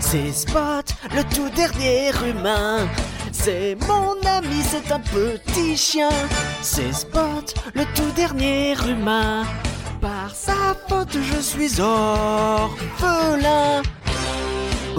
C'est Spot, le tout dernier humain. C'est mon ami, c'est un petit chien. C'est Spot, le tout dernier humain. Par sa faute, je suis orphelin.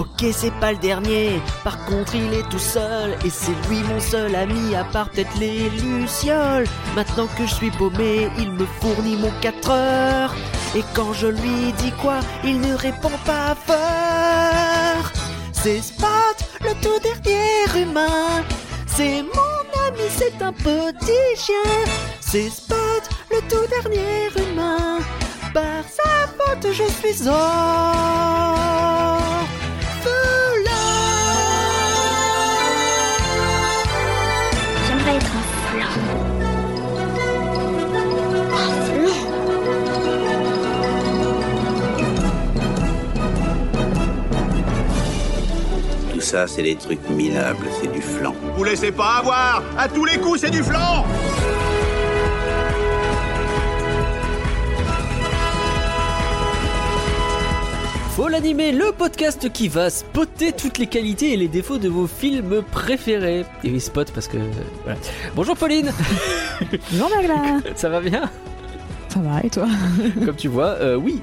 Ok, c'est pas le dernier, par contre il est tout seul. Et c'est lui mon seul ami, à part peut-être les Lucioles. Maintenant que je suis paumé, il me fournit mon 4 heures. Et quand je lui dis quoi, il ne répond pas fort. C'est Spot, le tout dernier humain. C'est mon ami, c'est un petit chien. C'est Spot, le tout dernier humain. Par sa faute, je suis orphelin ça, c'est des trucs minables, c'est du flan. Vous laissez pas avoir À tous les coups, c'est du flanc Faut l'animer, le podcast qui va spotter toutes les qualités et les défauts de vos films préférés. Et oui, spot parce que. Voilà. Bonjour Pauline Bonjour Magla Ça va bien? Ça va et toi? Comme tu vois, euh, oui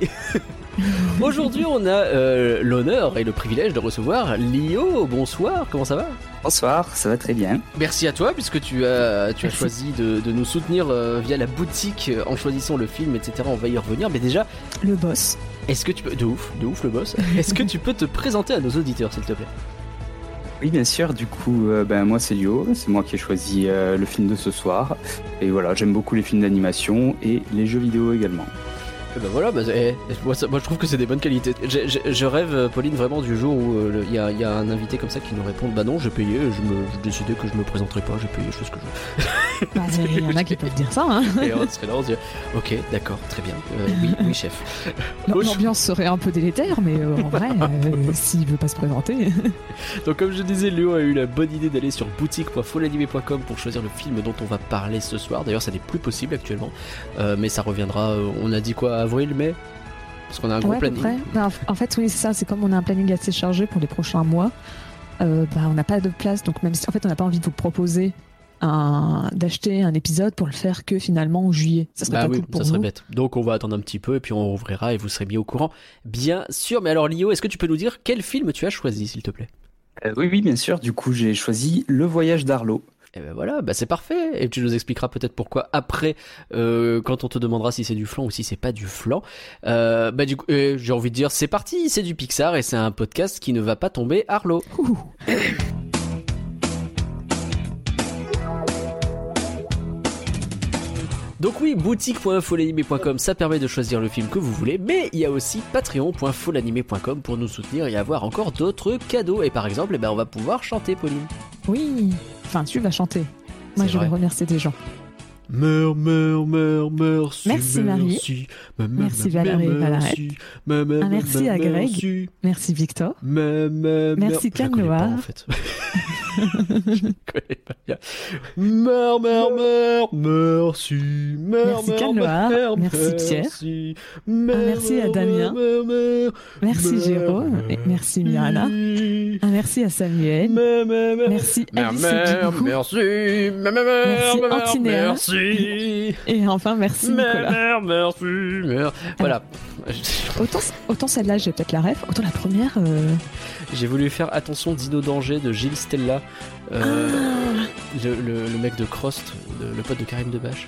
Aujourd'hui, on a euh, l'honneur et le privilège de recevoir Lio. Bonsoir, comment ça va? Bonsoir, ça va très bien. Merci à toi, puisque tu as, tu as choisi de, de nous soutenir euh, via la boutique euh, en choisissant le film, etc. On va y revenir. Mais déjà, Le boss. est-ce que tu peux. De ouf, de ouf le boss. Est-ce que tu peux te présenter à nos auditeurs, s'il te plaît? Oui, bien sûr, du coup, euh, ben, moi c'est Lio, c'est moi qui ai choisi euh, le film de ce soir. Et voilà, j'aime beaucoup les films d'animation et les jeux vidéo également. Eh ben voilà, bah, eh, moi, ça- moi, je trouve que c'est des bonnes qualités. Je, je- je rêve, euh, Pauline, vraiment du jour où euh, il y, a, il y a un invité comme ça qui nous répond Bah non, j'ai payé, je me j'ai décidé que je me présenterai pas, j'ai payé, je fais ce que je veux. Bah, Il y en a qui peuvent dire ça. Hein. Et on serait là, on se dit Ok, d'accord, très bien. Euh, oui, oui, chef. L'am- L'ambiance serait un peu délétère, mais euh, en vrai, s'il veut pas se présenter. Donc, comme je disais, Léo a eu la bonne idée d'aller sur boutique.folanimé.com pour choisir le film dont on va parler ce soir. D'ailleurs, ça n'est plus possible actuellement, mais ça reviendra. on a dit quoi Avril, mai Parce qu'on a un gros ouais, planning. près. Bah, en- fait, oui, c'est ça. C'est comme on a un planning assez chargé pour les prochains mois. euh, bah, on n'a pas de place, donc même si en fait on n'a pas envie de vous proposer un d'acheter un épisode pour le faire que finalement en juillet. Ça serait Bah pas oui, cool pour ça serait bête. Donc on va attendre un petit peu et puis on rouvrira et vous serez mis au courant. Bien sûr, mais alors Lio, est-ce que tu peux nous dire quel film tu as choisi, s'il te plaît? Euh, oui, oui, bien sûr, du coup j'ai choisi Le Voyage d'Arlo. Eh ben voilà, bah c'est parfait. Et tu nous expliqueras peut-être pourquoi après, euh, quand on te demandera si c'est du flan ou si c'est pas du flan. Euh, bah du coup, euh, j'ai envie de dire, c'est parti, c'est du Pixar et c'est un podcast qui ne va pas tomber Arlo. Donc oui, boutique.folanimé.com, ça permet de choisir le film que vous voulez, mais il y a aussi patreon.folanimé.com pour nous soutenir et avoir encore d'autres cadeaux. Et par exemple, eh ben, on va pouvoir chanter, Pauline. Oui. Enfin, tu vas chanter. Moi, je vais remercier des gens. Meurs, meurs, meurs, merci. Merci, Marie. Merci, Valérie Valarette. Un merci à Greg. merci. Merci Victor. Merci, pas, en fait. je la connais pas bien. Meurs, meurs, meurs, merci. Merci, meurs, Merci, Pierre. merci. À Damien. Merci Jérôme. merci Mirana. merci. Un merci à Samuel. Merci Alice merci, Merci. Merci, Et enfin, merci mère, merci, mère. Voilà. Autant, autant celle-là, j'ai peut-être la ref. Autant la première. euh, J'ai voulu faire attention Dino Danger de Gilles Stella, euh, Ah. le, le- le mec de Crost, le, le pote de Karim Debache.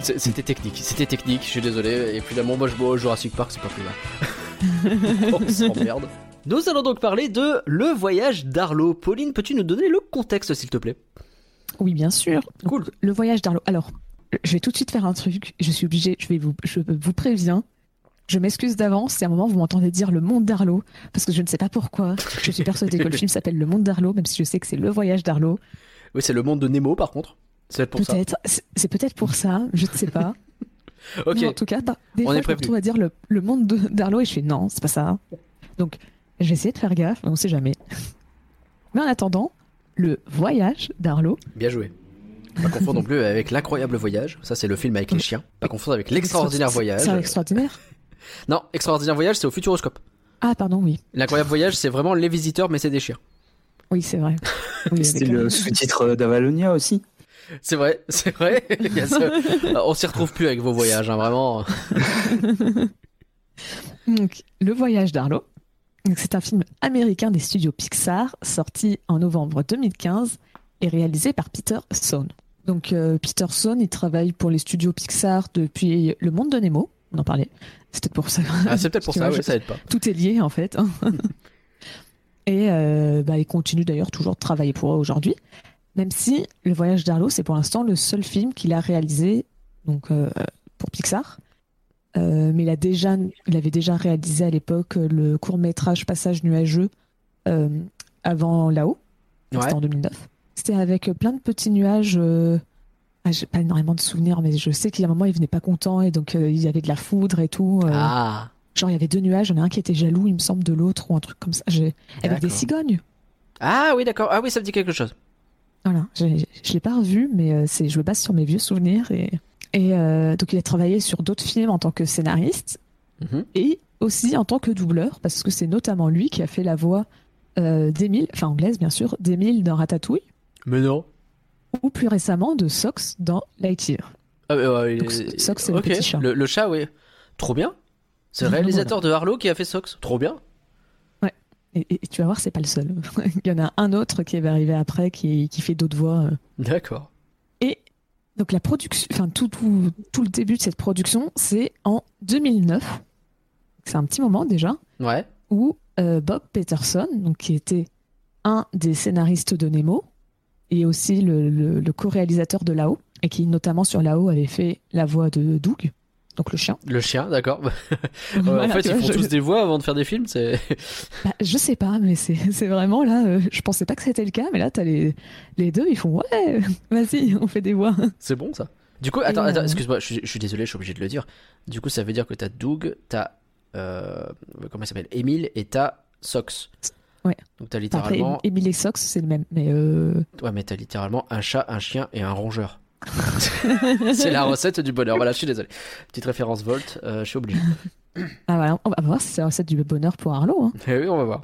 C'était technique, c'était technique, je suis désolé. Et puis là, bon, moi je bois au Jurassic Park, c'est pas plus mal. On s'emmerde. Nous allons donc parler de Le Voyage d'Arlo. Pauline, peux-tu nous donner le contexte, s'il te plaît? Oui, bien sûr. Donc, Cool. Le voyage d'Arlo. Alors, je vais tout de suite faire un truc. Je suis obligée. Je vais vous, je vous préviens. Je m'excuse d'avance à un moment vous m'entendez dire le monde d'Arlo, parce que je ne sais pas pourquoi. Je suis persuadée que le film s'appelle Le monde d'Arlo, même si je sais que c'est le voyage d'Arlo. Oui, c'est le monde de Nemo, par contre. C'est pour ça. Peut-être. C'est c'est peut-être pour ça. Je ne sais pas. Ok. Mais en tout cas, bah, des On fois, est je me prévenu. retrouve à dire le, le monde de- d'Arlo et je fais non, c'est pas ça. Donc, je vais essayer de faire gaffe, mais on sait jamais. Mais en attendant, le voyage d'Arlo, Bien joué. Pas confondre non plus avec l'incroyable voyage. Ça, c'est le film avec les chiens. Pas confondre avec l'extraordinaire voyage. C'est extraordinaire Non, extraordinaire voyage, c'est au Futuroscope. Ah, pardon, oui. L'incroyable voyage, c'est vraiment les visiteurs, mais c'est des chiens. Oui, c'est vrai. Oui, C'était le sous-titre d'Avalonia aussi. C'est vrai, c'est vrai. On s'y retrouve plus avec vos voyages, hein, vraiment. Donc, Le Voyage d'Arlo. C'est un film américain des studios Pixar, sorti en novembre 2015 et réalisé par Peter Sohn. Donc, euh, Peter Sohn, il travaille pour les studios Pixar depuis Le Monde de Nemo. On en parlait. C'était pour ça. Ah, c'est peut-être pour ça, ouais, ça aide pas. Tout est lié, en fait. hein. et euh, bah, il continue d'ailleurs toujours de travailler pour eux aujourd'hui. Même si Le Voyage d'Arlo, c'est pour l'instant le seul film qu'il a réalisé donc, euh, pour Pixar. Euh, mais il, a déjà, il avait déjà réalisé à l'époque le court-métrage Passage nuageux euh, avant là-haut. Ouais. C'était en 2009. C'était avec plein de petits nuages. Euh... ah, J'ai pas énormément de souvenirs, mais je sais qu'il y a un moment, il venait pas content et donc euh, il y avait de la foudre et tout. euh. Ah, Genre, il y avait deux nuages, il y en a un qui était jaloux, il me semble, de l'autre ou un truc comme ça. J'ai- Avec des cigognes. ah oui, d'accord. Ah oui, ça me dit quelque chose. Voilà, je l'ai pas revu, mais euh, c'est, je me base sur mes vieux souvenirs. Et, et euh, donc, il a travaillé sur d'autres films en tant que scénariste Mhm. et aussi en tant que doubleur, parce que c'est notamment lui qui a fait la voix euh, d'Émile, enfin anglaise bien sûr, d'Émile dans Ratatouille, Mais non. ou plus récemment de Sox dans Lightyear. Ah, ouais, Donc, est- Sox, c'est le petit chat. Le, le chat, oui. Trop bien. C'est le Voilà. réalisateur de Harlow qui a fait Sox. Trop bien. Et, et tu vas voir, c'est pas le seul. il y en a un autre qui va arriver après qui, qui fait d'autres voix. euh. D'accord. Donc la production, enfin tout, tout, tout le début de cette production, c'est en 2009. C'est un petit moment déjà Ouais. où euh, Bob Peterson, donc qui était un des scénaristes de Nemo et aussi le, le- le co-réalisateur de Lao et qui notamment sur Lao avait fait la voix de Doug, donc le chien. Le chien, d'accord. Voilà, en fait, ils vois, font je- tous des voix avant de faire des films. C'est. Bah, je sais pas, mais c'est vraiment là. euh, je pensais pas que c'était le cas, mais là t'as les les deux, ils font ouais, vas-y, on fait des voix. C'est bon ça. Du coup, attends, euh, excuse-moi, je suis, je suis désolé, je suis obligé de le dire. Du coup, ça veut dire que t'as Doug, t'as. Euh, comment il s'appelle? Émile et t'as Sox. Ouais. Donc t'as Après, littéralement. Emile et Sox, c'est le même, mais euh, Ouais, mais t'as littéralement un chat, un chien et un rongeur. c'est la recette du bonheur. Voilà, je suis désolé. Petite référence Volt, euh, je suis obligé. ah voilà, on va voir si c'est la recette du bonheur pour Arlo. hein. Eh oui, on va voir.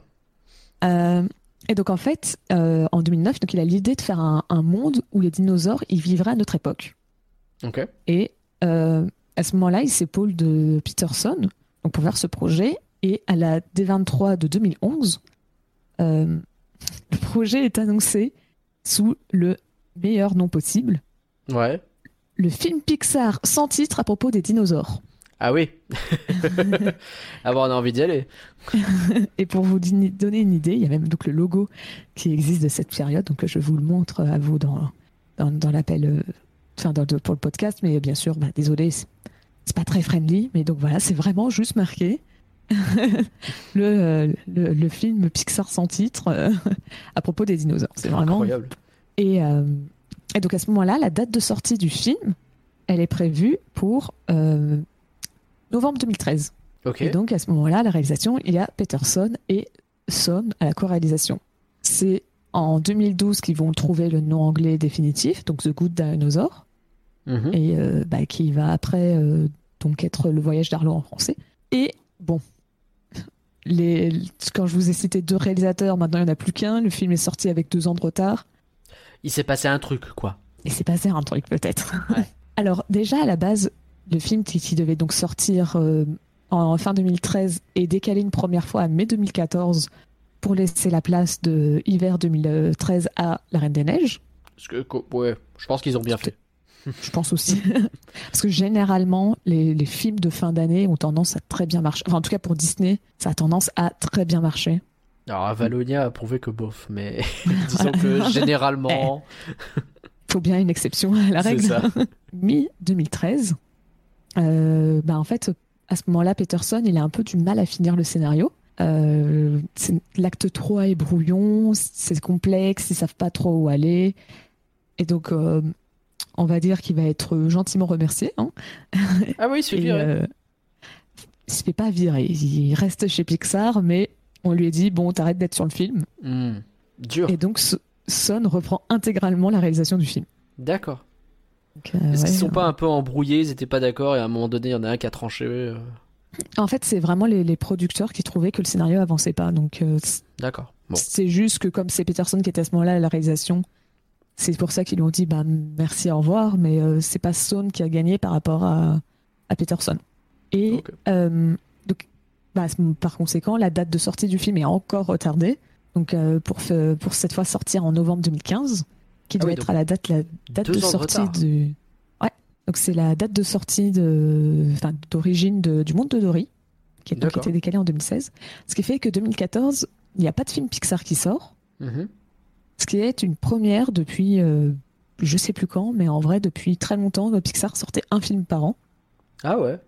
Euh, et donc en fait, euh, en 2009, donc il a l'idée de faire un, un monde où les dinosaures ils vivraient à notre époque. Ok. Et à ce moment-là, il s'épaule de Peterson donc pour faire ce projet. Et à la D23 de 2011, euh, le projet est annoncé sous le meilleur nom possible, Ouais. le film Pixar sans titre à propos des dinosaures. Ah oui. ah bon, on a envie d'y aller. Et pour vous donner une idée, il y a même donc le logo qui existe de cette période, donc je vous le montre à vous dans, dans, dans l'appel, euh, enfin dans- pour le podcast, mais bien sûr, bah, désolé, c'est c'est pas très friendly, mais donc voilà, c'est vraiment juste marqué. le, euh, le, le film Pixar sans titre euh, à propos des dinosaures. C'est vraiment. Incroyable. Et, euh, et donc à ce moment-là, la date de sortie du film, elle est prévue pour euh, novembre 2013. Ok. Et donc à ce moment-là, la réalisation, il y a Peterson et Son à la co-réalisation. C'est en 2012 qu'ils vont trouver le nom anglais définitif, donc The Good Dinosaur, Mhm. et euh, bah, qui va après euh, donc être Le Voyage d'Arlo en français. Et bon, les, quand je vous ai cité deux réalisateurs, maintenant il n'y en a plus qu'un. Le film est sorti avec deux ans de retard. Il s'est passé un truc, quoi. Et c'est passé un truc peut-être. Ouais. Alors déjà à la base, le film qui, devait donc sortir euh, en fin 2013 est décalé une première fois à mai 2014 pour laisser la place de hiver 2013 à La Reine des Neiges. Parce que, ouais, je pense qu'ils ont bien fait. Je pense aussi. Parce que généralement, les, les films de fin d'année ont tendance à très bien marcher. Enfin, en tout cas pour Disney, ça a tendance à très bien marcher. Alors, Avalonia a prouvé que bof, mais disons que généralement. faut bien une exception à la règle. ça. Mi-2013, euh, bah en fait, à ce moment-là, Peterson, il a un peu du mal à finir le scénario. Euh, L'acte 3 est brouillon, c'est complexe, ils savent pas trop où aller. Et donc, euh, on va dire qu'il va être gentiment remercié. Hein, Ah oui, il se fait virer. euh, il se fait pas virer. Il reste chez Pixar, mais on lui a dit bon, t'arrêtes d'être sur le film. Hmm. Dur. Et donc, Son reprend intégralement la réalisation du film. D'accord. Euh, Est-ce qu'ils sont pas un peu embrouillés, ils étaient pas d'accord et à un moment donné, il y en a un qui a tranché. euh, En fait, c'est vraiment les, les producteurs qui trouvaient que le scénario avançait pas. Donc, euh, D'accord. Bon. c'est juste que comme c'est Peterson qui était à ce moment-là à la réalisation, c'est pour ça qu'ils lui ont dit bah merci, au revoir. Mais c'est pas Stone qui a gagné par rapport à, à Peterson. Et. Bah, par conséquent, la date de sortie du film est encore retardée. Donc, euh, pour, cette fois sortir en novembre 2015, qui Ah doit oui, être à la date, la date deux de de sortie retard. du. Ouais. Donc, c'est la date de sortie de, enfin, d'origine de- du monde de Dory, qui a été décalé en 2016. Ce qui fait que 2014, il n'y a pas de film Pixar qui sort. Mhm. Ce qui est une première depuis, euh, je sais plus quand, mais en vrai, depuis très longtemps, Pixar sortait un film par an. Ah ouais.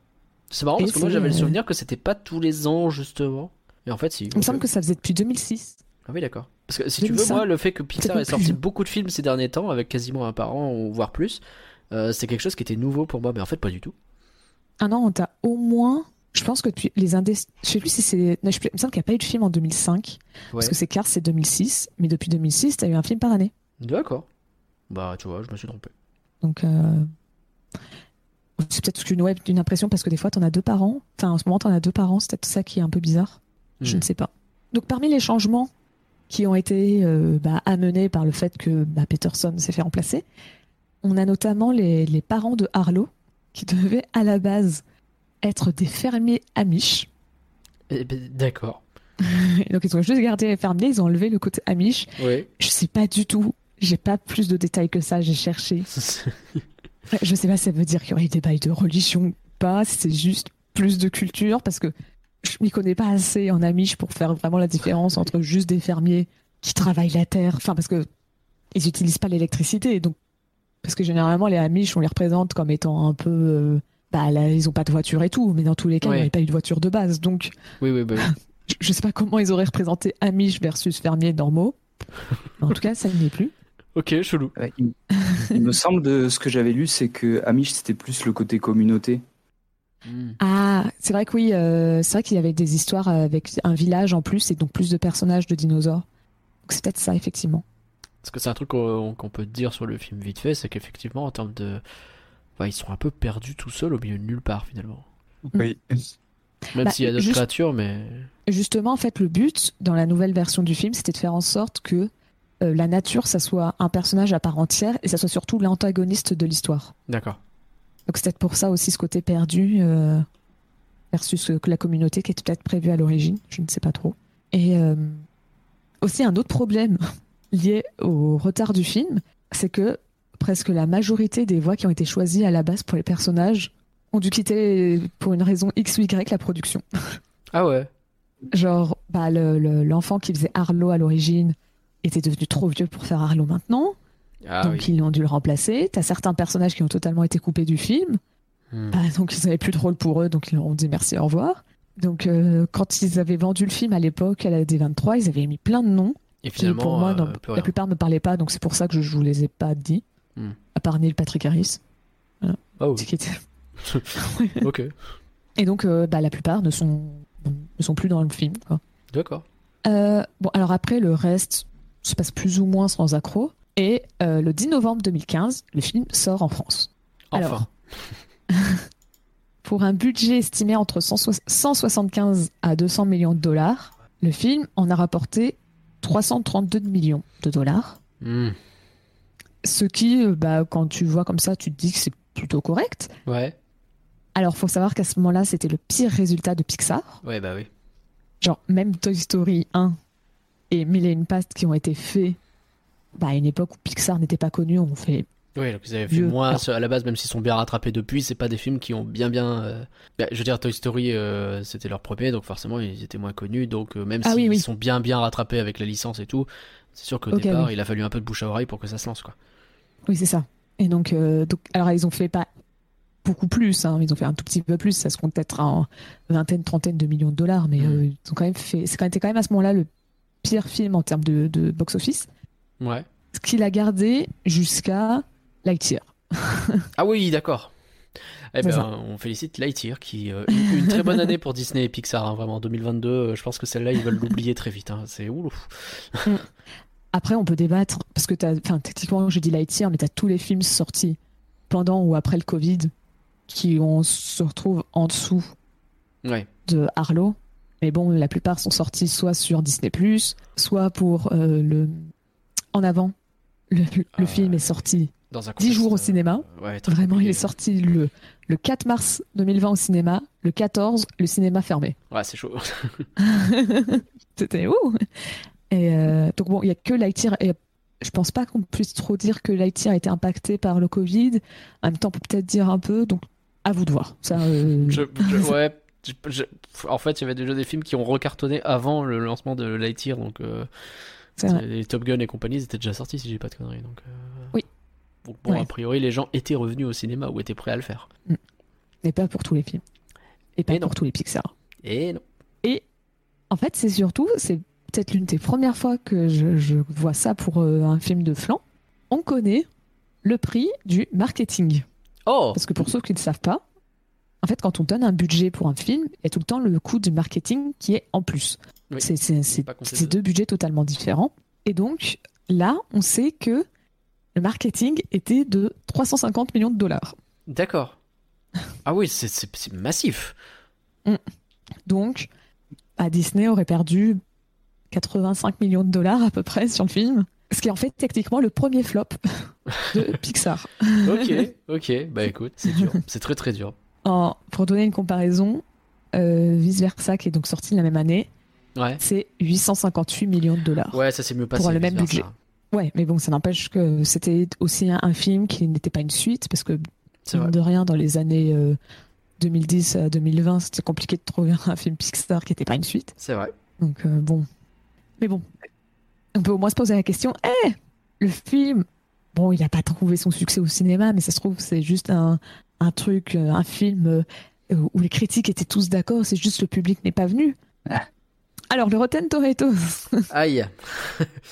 C'est marrant Et parce que moi j'avais le souvenir que c'était pas tous les ans justement. Et en fait, si. Il me semble que ça faisait depuis 2006. Ah oui, d'accord. Parce que si tu veux, 2005, moi, le fait que Pixar ait sorti beaucoup de films ces derniers temps, avec quasiment un par an, ou voire plus, euh, c'est quelque chose qui était nouveau pour moi, mais en fait, pas du tout. Un an, t'as au moins. Je pense que depuis les indés. Je sais plus si c'est. non, je- Il me semble qu'il n'y a pas eu de film en 2005. Ouais. Parce que c'est Cars, c'est 2006. Mais depuis 2006, t'as eu un film par année. D'accord. Bah, tu vois, je me suis trompé. Donc. euh, C'est peut-être une, ouais, une impression parce que des fois, t'en as deux par an. Enfin, en ce moment, t'en as deux par an. C'est peut-être ça qui est un peu bizarre. Je Hmm. ne sais pas. Donc parmi les changements qui ont été euh, bah, amenés par le fait que bah, Peterson s'est fait remplacer, on a notamment les, les parents de Harlow qui devaient à la base être des fermiers amish. Eh ben, D'accord. Donc ils ont juste gardé les fermiers, ils ont enlevé le côté amish. Oui. Je sais pas du tout, j'ai pas plus de détails que ça, j'ai cherché. Je sais pas si ça veut dire qu'il y aurait des bails de religion ou pas, si c'est juste plus de culture, parce que je m'y connais pas assez en Amish pour faire vraiment la différence entre juste des fermiers qui travaillent la terre, enfin parce que ils utilisent pas l'électricité, donc parce que généralement les Amish on les représente comme étant un peu, euh, bah là, ils ont pas de voiture et tout, mais dans tous les cas Ouais. ils n'avaient pas eu de voiture de base, donc oui, oui, bah oui. je, je sais pas comment ils auraient représenté Amish versus fermiers normaux. En tout cas ça n'y est plus. Ok, chelou. Ouais, il, il me semble de ce que j'avais lu, c'est que Amish c'était plus le côté communauté. Hmm. Ah, c'est vrai que oui, euh, c'est vrai qu'il y avait des histoires avec un village en plus et donc plus de personnages de dinosaures. Donc c'est peut-être ça, effectivement. Parce que c'est un truc qu'on peut dire sur le film vite fait, c'est qu'effectivement, en termes de. Enfin, ils sont un peu perdus tout seuls au milieu de nulle part finalement. Oui. Même Bah, s'il y a d'autres juste- créatures, mais. Justement, en fait, le but dans la nouvelle version du film, c'était de faire en sorte que euh, la nature, ça soit un personnage à part entière et ça soit surtout l'antagoniste de l'histoire. D'accord. Donc c'est peut-être pour ça aussi ce côté perdu euh, versus euh, que la communauté qui était peut-être prévue à l'origine, je ne sais pas trop. Et euh, aussi un autre problème lié au retard du film, c'est que presque la majorité des voix qui ont été choisies à la base pour les personnages ont dû quitter pour une raison X ou Y la production. Ah ouais. Genre, bah, le- le- l'enfant qui faisait Arlo à l'origine était devenu trop vieux pour faire Arlo maintenant, Ah donc oui. ils ont dû le remplacer. T'as certains personnages qui ont totalement été coupés du film. Hmm. Bah, donc ils n'avaient plus de rôle pour eux, donc ils leur ont dit merci, au revoir. Donc euh, quand ils avaient vendu le film à l'époque, à la D23, ils avaient mis plein de noms Et qui finalement, pour moi, euh, non, la plupart me parlaient pas, donc c'est pour ça que je, je vous les ai pas dit. Hmm. À part Neil Patrick Harris. Ah oui. qui était- ok. Et donc euh, bah, la plupart ne sont, ne sont plus dans le film. D'accord. Bon, alors après, le reste se passe plus ou moins sans accroc. Et euh, le 10 novembre 2015, le film sort en France. Enfin. Alors, Pour un budget estimé entre 160 175 à 200 millions de dollars, le film en a rapporté 332 millions de dollars. Hmm. Ce qui, euh, bah, quand tu vois comme ça, tu te dis que c'est plutôt correct. Ouais. Alors, faut savoir qu'à ce moment-là, c'était le pire résultat de Pixar. Ouais, bah oui. Genre, même Toy Story 1 et Mille et une pattes qui ont été faits bah, à une époque où Pixar n'était pas connu, on fait. Oui, donc ils avaient fait moins à la base, même s'ils sont bien rattrapés depuis, c'est pas des films qui ont bien bien. euh, bah, je veux dire, Toy Story, euh, c'était leur premier, donc forcément ils étaient moins connus, donc euh, même Ah s'ils oui, oui. sont bien bien rattrapés avec la licence et tout, c'est sûr qu'au Ok, départ oui. il a fallu un peu de bouche à oreille pour que ça se lance quoi. Oui, c'est ça. Et donc, donc, alors ils ont fait pas beaucoup plus, hein, ils ont fait un tout petit peu plus, ça se compte peut-être en vingtaine, trentaine de millions de dollars, mais Mm. ils ont quand même fait. Même, quand même à ce moment-là le pire film en termes de, de box-office, Ouais. ce qu'il a gardé jusqu'à Lightyear. Ah oui, d'accord. Eh ben, on félicite Lightyear qui euh, une, une très bonne année pour Disney et Pixar, hein, vraiment 2022. euh, je pense que celle-là ils veulent l'oublier très vite. hein, c'est ouf. Après, on peut débattre, parce que enfin, techniquement, je dis Lightyear, mais t'as tous les films sortis pendant ou après le Covid qui on se retrouve en dessous Ouais. de Arlo. Mais bon, la plupart sont sortis soit sur Disney+, soit pour euh, le... En avant, le, le Ah, film est sorti Dans un 10 jours au euh, cinéma. Ouais, Vraiment, il est sorti le, le 4 mars 2020 au cinéma. Le 14, le cinéma fermé. Ouais, c'est chaud. C'était ouh Et euh, donc bon, il y a que Lightyear et je pense pas qu'on puisse trop dire que Lightyear a été impacté par le Covid. En même temps, on peut peut-être dire un peu. Donc, à vous de voir. Ça, euh, Je- je- ouais. Je- je- en fait, il y avait déjà des films qui ont recartonné avant le lancement de Lightyear, donc euh, les Top Gun et compagnie ils étaient déjà sortis si j'ai pas de conneries. Donc, euh, Oui. donc bon, Ouais. a priori, les gens étaient revenus au cinéma ou étaient prêts à le faire. Mais pas pour tous les films. Et pas Et non. pour tous les Pixar. Et non. En fait, c'est surtout, c'est peut-être l'une des premières fois que je, je vois ça pour euh, un film de flan. On connaît le prix du marketing. Oh Parce que pour ceux qui ne savent pas, en fait, quand on donne un budget pour un film, il y a tout le temps le coût du marketing qui est en plus. Oui. C'est- deux budgets totalement différents. Et donc, là, on sait que le marketing était de 350 millions de dollars. D'accord. Ah oui, c'est- massif. Donc, à Disney aurait perdu 85 millions de dollars à peu près sur le film. Ce qui est en fait techniquement le premier flop de Pixar. Ok, ok. Bah écoute, c'est dur. C'est très très dur. En- pour donner une comparaison, euh, Vice Versa, qui est donc sorti la même année, Ouais. c'est 858 millions de dollars. Ouais, ça c'est mieux passé. Pour le même budget. Ouais, mais bon, ça n'empêche que c'était aussi un, un film qui n'était pas une suite, parce que, de rien, dans les années euh, 2010 à 2020, c'était compliqué de trouver un film Pixar qui n'était pas une suite. C'est vrai. Donc, euh, bon. Mais bon, on peut au moins se poser la question Eh Le film, bon, il n'a pas trouvé son succès au cinéma, mais ça se trouve, c'est juste un, un truc, euh, un film euh, où les critiques étaient tous d'accord, c'est juste le public n'est pas venu. Ah. Alors, le Rotten Tomatoes, Aïe.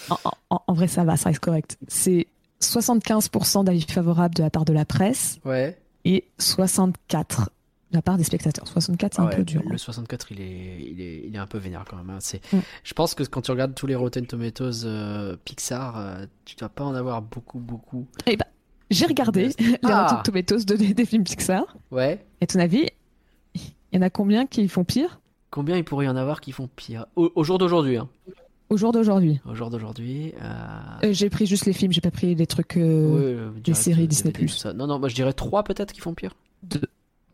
en, en- en vrai, ça va, ça reste correct. C'est 75% d'avis favorables de la part de la presse Ouais. et 64 de la part des spectateurs. 64, c'est Ah un ouais, peu dur. Le 64, il est, il est, il est un peu vénère quand même. hein. C'est, Mm. je pense que quand tu regardes tous les Rotten Tomatoes euh, Pixar, euh, tu dois pas en avoir beaucoup, beaucoup. J'ai regardé les Ah. Rotten Tomatoes de, des, des films Pixar. Ouais. Et à ton avis, il y en a combien qui font pire? Combien il pourrait y en avoir qui font pire? Au, au jour d'aujourd'hui. Hein. au jour d'aujourd'hui Au jour d'aujourd'hui. euh, Euh, J'ai pris juste les films, j'ai pas pris les trucs. euh, euh, direct, séries Disney+. Ça. Non, non, moi je dirais trois peut-être qui font pire. Deux.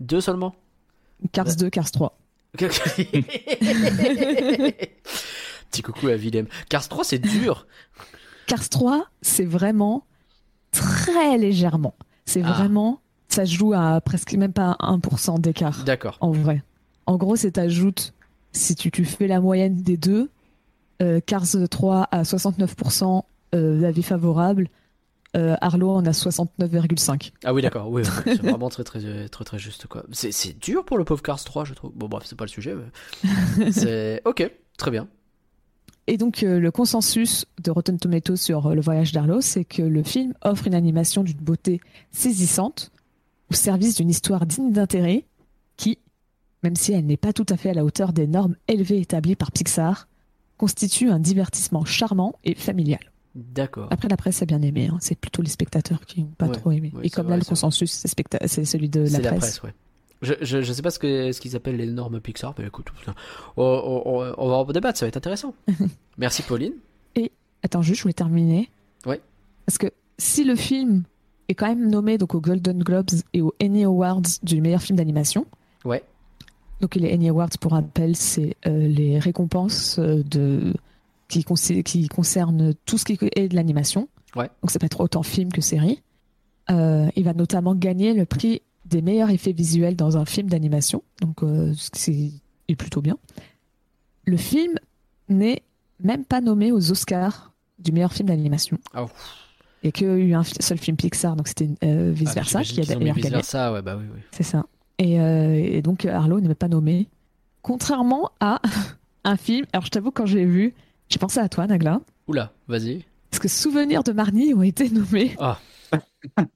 Deux seulement. Cars 2, Cars 3. Petit coucou à Willem. Cars 3, c'est dur. Cars 3, c'est vraiment très légèrement. C'est Ah. vraiment. Ça joue à presque même pas 1% d'écart. D'accord. En vrai. En gros, c'est t'ajoutes, si tu, tu fais la moyenne des deux, euh, Cars 3 à 69% euh, d'avis favorables, euh, Arlo en a 69,5. Ah oui, d'accord. Oui, c'est vraiment très, très, très, très juste quoi. C'est, c'est dur pour le pauvre Cars 3, je trouve. Bon, bref, c'est pas le sujet. mais- c'est ok, très bien. Et donc, euh, le consensus de Rotten Tomatoes sur euh, Le Voyage d'Arlo, c'est que le film offre une animation d'une beauté saisissante, au service d'une histoire digne d'intérêt, qui, même si elle n'est pas tout à fait à la hauteur des normes élevées établies par Pixar, constitue un divertissement charmant et familial. D'accord. Après, la presse a bien aimé, hein. c'est plutôt les spectateurs qui n'ont pas Ouais, trop aimé. ouais, et comme vrai, là, le consensus, c'est, celui de la la presse. presse, ouais. Je, je, je sais pas ce que ce qu'ils appellent les normes Pixar, mais écoute, on, on- on- on va en débattre, ça va être intéressant. Merci Pauline. Attends, juste, je voulais terminer. Ouais. Parce que si le film est quand même nommé donc aux Golden Globes et aux Annie Awards du meilleur film d'animation, Ouais. donc les Annie Awards, pour rappel, c'est euh, les récompenses euh, de... qui, concernent tout ce qui est de l'animation. Ouais. Donc ça peut être autant film que série. Euh, il va notamment gagner le prix des meilleurs effets visuels dans un film d'animation. Donc euh, ce qui est plutôt bien. Le film n'est même pas nommé aux Oscars du meilleur film d'animation. Ah, ouf. Il n'y a eu un seul film Pixar, donc c'était euh, Vice Ah, Versa qui a d'ailleurs Vice gagné. Versa, ouais, bah oui, oui. C'est ça. Et, euh, et donc Arlo n'est même pas nommé. Contrairement à un film, alors je t'avoue, quand je l'ai vu, j'ai pensé à toi, Nagla, Oula, vas-y. parce que Souvenirs de Marnie ont été nommés.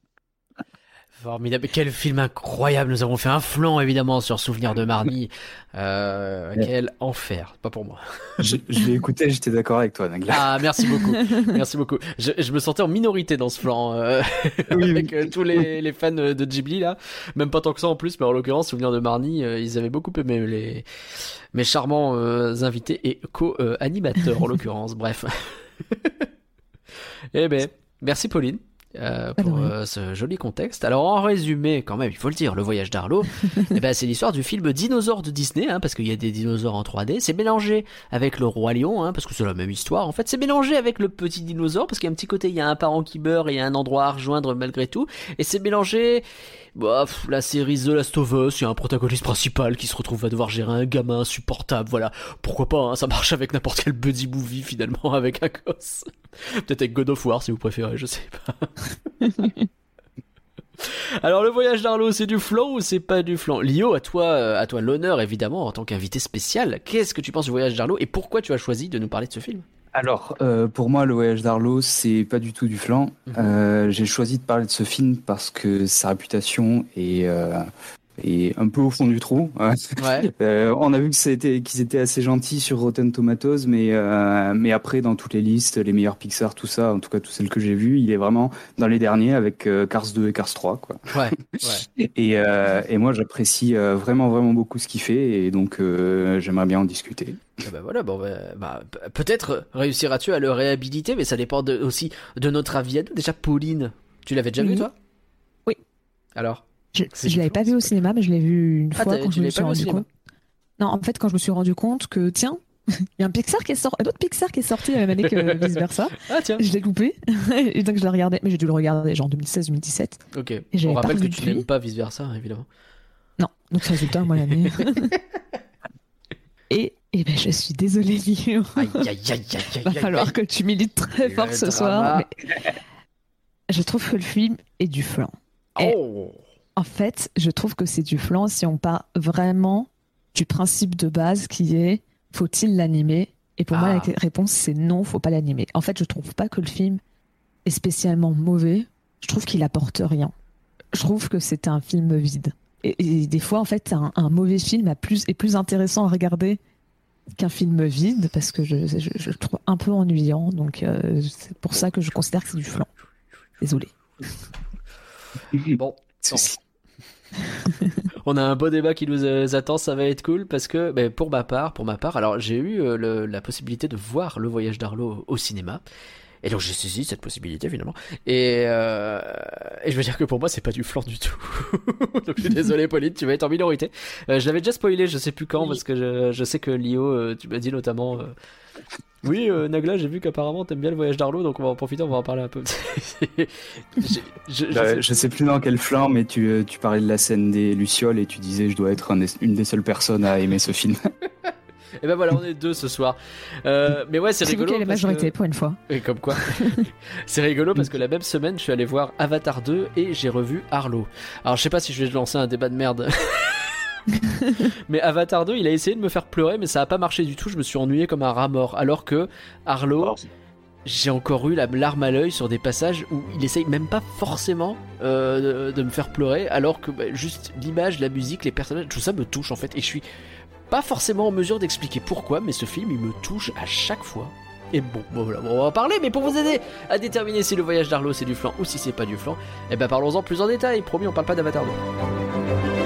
Formidable. Quel film incroyable. Nous avons fait un flanc, évidemment, sur Souvenir de Marnie. Euh, quel enfer. Pas pour moi. Je, je l'ai écouté, j'étais d'accord avec toi, Nagla. Ah, merci beaucoup. merci beaucoup. Je, je me sentais en minorité dans ce flanc, euh, Oui, avec oui. euh, tous les, les fans de Ghibli, là. Même pas tant que ça en plus, mais en l'occurrence, Souvenir de Marnie, euh, ils avaient beaucoup aimé les, mes charmants euh, invités et co-animateurs, en l'occurrence. Bref. eh ben, merci Pauline. Euh, pour euh, ce joli contexte. Alors en résumé, quand même, il faut le dire, le voyage d'Arlo, eh ben, c'est l'histoire du film Dinosaure de Disney, hein, parce qu'il y a des dinosaures en 3D. C'est mélangé avec le roi lion, hein, parce que c'est la même histoire. En fait, c'est mélangé avec le petit dinosaure, parce qu'il y a un petit côté, il y a un parent qui meurt et il y a un endroit à rejoindre malgré tout. Et c'est mélangé, bah, pff, la série The Last of Us, il y a un protagoniste principal qui se retrouve à devoir gérer un gamin insupportable. Voilà, pourquoi pas, hein, ça marche avec n'importe quel buddy movie finalement avec un gosse. Peut-être avec God of War si vous préférez, je sais pas. Alors le voyage d'Arlo, c'est du flan ou c'est pas du flan? Lio, à toi, euh, à toi l'honneur évidemment en tant qu'invité spécial. Qu'est-ce que tu penses du voyage d'Arlo et pourquoi tu as choisi de nous parler de ce film? Alors, euh, pour moi, le voyage d'Arlo, c'est pas du tout du flan. Mhm. Euh, J'ai choisi de parler de ce film parce que sa réputation est, euh, est un peu au fond du trou. Ouais. Euh, on a vu que c'était- qu'ils étaient assez gentils sur Rotten Tomatoes, mais, euh, mais après, dans toutes les listes, les meilleurs Pixar, tout ça, en tout cas, toutes celles que j'ai vues, il est vraiment dans les derniers avec euh, Cars 2 et Cars 3. Quoi. Ouais. Ouais. Et, euh, et moi, j'apprécie euh, vraiment, vraiment beaucoup ce qu'il fait, et donc euh, j'aimerais bien en discuter. Ah bah voilà, bon bah, bah, pe- peut-être réussiras-tu à le réhabiliter, mais ça dépend de- aussi de notre avis à nous. Déjà, Pauline, tu l'avais déjà vu toi? Oui. Alors? Je, je l'avais pas vu au cinéma, mais je l'ai vu une Ah, fois quand je me suis pas vu au rendu compte. Non, en fait, quand je me suis rendu compte que, tiens, il y a un Pixar qui est sorti, un autre Pixar qui est sorti la même année que vice versa. Ah tiens. Je l'ai loupé. et donc je l'ai regardé, mais j'ai dû le regarder genre 2016-2017. Ok. j'avais On rappelle que tu n'aimes pas vice versa, évidemment. Non, donc résultat, moi l'année. et, et ben je suis désolée, Lio. Aïe aïe aïe aïe aïe. Va falloir que tu milites très Le fort ce soir. Je trouve que le film est du flan. Et- Oh. En fait, je trouve que c'est du flan si on part vraiment du principe de base qui est faut-il l'animer? Et pour moi, Ah. la réponse c'est non, faut pas l'animer. En fait, je trouve pas que le film est spécialement mauvais. Je trouve qu'il apporte rien. Je trouve que c'est un film vide. Et, et des fois, en fait, un, un mauvais film a plus, est plus intéressant à regarder qu'un film vide parce que je, je, je le trouve un peu ennuyant. Donc, euh, c'est pour ça que je considère que c'est du flan. Désolé. Bon, on a un beau débat qui nous euh, attend, ça va être cool parce que ben, pour ma part, pour ma part, alors j'ai eu euh, la possibilité de voir le voyage d'Arlo au cinéma. Et donc j'ai saisi cette possibilité finalement. Et, euh, et je veux dire que pour moi c'est pas du flan du tout. donc je suis désolé Pauline, tu vas être en minorité. Euh, je l'avais déjà spoilé, je sais plus quand, Oui. parce que je, je sais que Lio, euh, tu m'as dit notamment... euh, oui, Nagla, j'ai vu qu'apparemment t'aimes bien le voyage d'Arlo, donc on va en profiter, on va en parler un peu. je, Bah, je sais plus dans quel flanc, mais tu, tu parlais de la scène des Lucioles et tu disais je dois être un des- une des seules personnes à aimer ce film. Et ben voilà, on est deux ce soir. Euh, mais ouais, c'est C'est vous rigolo. qui avez la majorité que- pour une fois. Et comme quoi. c'est rigolo parce que la même semaine, je suis allé voir Avatar 2 et j'ai revu Arlo. Alors je sais pas si je vais lancer un débat de merde. mais Avatar 2, il a essayé de me faire pleurer, mais ça a pas marché du tout. Je me suis ennuyé comme un rat mort. Alors que Arlo, j'ai encore eu la larme à l'œil sur des passages où il essaye même pas forcément euh, de, de me faire pleurer, alors que bah, juste l'image, la musique, les personnages, tout ça me touche en fait. Et je suis pas forcément en mesure d'expliquer pourquoi, mais ce film il me touche à chaque fois. Et bon, bon, on va en parler, mais pour vous aider à déterminer si le voyage d'Arlo c'est du flan ou si c'est pas du flan, eh ben parlons-en plus en détail. Promis, on parle pas d'Avatar 2.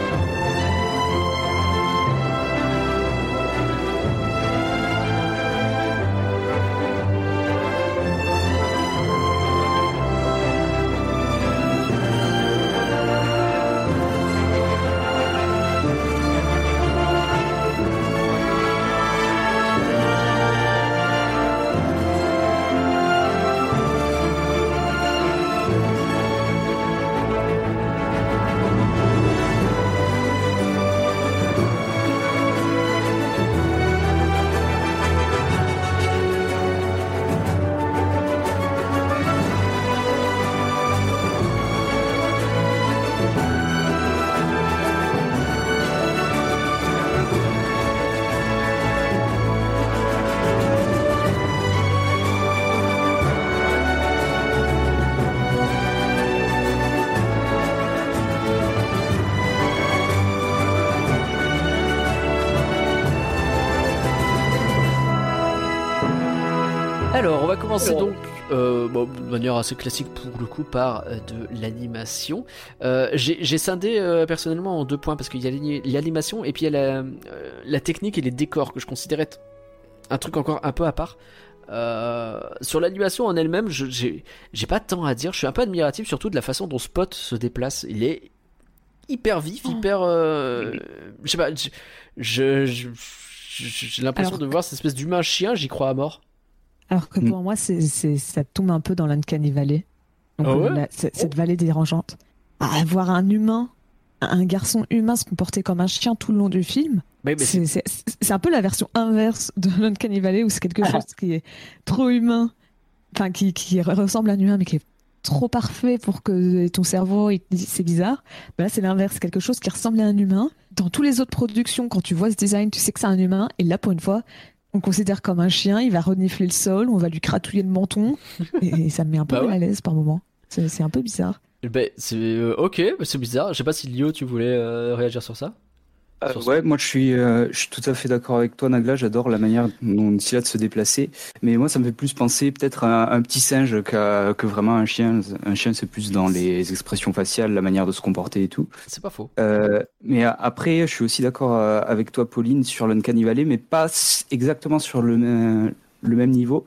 Manière assez classique pour le coup par euh, de l'animation. Euh, J'ai scindé euh, personnellement en deux points parce qu'il y a l'ani- l'animation et puis il y a la, la technique et les décors que je considérais être un truc encore un peu à part. Euh, sur l'animation en elle-même, j'ai pas tant à dire. Je suis un peu admiratif surtout de la façon dont Spot se déplace. Il est hyper vif, Oh. hyper. euh, je sais pas. J'ai l'impression Alors de voir cette espèce d'humain chien. J'y crois à mort. Alors que Mm. pour moi, c'est, c'est, ça tombe un peu dans l'Uncanny Valley. Donc, Ah ouais la- c- cette vallée dérangeante. À avoir un humain, un garçon humain se comporter comme un chien tout le long du film, Mais, mais c'est- c'est, c'est, c'est un peu la version inverse de l'Uncanny Valley où c'est quelque Ah. chose qui est trop humain, enfin qui, qui ressemble à un humain mais qui est trop parfait pour que ton cerveau il c'est bizarre. Ben là, c'est l'inverse, quelque chose qui ressemble à un humain. Dans toutes les autres productions, quand tu vois ce design, tu sais que c'est un humain. Et là, pour une fois, on considère comme un chien. Il va renifler le sol, on va lui cratouiller le menton, et, et ça me met un peu Bah ouais. mal à l'aise par moment. C'est, un peu bizarre. Ben, c'est euh, ok, mais c'est bizarre. Je sais pas si Lio, tu voulais euh, réagir sur ça. Euh, ce- ouais, moi je suis, euh, je suis tout à fait d'accord avec toi, Nagla. J'adore la manière dont il a de se déplacer. Mais moi, ça me fait plus penser peut-être à un, un petit singe qu'à- que vraiment un chien. Un chien, c'est plus dans les expressions faciales, la manière de se comporter et tout. C'est pas faux. Euh, mais après, je suis aussi d'accord avec toi, Pauline, sur l'Uncanny Valley, mais pas exactement sur le même, le même niveau.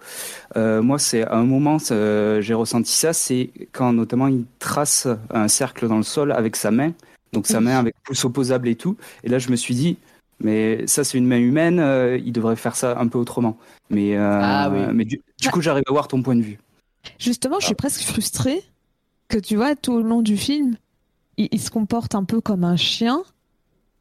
Euh, moi, c'est à un moment, j'ai ressenti ça, c'est quand notamment il trace un cercle dans le sol avec sa main, donc sa main avec pouce opposable et tout. Et là, je me suis dit, mais ça, c'est une main humaine, euh, il devrait faire ça un peu autrement. Mais, euh, Ah oui. mais du, du coup, j'arrive à voir ton point de vue. Justement, je suis presque frustrée que tu vois, tout au long du film, il, il se comporte un peu comme un chien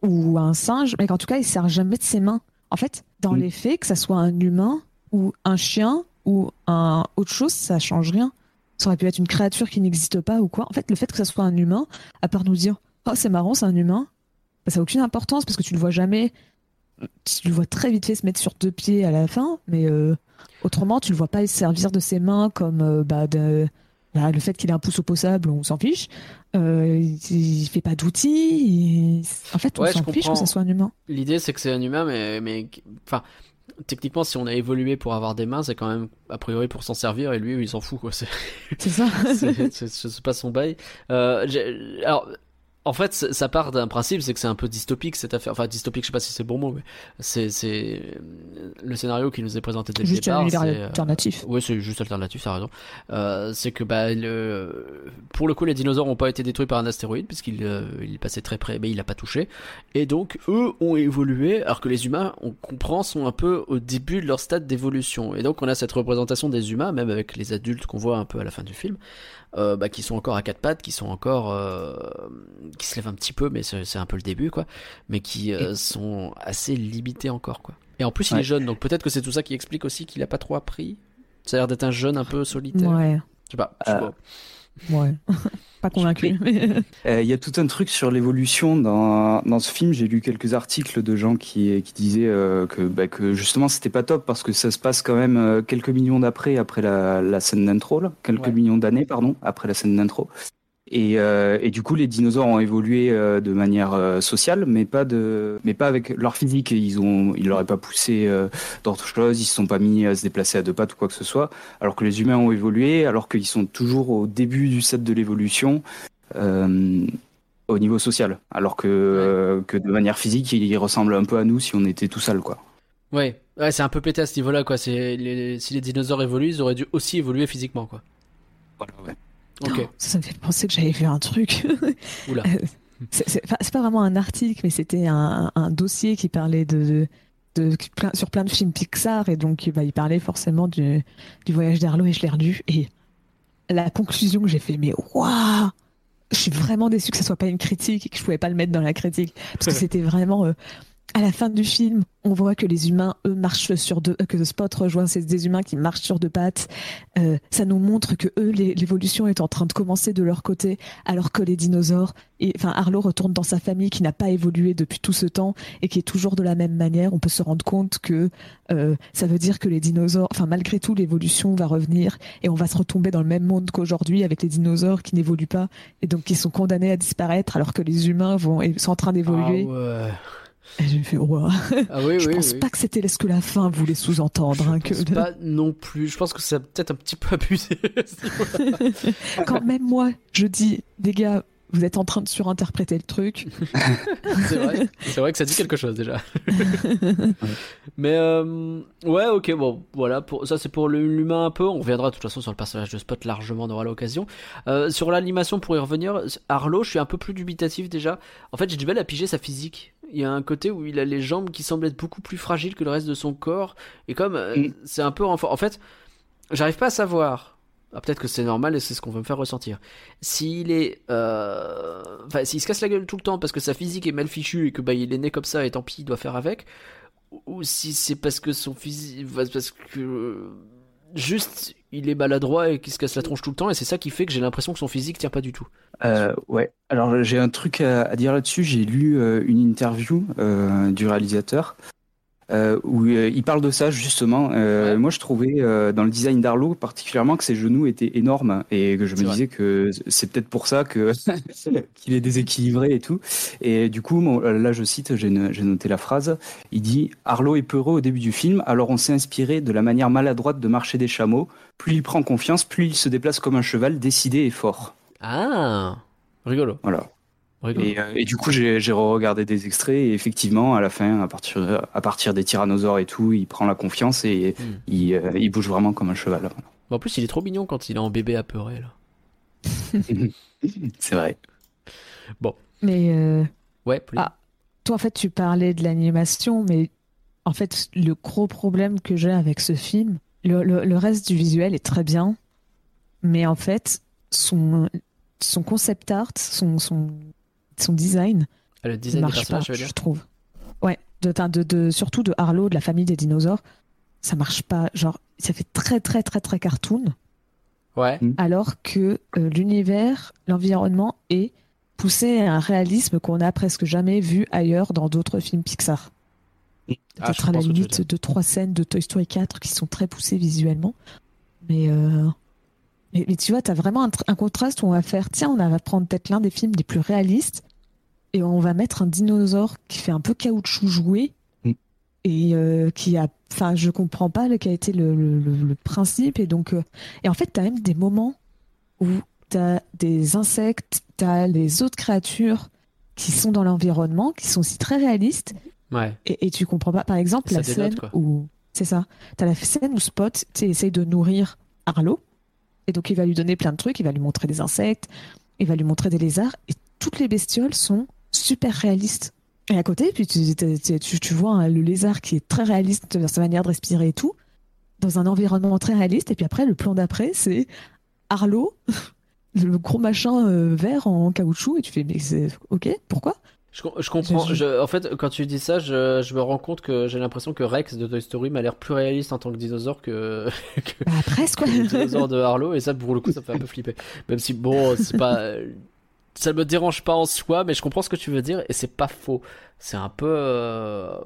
ou un singe, mais qu'en tout cas, il sert jamais de ses mains. En fait, dans Mm. les faits, que ça soit un humain ou un chien ou un autre chose, ça change rien. Ça aurait pu être une créature qui n'existe pas ou quoi. En fait, le fait que ça soit un humain, à part nous dire, oh, c'est marrant, c'est un humain, bah, ça n'a aucune importance parce que tu le vois jamais. Tu le vois très vite fait se mettre sur deux pieds à la fin, mais euh, autrement, tu le vois pas se servir de ses mains comme euh, bah, de- bah, le fait qu'il ait un pouce opposable, on s'en fiche. Euh, il, il fait pas d'outils. il- En fait, on Ouais, s'en fiche que ça soit un humain. L'idée, c'est que c'est un humain, mais, mais, enfin, techniquement, si on a évolué pour avoir des mains, c'est quand même a priori pour s'en servir, et lui, il s'en fout, quoi. C'est, ça. c'est, pas son bail. Euh, alors, en fait, ça ça part d'un principe, c'est que c'est un peu dystopique cette affaire. Enfin, dystopique, je sais pas si c'est le bon mot, mais c'est, c'est le scénario qui nous est présenté dès le Juste départ. univers c'est, euh, alternatif. Oui, c'est juste alternatif, t'as raison. Euh, c'est que bah, le... pour le coup, les dinosaures n'ont pas été détruits par un astéroïde puisqu'il euh, il est passé très près, mais il a pas touché. Et donc, eux ont évolué, alors que les humains, on comprend, sont un peu au début de leur stade d'évolution. Et donc, on a cette représentation des humains, même avec les adultes qu'on voit un peu à la fin du film, euh, bah, qui sont encore à quatre pattes, qui sont encore, euh, qui se lèvent un petit peu, mais c'est un peu le début, quoi. Mais qui euh, sont assez limités encore, quoi. Et en plus, il Ouais. est jeune, donc peut-être que c'est tout ça qui explique aussi qu'il a pas trop appris. Ça a l'air d'être un jeune un peu solitaire. Ouais, Je sais pas. je sais Euh, pas. Ouais. pas convaincu. mais- Euh, Il y a tout un truc sur l'évolution dans, dans ce film. J'ai lu quelques articles de gens qui, qui disaient euh, que, bah, que justement c'était pas top parce que ça se passe quand même euh, quelques millions d'après après la, la scène d'intro, là. quelques Ouais. millions d'années pardon après la scène d'intro. Et, euh, et du coup, les dinosaures ont évolué euh, de manière euh, sociale, mais pas de, mais pas avec leur physique. Ils ont, ils l'auraient pas poussé euh, d'autres choses. Ils se sont pas mis à se déplacer à deux pattes ou quoi que ce soit. Alors que les humains ont évolué, alors qu'ils sont toujours au début du stade de l'évolution euh, au niveau social. Alors que, euh, que de manière physique, ils ressemblent un peu à nous si on était tout sale, quoi. Ouais, ouais c'est un peu pété à ce niveau-là, quoi. C'est les- si les dinosaures évoluent, ils auraient dû aussi évoluer physiquement, quoi. Voilà, ouais. Ça, ça me fait penser que j'avais vu un truc. Oula. C'est pas, vraiment un article, mais c'était un, un dossier qui parlait de, de, de- qui- plein- sur plein de films Pixar et donc bah, il parlait forcément du, du voyage d'Arlo et je l'ai lu et la conclusion que j'ai fait, mais waouh, je suis vraiment déçue que ça soit pas une critique et que je pouvais pas le mettre dans la critique parce que c'était vraiment euh, à la fin du film, on voit que les humains, eux, marchent sur deux, euh, que Spot rejoint ces des humains qui marchent sur deux pattes. Euh, ça nous montre que eux, l'évolution est en train de commencer de leur côté, alors que les dinosaures, enfin Arlo retourne dans sa famille qui n'a pas évolué depuis tout ce temps et qui est toujours de la même manière. On peut se rendre compte que euh, ça veut dire que les dinosaures, enfin malgré tout, l'évolution va revenir et on va se retomber dans le même monde qu'aujourd'hui avec les dinosaures qui n'évoluent pas et donc qui sont condamnés à disparaître, alors que les humains vont sont en train d'évoluer. Ah. Et j'ai fait, ouah. Ah oui, je oui, pense oui. pas que c'était ce que la fin voulait sous-entendre. hein, Je pense que... pas non plus. Je pense que ça a peut-être un petit peu abusé. Quand même moi, je dis, les gars, vous êtes en train de surinterpréter le truc. c'est vrai. C'est vrai que ça dit quelque chose déjà. Mais euh, ouais, ok, bon, voilà. Pour, ça, c'est pour l'humain un peu. On reviendra de toute façon sur le personnage de Spot largement, on aura l'occasion. Euh, sur l'animation, pour y revenir, Arlo, je suis un peu plus dubitatif déjà. En fait, j'ai du mal à piger sa physique. Il y a un côté où il a les jambes qui semblent être beaucoup plus fragiles que le reste de son corps. Et comme euh, Mm. c'est un peu renfort. En fait, j'arrive pas à savoir. Ah, Peut-être que c'est normal et c'est ce qu'on veut me faire ressentir. S'il est. euh, Enfin, s'il se casse la gueule tout le temps parce que sa physique est mal fichue et que bah, il est né comme ça et tant pis, il doit faire avec. Ou si c'est parce que son physique. Parce que. Juste, il est maladroit et qu'il se casse la tronche tout le temps et c'est ça qui fait que j'ai l'impression que son physique tient pas du tout. Euh, ouais. Alors j'ai un truc à, à dire là-dessus. J'ai lu euh, une interview euh, du réalisateur euh, où euh, il parle de ça justement. Euh, Ouais. Moi, je trouvais dans le design d'Arlo particulièrement que ses genoux étaient énormes et que je me vrai. disais que c'est peut-être pour ça que qu'il est déséquilibré et tout. Et du coup, bon, là, je cite, j'ai noté la phrase. Il dit Arlo est peureux au début du film, alors on s'est inspiré de la manière maladroite de marcher des chameaux. Plus il prend confiance, plus il se déplace comme un cheval décidé et fort. Ah Rigolo. Voilà. Et, euh, et du coup, j'ai regardé des extraits et effectivement, à la fin, à partir, à partir des tyrannosaures et tout, il prend la confiance et Hmm. il, euh, il bouge vraiment comme un cheval. En plus, il est trop mignon quand il est en bébé apeuré là. C'est vrai. Mais euh, Ouais. Ah. toi, en fait, tu parlais de l'animation, mais en fait, le gros problème que j'ai avec ce film, le, le- le reste du visuel est très bien, mais en fait, son, son concept art, son, son, son design, Ah, le ne design des marche pas, je veux dire. je trouve. Ouais, de, enfin, de, de- surtout de Arlo, de la famille des dinosaures, ça marche pas. Genre, ça fait très, très, très, très cartoon. Ouais. alors que euh, l'univers, l'environnement est poussé à un réalisme qu'on n'a presque jamais vu ailleurs dans d'autres films Pixar. Ah, je Peut-être à la limite de trois scènes de Toy Story 4 qui sont très poussées visuellement. Mais, euh, mais, mais tu vois, tu as vraiment un, tr- un contraste où on va faire, tiens, on va prendre peut-être l'un des films les plus réalistes et on va mettre un dinosaure qui fait un peu caoutchouc joué Mm. et euh, qui a, enfin, je comprends pas le, quel a été le, le- le- le principe et donc, euh, et en fait, tu as même des moments où tu as des insectes, tu as les autres créatures qui sont dans l'environnement, qui sont aussi très réalistes Ouais. et, et tu comprends pas. Par exemple, Ça la dénote, scène quoi. où. C'est ça. T'as la scène où Spot tu essaye de nourrir Arlo. Et donc, il va lui donner plein de trucs. Il va lui montrer des insectes. Il va lui montrer des lézards. Et toutes les bestioles sont super réalistes. Et à côté, puis tu, tu, vois hein, le lézard qui est très réaliste dans sa manière de respirer et tout, dans un environnement très réaliste. Et puis après, le plan d'après, c'est Arlo, le gros machin euh, vert en caoutchouc. Et tu fais, mais c'est ok, pourquoi? Je, com- je comprends. Je- en fait, quand tu dis ça, je, je me rends compte que j'ai l'impression que Rex de Toy Story m'a l'air plus réaliste en tant que dinosaure que, que, Bah, presque, que le dinosaure de Harlow. Et ça, pour le coup, ça me fait un peu flipper. Même si, bon, c'est pas. Ça me dérange pas en soi, mais je comprends ce que tu veux dire et c'est pas faux. C'est un peu. euh,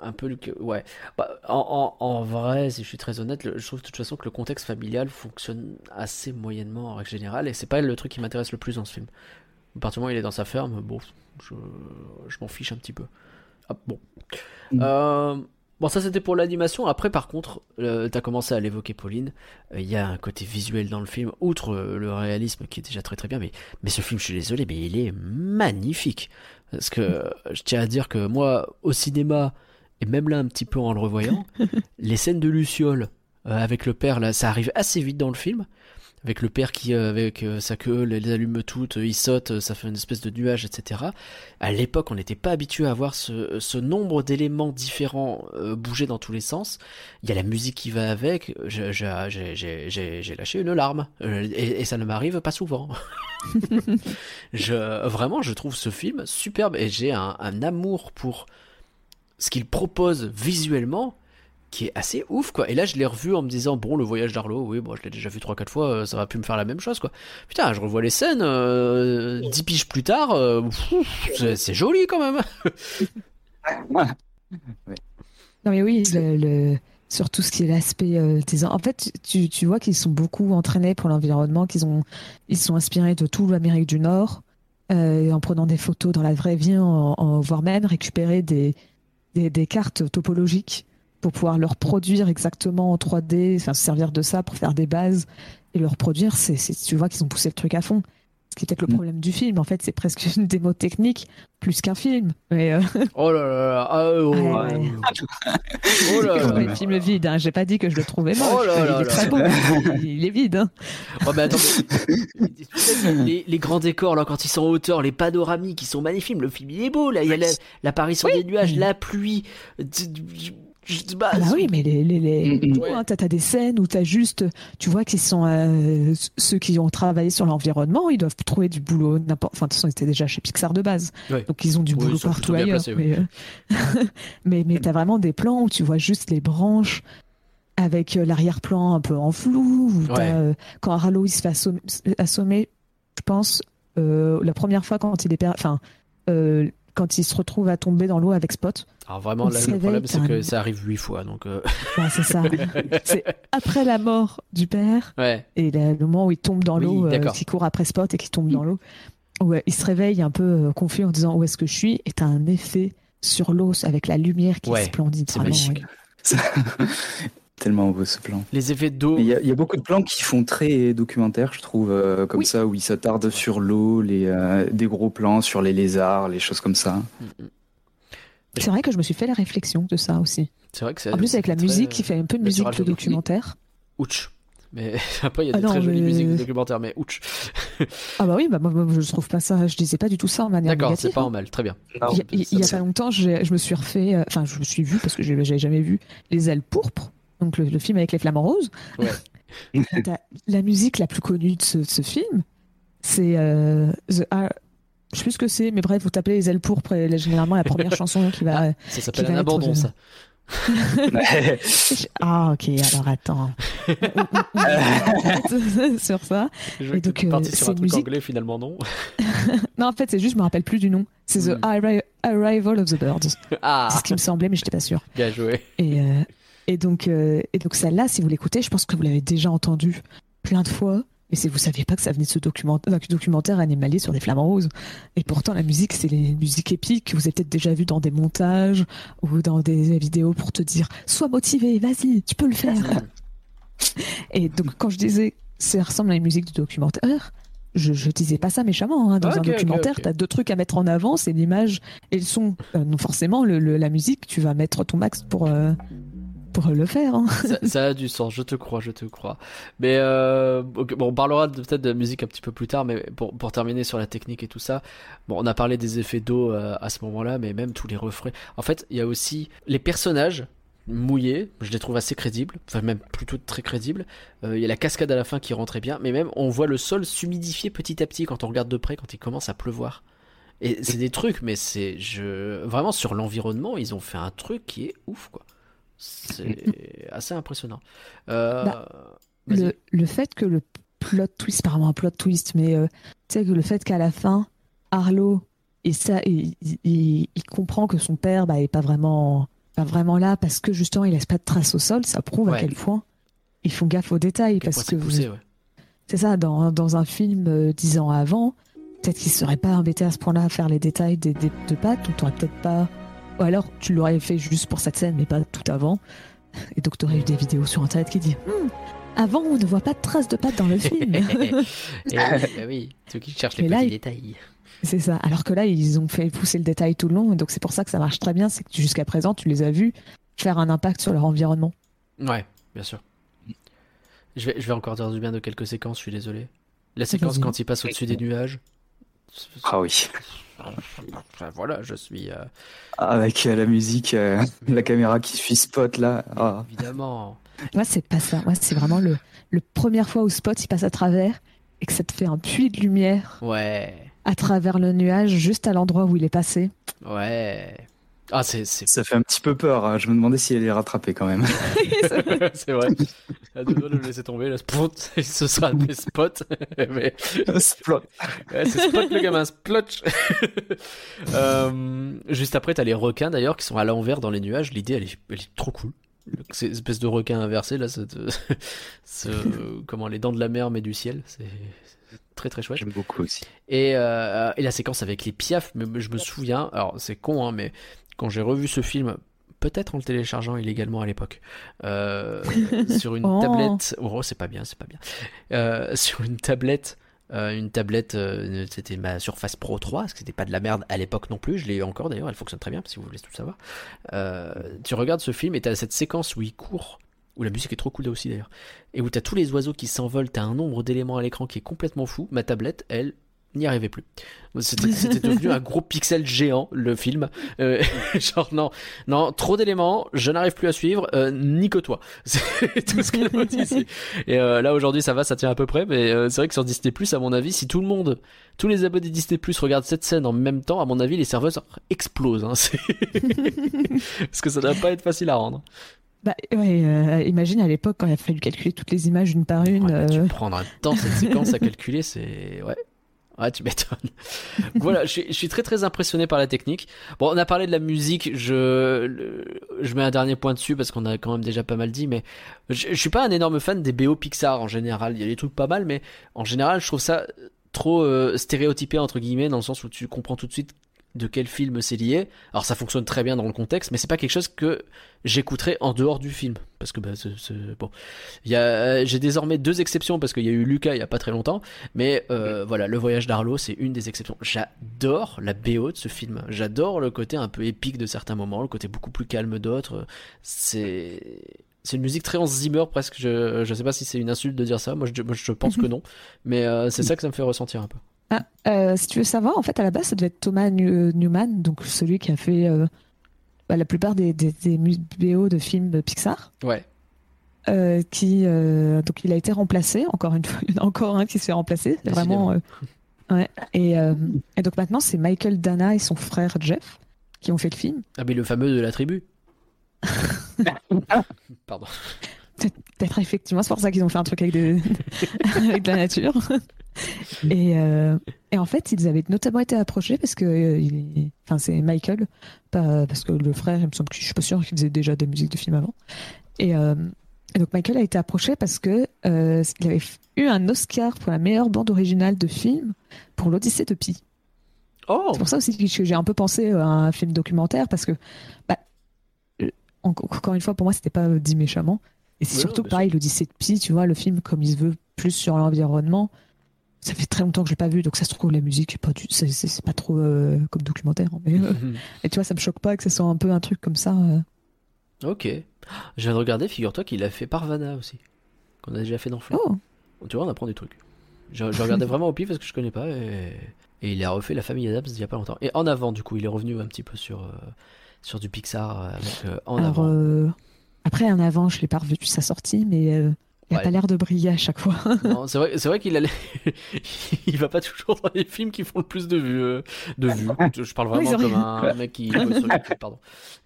un peu. le- Ouais. Bah, en, en, en vrai, si je suis très honnête, je trouve de toute façon que le contexte familial fonctionne assez moyennement en règle générale et c'est pas le truc qui m'intéresse le plus dans ce film. À partir du moment où il est dans sa ferme, bon, je, je m'en fiche un petit peu. Ah, bon. Mm. Euh, bon, ça c'était pour l'animation. Après, par contre, euh, t'as commencé à l'évoquer, Pauline. Euh, Il y a un côté visuel dans le film, outre le réalisme qui est déjà très très bien. Mais, mais ce film, je suis désolé, mais il est magnifique. Parce que euh, je tiens à dire que moi, au cinéma, et même là un petit peu en le revoyant, les scènes de Luciole avec le père, là, ça arrive assez vite dans le film. Avec le père qui, euh, avec euh, sa queue, les, allume toutes, euh, il saute, ça fait une espèce de nuage, etc. À l'époque, on n'était pas habitué à voir ce, nombre d'éléments différents bouger dans tous les sens. Il y a la musique qui va avec. J'ai lâché une larme. Et, ça ne m'arrive pas souvent. vraiment, je trouve ce film superbe et j'ai un amour pour ce qu'il propose visuellement qui est assez ouf quoi. Et là je l'ai revu en me disant bon le voyage d'Arlo, oui bon je l'ai déjà vu 3-4 fois, euh, ça va plus me faire la même chose quoi. Putain je revois les scènes, euh, 10 piges plus tard, euh, c'est joli quand même. Non mais oui, le, le- sur tout ce qui est l'aspect euh, des... En fait, tu, tu vois qu'ils sont beaucoup entraînés pour l'environnement, qu'ils ont ils sont inspirés de toute l'Amérique du Nord, euh, en prenant des photos dans la vraie vie, en, en- voire même récupérer des, des, des cartes topologiques pour pouvoir leur produire exactement en 3D, enfin se servir de ça pour faire des bases et leur produire. C'est, c'est- tu vois qu'ils ont poussé le truc à fond. Ce qui est peut-être le Mm. problème du film. En fait, c'est presque une démo technique plus qu'un film. Mais euh, Oh là là là, ah, oh, Ouais, oh, ouais. oh là là les films vides, hein. j'ai pas dit que je le trouvais moche. Oh là là il est là très là. beau. il, est vide. hein. Oh, mais attends, mais- les, les grands décors là quand ils sont en hauteur, les panoramiques ils sont magnifiques. Le film il est beau là, il y a la- l'apparition des nuages, la pluie. Je- bah, Ah bah oui, mais les, les, les... Mm, mm. Ouais, t'as, t'as des scènes où t'as juste, tu vois qu'ils sont euh, ceux qui ont travaillé sur l'environnement, ils doivent trouver du boulot n'importe. Enfin, de toute façon, ils étaient déjà chez Pixar de base, Ouais. donc ils ont du Oui, boulot partout ailleurs. placés, oui. mais, euh, mais mais t'as vraiment des plans où tu vois juste les branches avec euh, l'arrière-plan un peu en flou. Où Ouais. euh, quand Harlow il se fait assommer, assommer, je pense euh, la première fois quand il est, per- enfin. euh, quand il se retrouve à tomber dans l'eau avec Spot, Alors vraiment Il là le problème c'est que ça arrive huit fois donc euh, c'est ça. c'est après la mort du père, ouais. Et là, le moment où il tombe dans Oui, l'eau, euh, qui court après Spot et qui tombe dans l'eau, ouais, il se réveille un peu euh, confus en disant où est-ce que je suis? Et t'as un effet sur l'eau avec la lumière qui Ouais, est splendide. c'est vraiment, magique. Tellement beau ce plan. Les effets d'eau. Il y, a- il y a beaucoup de plans qui font très documentaire, je trouve, euh, comme Oui. ça, où ils s'attardent sur l'eau, les, euh, des gros plans sur les lézards, les choses comme ça. C'est vrai que je me suis fait la réflexion de ça aussi. C'est vrai que c'est En plus, avec la très, musique qui fait un peu de musique de documentaire. Ouch. Mais après il y a Ah des non, très jolies mais- musiques de documentaire mais ouch. Ah bah oui, bah moi, moi, je trouve pas ça, je disais pas du tout ça en manière D'accord, c'est pas hein. en mal, très bien. Il y a, y pas longtemps, je me suis refait, euh, enfin, je me suis vu parce que j'avais jamais vu Les ailes pourpres, donc le, le film avec les flamants roses. Ouais. La musique la plus connue de ce, de ce film, c'est euh, The Ar- Je sais plus ce que c'est, mais bref, vous tapez les ailes pourpres et généralement la première chanson qui va. Ça s'appelle un abandon ça. Ah, ok, alors attends. Sur ça. Je Et donc, euh, sur c'est un truc musique- anglais finalement non? Non, en fait, c'est juste, je me rappelle plus du nom. C'est The Hmm. Arri- Arrival of the Birds. Ah, C'est ce qui me semblait, mais j'étais pas sûre. bien joué. Et, euh, et donc, euh, et donc celle-là, si vous l'écoutez, je pense que vous l'avez déjà entendue plein de fois. Et si vous saviez pas que ça venait de ce documentaire, documentaire animalier sur les flamants roses. Et pourtant, la musique, c'est les musiques épiques que vous avez peut-être déjà vues dans des montages ou dans des vidéos pour te dire Sois motivé, vas-y, tu peux le faire. Et donc, quand je disais ça ressemble à une musique de documentaire, je, je disais pas ça méchamment. hein. Dans un documentaire, ok. t'as deux trucs à mettre en avant c'est l'image et le son. Euh, non, forcément, le, le- la musique, tu vas mettre ton max pour, euh, pour le faire. hein. ça, a du sens, je te crois, je te crois. Mais euh, bon, on parlera peut-être de la musique un petit peu plus tard, mais pour, terminer sur la technique et tout ça, bon, on a parlé des effets d'eau euh, à ce moment-là, mais même tous les refrains. En fait, il y a aussi les personnages mouillés, je les trouve assez crédibles, enfin même plutôt très crédibles. Euh, Il y a la cascade à la fin qui rentrait bien, mais même on voit le sol s'humidifier petit à petit quand on regarde de près, quand il commence à pleuvoir. Et c'est des trucs, mais c'est je vraiment sur l'environnement, ils ont fait un truc qui est ouf quoi. C'est assez impressionnant. Euh, Bah, le, le fait que le plot twist, pas vraiment un plot twist, mais euh, tu sais que le fait qu'à la fin, Arlo, et ça, il, il- il comprend que son père bah, est pas vraiment, pas vraiment là parce que justement il laisse pas de traces au sol, ça prouve Ouais. à quel point ils font gaffe aux détails parce que c'est poussé, ouais. c'est ça dans, dans un film euh, dix ans avant, peut-être qu'il serait pas embêté à ce point-là à faire les détails des, des- de pattes, donc t'aurais peut-être pas, ou alors tu l'aurais fait juste pour cette scène mais pas tout avant, et donc t'aurais eu des vidéos sur internet qui disent Hmm, avant on ne voit pas de traces de pattes dans le film. Et oui, bah oui, ceux qui cherchent les là, petits il- détails. C'est ça. Alors que là, ils ont fait pousser le détail tout le long, et donc c'est pour ça que ça marche très bien. C'est que jusqu'à présent, tu les as vus faire un impact sur leur environnement. Ouais, bien sûr. Je vais, je vais encore dire du bien de quelques séquences, je suis désolé. La séquence quand il passe au-dessus des nuages. Ah oui. Voilà, je suis. euh, Avec euh, la musique, euh, la caméra qui suit Spot là. Ah. évidemment. Moi, c'est pas ça. Moi, c'est vraiment le, le première fois où Spot il passe à travers et que ça te fait un puits de lumière Ouais, à travers le nuage, juste à l'endroit où il est passé. ouais. Ah, c'est c'est Ça fait un petit peu peur. hein. Je me demandais si elle est rattrapée quand même. c'est vrai. À deux doigts de le laisser tomber, là, spot, se sera appelé Spot. Mais Spot. Ouais, c'est Spot le gamin, Splotch. euh, juste après, t'as les requins d'ailleurs qui sont à l'envers dans les nuages. L'idée, elle est, elle est trop cool. Ces espèces de requins inversés là, cette- ce- comment les dents de la mer mais du ciel, c'est c'est très très chouette. J'aime beaucoup aussi. Et, euh, et la séquence avec les piafs, mais je me souviens, alors c'est con, hein, mais quand j'ai revu ce film, peut-être en le téléchargeant illégalement à l'époque, euh, sur une Oh. tablette. Oh, c'est pas bien, c'est pas bien. Euh, sur une tablette. euh, une tablette, c'était ma Surface Pro 3, parce que c'était pas de la merde à l'époque non plus, je l'ai eu encore d'ailleurs, elle fonctionne très bien, si vous voulez tout savoir. Tu regardes ce film et t'as cette séquence où il court, où la musique est trop cool là aussi d'ailleurs, et où t'as tous les oiseaux qui s'envolent, t'as un nombre d'éléments à l'écran qui est complètement fou. Ma tablette, elle, n'y arrivait plus. C'était devenu un gros pixel géant, le film. Euh, genre, non, non, trop d'éléments, je n'arrive plus à suivre, euh, nique-toi. C'est tout ce qu'elle me dit ici. Et euh, là, aujourd'hui, ça va, ça tient à peu près, mais c'est vrai que sur Disney+, à mon avis, si tout le monde, tous les abonnés Disney+, regardent cette scène en même temps, à mon avis, les serveurs explosent. Hein, Parce que ça doit pas être facile à rendre. Bah, ouais, euh, imagine à l'époque quand il a fallu calculer toutes les images une par une. Ouais, euh, Tu un temps cette séquence à calculer, c'est ouais. Ouais, tu m'étonnes. voilà, je suis, je suis très très impressionné par la technique. Bon, on a parlé de la musique, je je mets un dernier point dessus parce qu'on a quand même déjà pas mal dit, mais je, je suis pas un énorme fan des BO Pixar en général. Il y a des trucs pas mal, mais en général, je trouve ça trop euh, stéréotypé entre guillemets dans le sens où tu comprends tout de suite de quel film c'est lié. Alors ça fonctionne très bien dans le contexte, mais c'est pas quelque chose que j'écouterais en dehors du film parce que bah, c'est, bon. Il y a, j'ai désormais deux exceptions parce qu'il y a eu Lucas il y a pas très longtemps, mais euh, voilà, le voyage d'Arlo c'est une des exceptions. J'adore la BO de ce film. J'adore le côté un peu épique de certains moments, le côté beaucoup plus calme d'autres. C'est c'est une musique très Hans Zimmer presque. Je je sais pas si c'est une insulte de dire ça. Moi je, moi, je pense que non, mais euh, c'est ça que ça me fait ressentir un peu. Ah, euh, si tu veux savoir, en fait, à la base, ça devait être Thomas New- Newman, donc celui qui a fait euh, bah, la plupart des, des, des mu- BO de films Pixar. Ouais. euh, qui euh, donc il a été remplacé encore une fois il y en a encore un qui se fait remplacer vraiment euh, ouais et, euh, et donc maintenant c'est Michael Dana et son frère Jeff qui ont fait le film Ah mais le fameux de la tribu. Pardon. Peut-être effectivement c'est pour ça qu'ils ont fait un truc avec, de... avec de la nature. Et, euh, et en fait ils avaient notamment été approchés parce que euh, il enfin c'est Michael pas parce que le frère il me semble que je suis pas sûr qu'il faisait déjà des musiques de films avant. Et, euh, et donc Michael a été approché parce que il avait eu un Oscar pour la meilleure bande originale de film pour l'Odyssée de Pi. Oh! C'est pour ça aussi que j'ai un peu pensé à un film documentaire parce que, bah, en- encore une fois, pour moi, c'était pas dit méchamment. Et c'est Ouais, surtout pareil, l'Odyssée de Pi, tu vois, le film, comme il se veut plus sur l'environnement. Ça fait très longtemps que je l'ai pas vu, donc ça se trouve, la musique pas, du... c'est, pas trop euh, comme documentaire. hein, mais, euh, et tu vois, ça me choque pas que ce soit un peu un truc comme ça. euh. Ok. Je viens de regarder, figure-toi qu'il a fait Parvana aussi. Qu'on a déjà fait dans Fleur. Oh, Tu vois, on apprend des trucs. Je, je regardais vraiment au pif parce que je connais pas et, et il a refait La famille Adams il y a pas longtemps. Et en avant, du coup, il est revenu un petit peu sur, sur du Pixar avec En alors, avant. Euh, après, en avant, je l'ai pas revu sa sortie, mais euh, il a Ouais. pas l'air de briller à chaque fois. Non, c'est vrai, c'est vrai qu'il a, il va pas toujours dans les films qui font le plus de vues, euh, de vues. Je parle Oui, vraiment c'est comme un mec qui pardon,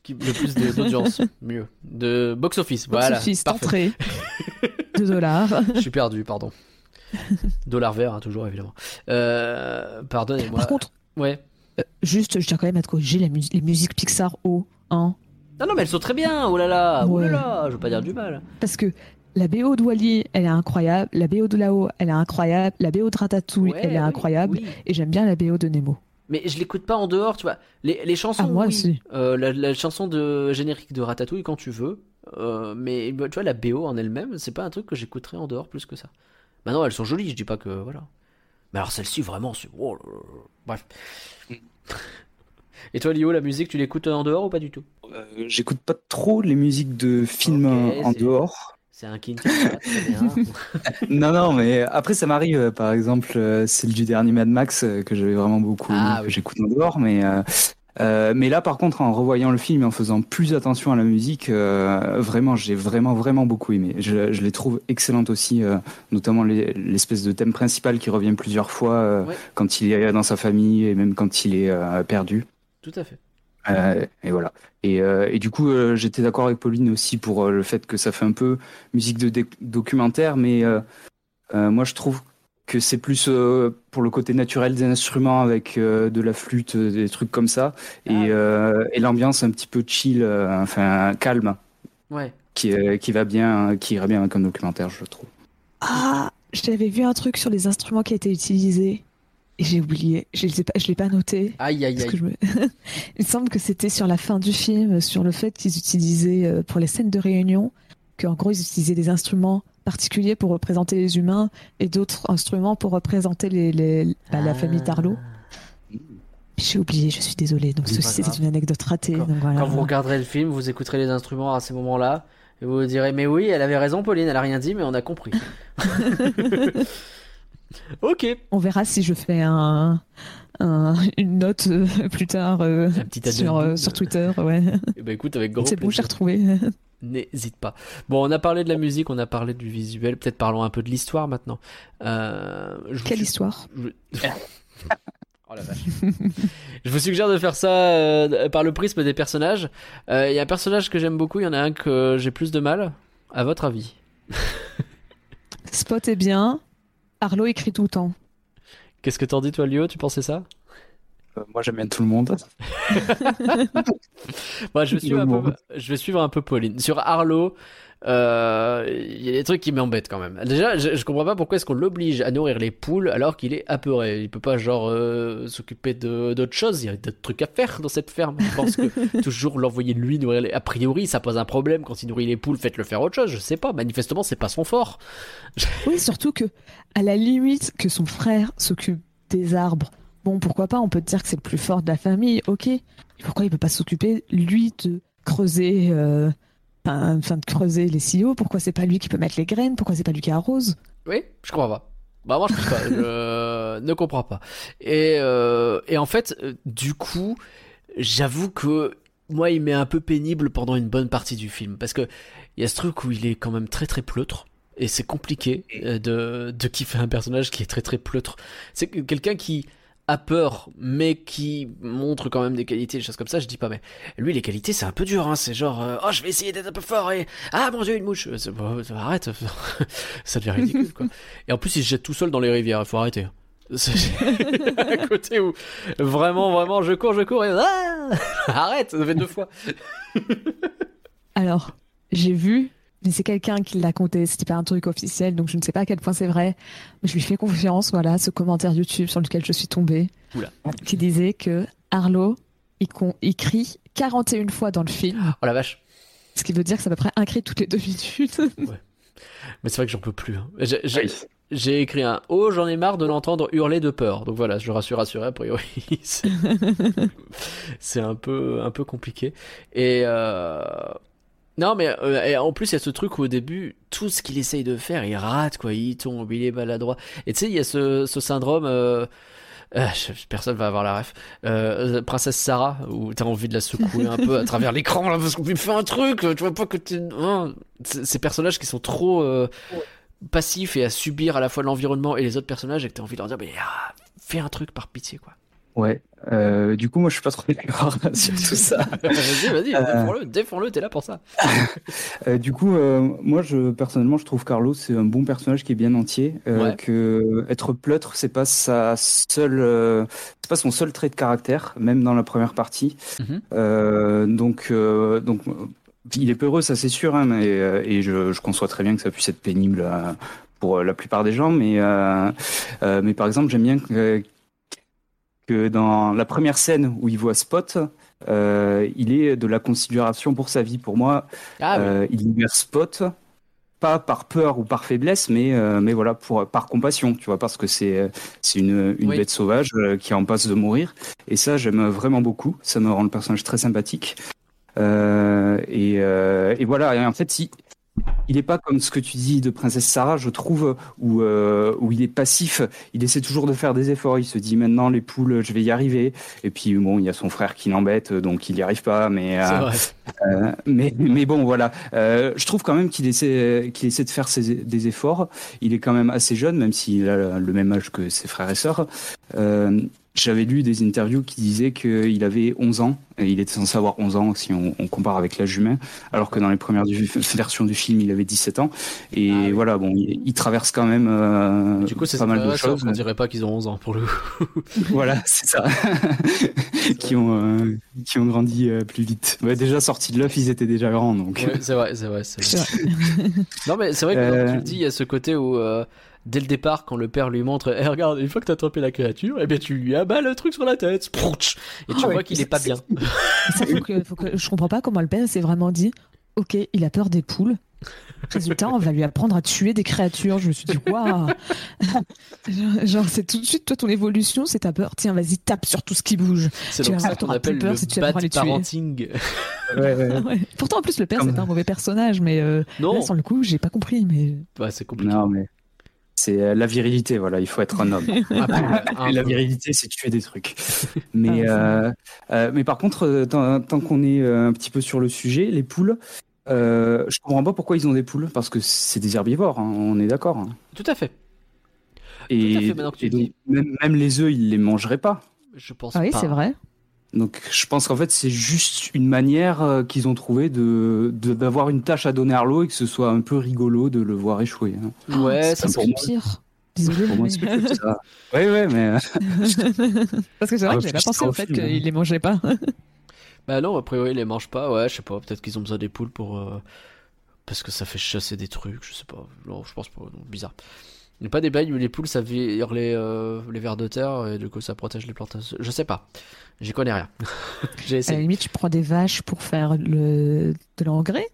qui le plus d'audience, mieux, de box office. Box Voilà, office, parfait. entrée. 2 dollars. Je suis perdu, pardon. Dollar vert, hein, toujours évidemment. Euh, Pardonnez-moi. Par contre, ouais. juste, je tiens quand même à te corriger la les musiques Pixar haut, hein. Non, non, mais elles sont très bien. Oh là là, oh là là. Je veux pas dire du mal. Parce que la BO de Wally, elle est incroyable. La BO de Lao, elle est incroyable. La BO de Ratatouille, Ouais, elle est incroyable. oui. Et j'aime bien la BO de Nemo. Mais je l'écoute pas en dehors, tu vois. Les, les chansons, Ah, moi oui. aussi. Euh, la, la chanson de générique de Ratatouille quand tu veux. Euh, mais bah, tu vois, la BO en elle-même, c'est pas un truc que j'écouterais en dehors plus que ça. Maintenant, elles sont jolies, je dis pas que voilà. Mais alors celle-ci, vraiment, c'est. oh. Bref. Et toi, Lio, la musique, tu l'écoutes en dehors ou pas du tout? Euh, J'écoute pas trop les musiques de films en dehors. C'est un King. Non, non, mais après ça m'arrive, euh, par exemple, euh, celle du dernier Mad Max que j'avais vraiment beaucoup, Ah, que j'écoute en dehors, mais euh, mais là par contre en revoyant le film et en faisant plus attention à la musique, euh, vraiment j'ai vraiment vraiment beaucoup aimé. Je, je les trouve excellentes aussi, euh, notamment les- l'espèce de thème principal qui revient plusieurs fois Ouais. quand il est dans sa famille et même quand il est perdu. Tout à fait. Euh, et voilà. Et, euh, et du coup, euh, j'étais d'accord avec Pauline aussi pour euh, le fait que ça fait un peu musique de documentaire, mais euh, euh, moi je trouve que c'est plus euh, pour le côté naturel des instruments avec euh, de la flûte, des trucs comme ça, et, Ah. euh, et l'ambiance un petit peu chill, euh, enfin calme, Ouais. qui, euh, qui va bien, qui irait bien avec un documentaire, je trouve. Ah, j'avais vu un truc sur les instruments qui a été utilisé. Et j'ai oublié. Je ne pas, je l'ai pas noté. Aïe, aïe, aïe. me- Il semble que c'était sur la fin du film, sur le fait qu'ils utilisaient euh, pour les scènes de réunion, qu'en gros ils utilisaient des instruments particuliers pour représenter les humains et d'autres instruments pour représenter les, les- bah, la famille Tarlo. J'ai oublié, je suis désolée. Donc ceci c'était une anecdote ratée. Quand- donc voilà. Quand vous regarderez le film, vous écouterez les instruments à ces moments-là. Et vous vous direz, mais oui, elle avait raison, Pauline, elle a rien dit, mais on a compris. ok. On verra si je fais un, un- une note euh, plus tard euh, sur, euh, Twitter. Ouais. Écoute, avec grand C'est bon, j'ai retrouvé. N'hésite pas. Bon, on a parlé de la musique, on a parlé du visuel. Peut-être parlons un peu de l'histoire maintenant. Euh, je Quelle histoire je- Oh la vache. je vous suggère de faire ça euh, par le prisme des personnages. Euh, Il y a un personnage que j'aime beaucoup, il y en a un que j'ai plus de mal. À votre avis? Spot est bien. Arlo écrit tout le temps. Qu'est-ce que t'en dis toi, Lio Tu pensais ça? Euh, moi, j'aime bien tout le monde. Moi, je vais, suivre un Le peu, je vais suivre un peu Pauline. Sur Arlo, euh, il y a des trucs qui m'embêtent quand même. Déjà, je, je comprends pas pourquoi est-ce qu'on l'oblige à nourrir les poules alors qu'il est apeuré. Il peut pas, genre, euh, s'occuper d'autres choses. Il y a d'autres trucs à faire dans cette ferme. Je pense que toujours l'envoyer lui nourrir les... A priori, ça pose un problème quand il nourrit les poules. Faites-le faire autre chose. Je sais pas. Manifestement, c'est pas son fort. Oui, surtout que, à la limite, que son frère s'occupe des arbres. Bon, pourquoi pas, on peut te dire que c'est le plus fort de la famille, ok. Pourquoi il peut pas s'occuper, lui, de creuser, euh, enfin, de creuser les silos Pourquoi c'est pas lui qui peut mettre les graines? Pourquoi c'est pas lui qui arrose? Oui, je comprends pas. Bah moi je comprends pas, je ne comprends pas. Et, euh, et en fait, euh, du coup, j'avoue que moi il m'est un peu pénible pendant une bonne partie du film parce que il y a ce truc où il est quand même très très pleutre et c'est compliqué euh, de de kiffer un personnage qui est très très pleutre. C'est que quelqu'un qui a peur mais qui montre quand même des qualités, des choses comme ça, je dis pas mais lui les qualités c'est un peu dur hein, c'est genre euh, oh je vais essayer d'être un peu fort et ah mon dieu une mouche, bah, arrête, ça devient ridicule quoi. Et en plus, il se jette tout seul dans les rivières. Il faut arrêter. Un côté où vraiment, vraiment, je cours, je cours et ah arrête. Ça fait deux fois. Alors, j'ai vu, mais c'est quelqu'un qui l'a compté, c'était pas un truc officiel, donc je ne sais pas à quel point c'est vrai. Mais je lui fais confiance, voilà, ce commentaire YouTube sur lequel je suis tombée, Oula. qui disait que Arlo, il, con- il crie 41 fois dans le film, Oh la vache. ce qui veut dire que c'est à peu près un cri toutes les deux minutes. Mais c'est vrai que j'en peux plus. hein. J'ai- J'ai j'ai écrit un oh j'en ai marre de l'entendre hurler de peur. Donc voilà, je rassure, rassuré a priori. c'est- c'est un peu, un peu compliqué. Et euh... non mais euh, en plus il y a ce truc où au début tout ce qu'il essaye de faire il rate quoi, il tombe, il est maladroit. Et tu sais il y a ce, syndrome. euh, euh, personne va avoir la ref. Princesse Sarah, où t'as envie de la secouer un peu à travers l'écran, là, parce qu'on lui fait un truc, tu vois pas que. C- Ces personnages qui sont trop passifs et à subir à la fois l'environnement et les autres personnages, et que t'as envie de leur dire, mais ah, fais un truc par pitié, quoi. Ouais. Euh, du coup, moi, je suis pas trop d'accord sur tout ça. vas-y, vas-y, Euh. défends-le, défends-le, t'es là pour ça. Euh, du coup, euh, moi, je personnellement, je trouve Carlos c'est un bon personnage qui est bien entier. Euh, Ouais. Que être pleutre, c'est pas sa seule, euh, c'est pas son seul trait de caractère, même dans la première partie. Mhm. Euh, donc, euh, donc, euh, il est peureux, ça c'est sûr, hein, mais, euh, et je, je conçois très bien que ça puisse être pénible euh, pour euh, la plupart des gens. Mais, euh, euh, mais par exemple, j'aime bien que, que dans la première scène où il voit Spot. Euh, il est de la considération pour sa vie. Pour moi, Ah oui. euh, il libère Spot, pas par peur ou par faiblesse, mais, euh, mais voilà, pour, par compassion, tu vois, parce que c'est c'est une, une Oui. bête sauvage qui est en passe de mourir. Et ça, j'aime vraiment beaucoup. Ça me rend le personnage très sympathique. Et, et voilà, et en fait, si, il n'est pas comme ce que tu dis de Princesse Sarah, je trouve, où, euh, où il est passif. Il essaie toujours de faire des efforts. Il se dit maintenant, les poules, je vais y arriver. Et puis, bon, il y a son frère qui l'embête, donc il n'y arrive pas. Mais, euh, euh, mais, mais bon, voilà. Je trouve quand même qu'il essaie, qu'il essaie de faire ses- des efforts. Il est quand même assez jeune, même s'il a le même âge que ses frères et sœurs. Euh, J'avais lu des interviews qui disaient qu'il avait 11 ans. Et il était censé avoir 11 ans si on, on compare avec l'âge humain, alors que dans les premières du- versions du film, il avait 17 ans. Et Ah oui. voilà, bon, il, il traverse quand même euh, Du coup, c'est pas mal de choses. choses. On dirait pas qu'ils ont 11 ans pour le coup. Voilà, c'est ça. qui ont euh, qui ont grandi euh, plus vite. Ouais, déjà sortis de l'œuf, ils étaient déjà grands, donc. Ouais, c'est vrai, c'est vrai. c'est vrai. Non mais c'est vrai que Euh. comme tu le dis, il y a ce côté où euh, dès le départ, quand le père lui montre, eh, regarde, une fois que t'as attrapé la créature, eh bien tu lui abats le truc sur la tête, et tu Ah ouais, vois qu'il est pas bien. Ça, faut que, faut que- je comprends pas comment le père s'est vraiment dit Ok, il a peur des poules. Résultat, on va lui apprendre à tuer des créatures. Je me suis dit, waouh Genre, genre, c'est tout de suite, toi, ton évolution, c'est ta peur. Tiens, vas-y, tape sur tout ce qui bouge. C'est Tu donc vas- ça qu'on appelle peur le si tu bad les tuer. parenting. Ouais, ouais. Ouais. Pourtant, en plus, le père, c'est pas un mauvais personnage, mais euh, Non, là, sur le coup, j'ai pas compris. Mais ouais, c'est compliqué. Non, mais c'est euh, la virilité, voilà, il faut être un homme. Peu, un Et la virilité, c'est tuer des trucs. Mais, Ah, euh, euh, mais par contre, tant, tant qu'on est un petit peu sur le sujet, les poules, euh, je comprends pas pourquoi ils ont des poules, parce que c'est des herbivores, hein, on est d'accord. hein. Tout à fait. Et, Tout à fait, maintenant que tu et le donc, dis. même, même les œufs, ils les mangeraient pas. Je pense ah oui, pas. c'est vrai. Donc je pense qu'en fait, c'est juste une manière euh, qu'ils ont trouvé de d'avoir une tâche à donner à Arlo et que ce soit un peu rigolo de le voir échouer. hein. Ouais, c'est ça pour c'est moi. pire. Désolé. Pour moi, ça. Ouais, ouais, mais euh, Parce que c'est vrai Ah, que j'avais pas pensé au fait qu'il les mangeait pas. Bah non, a priori, ils les mangent pas. Ouais, je sais pas. Peut-être qu'ils ont besoin des poules pour. euh, Parce que ça fait chasser des trucs, je sais pas. Non, je pense pas. Non, bizarre. Il n'y a pas des bails où les poules ça vire les, euh, les vers de terre et du coup ça protège les plantes. Je sais pas. J'y connais rien. À la limite, tu prends des vaches pour faire le... de l'engrais.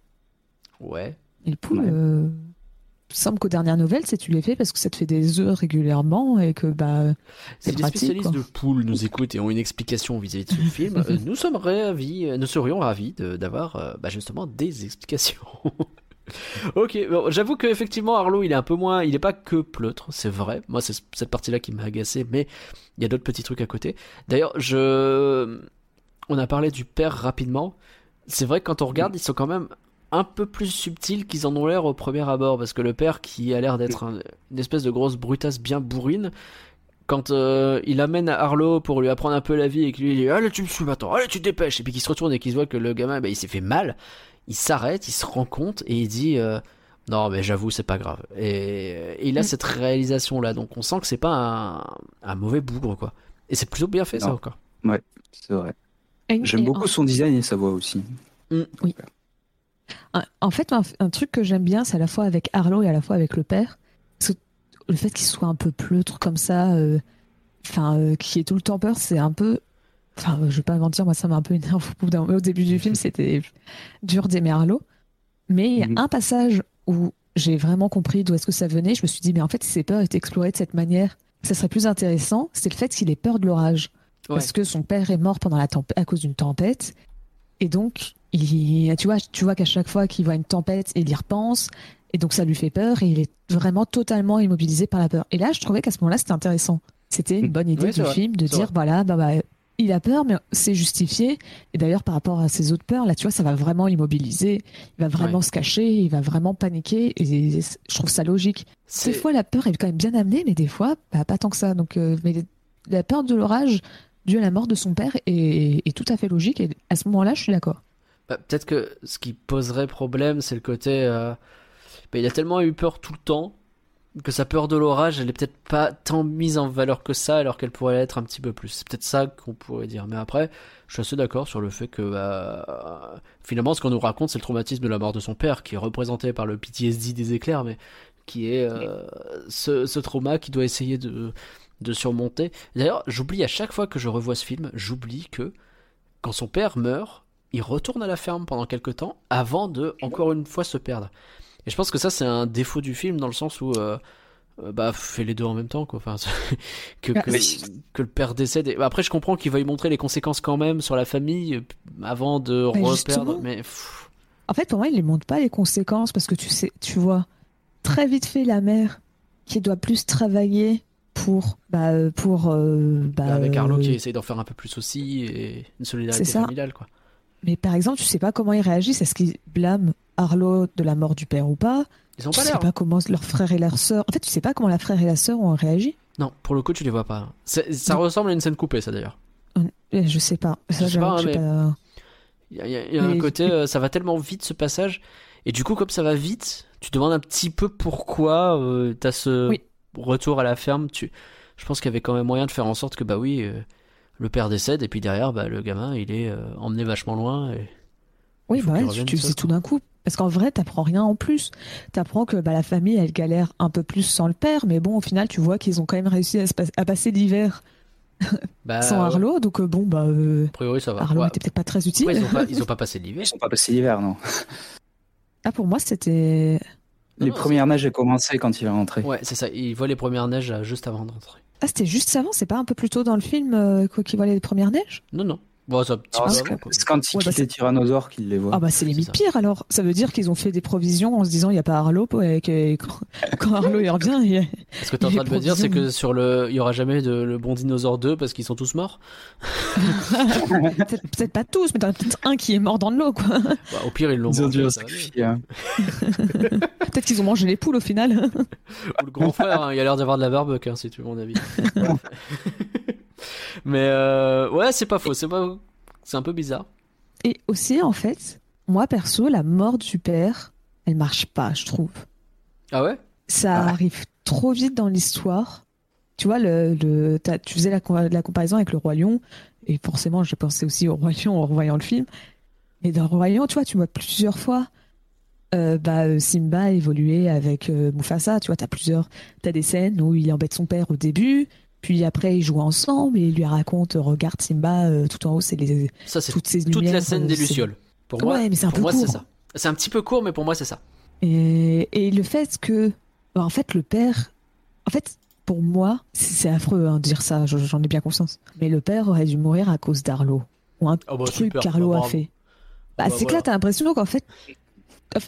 Ouais. Et le poule, Ouais. euh, il me semble qu'aux dernières nouvelles, c'est tu les fais parce que ça te fait des œufs régulièrement et que bah Si C'est les pratique, spécialistes quoi. de poules nous écoutent et ont une explication vis-à-vis de ce film, euh, nous sommes ravis, euh, nous serions ravis de- d'avoir bah, justement des explications. ok, bon, j'avoue que effectivement Arlo il est un peu moins, il est pas que pleutre, c'est vrai. Moi c'est cette partie-là qui m'a agacé, mais il y a d'autres petits trucs à côté. D'ailleurs, je, on a parlé du père rapidement. C'est vrai que quand on regarde, ils sont quand même un peu plus subtils qu'ils en ont l'air au premier abord, parce que le père qui a l'air d'être un- une espèce de grosse brutasse bien bourrine, quand euh, il amène Arlo pour lui apprendre un peu la vie et qu'il lui dit allez tu me suis maintenant, allez tu te dépêches, et puis qu'il se retourne et qu'il voit que le gamin bah, il s'est fait mal, il s'arrête, il se rend compte et il dit euh, non mais j'avoue c'est pas grave. Et, et il a Mm. cette réalisation là, donc on sent que c'est pas un, un mauvais bougre quoi. Et c'est plutôt bien fait ça encore. c'est vrai. J'aime beaucoup son design et sa voix aussi. En, en fait, un, un truc que j'aime bien, c'est à la fois avec Arlo et à la fois avec le père. le fait qu'il soit un peu pleutre comme ça, euh, enfin, euh, qui est tout le temps peur, c'est un peu. Enfin, je vais pas mentir, moi ça m'a un peu énervé au début du film, c'était dur d'aimer Arlo. Mais il y a Mhm. un passage où j'ai vraiment compris d'où est-ce que ça venait. Je me suis dit, mais en fait, si ses peurs étaient explorées de cette manière, ça serait plus intéressant. C'est le fait qu'il ait peur de l'orage. Ouais. Parce que son père est mort pendant la à cause d'une tempête. Et donc, il, tu vois, tu vois qu'à chaque fois qu'il voit une tempête, il y repense. Et donc, ça lui fait peur et il est vraiment totalement immobilisé par la peur. Et là, je trouvais qu'à ce moment-là, c'était intéressant. C'était une bonne idée Oui, du vrai. film de dire, vrai. voilà, bah, bah, il a peur, mais c'est justifié. Et d'ailleurs, par rapport à ses autres peurs, là, tu vois, ça va vraiment l'immobiliser. Il va vraiment Ouais. se cacher, il va vraiment paniquer. Et je trouve ça logique. Des fois, la peur est quand même bien amenée, mais des fois, bah, pas tant que ça. Donc, euh, mais la peur de l'orage due à la mort de son père est, est tout à fait logique. Et à ce moment-là, je suis d'accord. Bah, Peut-être que ce qui poserait problème, c'est le côté. euh, bah, il a tellement eu peur tout le temps que sa peur de l'orage, elle est peut-être pas tant mise en valeur que ça, alors qu'elle pourrait l'être un petit peu plus. C'est peut-être ça qu'on pourrait dire. Mais après, je suis assez d'accord sur le fait que bah, finalement, ce qu'on nous raconte, c'est le traumatisme de la mort de son père, qui est représenté par le PTSD des éclairs, mais qui est euh, ce, ce trauma qui doit essayer de, de surmonter. D'ailleurs, j'oublie à chaque fois que je revois ce film, j'oublie que quand son père meurt, il retourne à la ferme pendant quelques temps avant de encore une fois se perdre. Et je pense que ça c'est un défaut du film dans le sens où euh, euh, bah fais les deux en même temps quoi. Enfin que, que, Oui. que le père décède. Et... Après je comprends qu'il veuille montrer les conséquences quand même sur la famille euh, avant de Mais reperdre. Mais pff, En fait, pour moi, il ne montre pas les conséquences parce que tu sais, tu vois très vite fait la mère qui doit plus travailler pour, bah, euh, pour, euh, bah, avec Arlo euh, qui essaye d'en faire un peu plus aussi et une solidarité familiale quoi. Mais par exemple, tu sais pas comment ils réagissent. Est-ce qu'ils blâment Arlo de la mort du père ou pas? Ils ont Tu pas sais pas comment leur frère et leur sœur. En fait, tu sais pas comment la frère et la sœur ont réagi? Non, pour le coup tu les vois pas. Ça Non. ressemble à une scène coupée ça d'ailleurs. Euh, Je sais pas. Ça, Je sais pas, mais- pas- Il y a, il y un côté, euh, ça va tellement vite ce passage, et du coup, comme ça va vite, tu demandes un petit peu pourquoi euh, t'as ce Oui. retour à la ferme. Tu... Je pense qu'il y avait quand même moyen de faire en sorte que, bah oui, euh, le père décède, et puis derrière, bah, le gamin, il est euh, emmené vachement loin. Et... Oui, bah ouais, tu, faisais tout d'un coup. Parce qu'en vrai, t'apprends rien en plus. T'apprends que bah, la famille, elle galère un peu plus sans le père, mais bon, au final, tu vois qu'ils ont quand même réussi à, se pas- à passer l'hiver Bah, sans ouais. Arlo. Donc euh, bon, bah, euh, A priori, ça va. Arlo Ouais. était peut-être pas très utile. Ils, ont pas, ils ont pas passé l'hiver. Ils sont pas passés l'hiver, non. Ah, pour moi, c'était. Les non, premières neiges ont commencé quand il est rentré. Ouais, c'est ça. Il voit les premières neiges juste avant d'entrer. Ah, c'était juste avant, c'est pas un peu plus tôt dans le film euh, qu'il voit les premières neiges? Non, non. Bon, ça, un petit Alors, peu c'est quoi. c'est quand Ouais, bah, les tyrannosaures qu'il les voit. Ah bah c'est limite pire alors. Ça veut dire qu'ils ont fait des provisions en se disant il n'y a pas Arlo et que quand, Arlo il revient, il y a- Ce que t'es en train de me dire, c'est que sur le, il y aura jamais de le bon dinosaure 2 parce qu'ils sont tous morts. peut-être peut-être pas tous, mais t'en as peut-être un qui est mort dans de l'eau quoi. Bah, au pire, ils l'ont hein. Peut-être qu'ils ont mangé les poules au final. Ou le grand frère, hein, il a l'air d'avoir de la barbecue, hein, si tu veux mon avis. Mais euh, ouais, c'est pas faux, c'est pas, c'est un peu bizarre. Et aussi en fait, moi perso, la mort du père, elle marche pas, je trouve. Ah ouais? Ça Ah arrive trop vite dans l'histoire. Tu vois, le, le, t'as- tu faisais la, co- la comparaison avec le Roi Lion, et forcément, j'ai pensé aussi au Roi Lion en revoyant le film. Et dans le Roi Lion, tu vois, tu vois plusieurs fois euh, bah, euh, Simba évoluer avec euh, Mufasa. Tu vois, t'as plusieurs, t'as des scènes où il embête son père au début, puis après ils jouent ensemble et il lui raconte, regarde Simba, euh, tout en haut, c'est les, Ça, c'est toutes ces toute la scène euh, des Lucioles. Pour moi, Ouais, mais c'est un pour peu moi, c'est ça. C'est un petit peu court, mais pour moi, c'est ça. Et, et le fait que, bah, en fait, le père, en fait, pour moi, c'est affreux hein, de dire ça, je- j'en ai bien conscience. Mais le père aurait dû mourir à cause d'Arlo. Ou un Oh, bah, truc qu'Arlo Bah, a fait. Bah, c'est que là, t'as l'impression qu'en fait,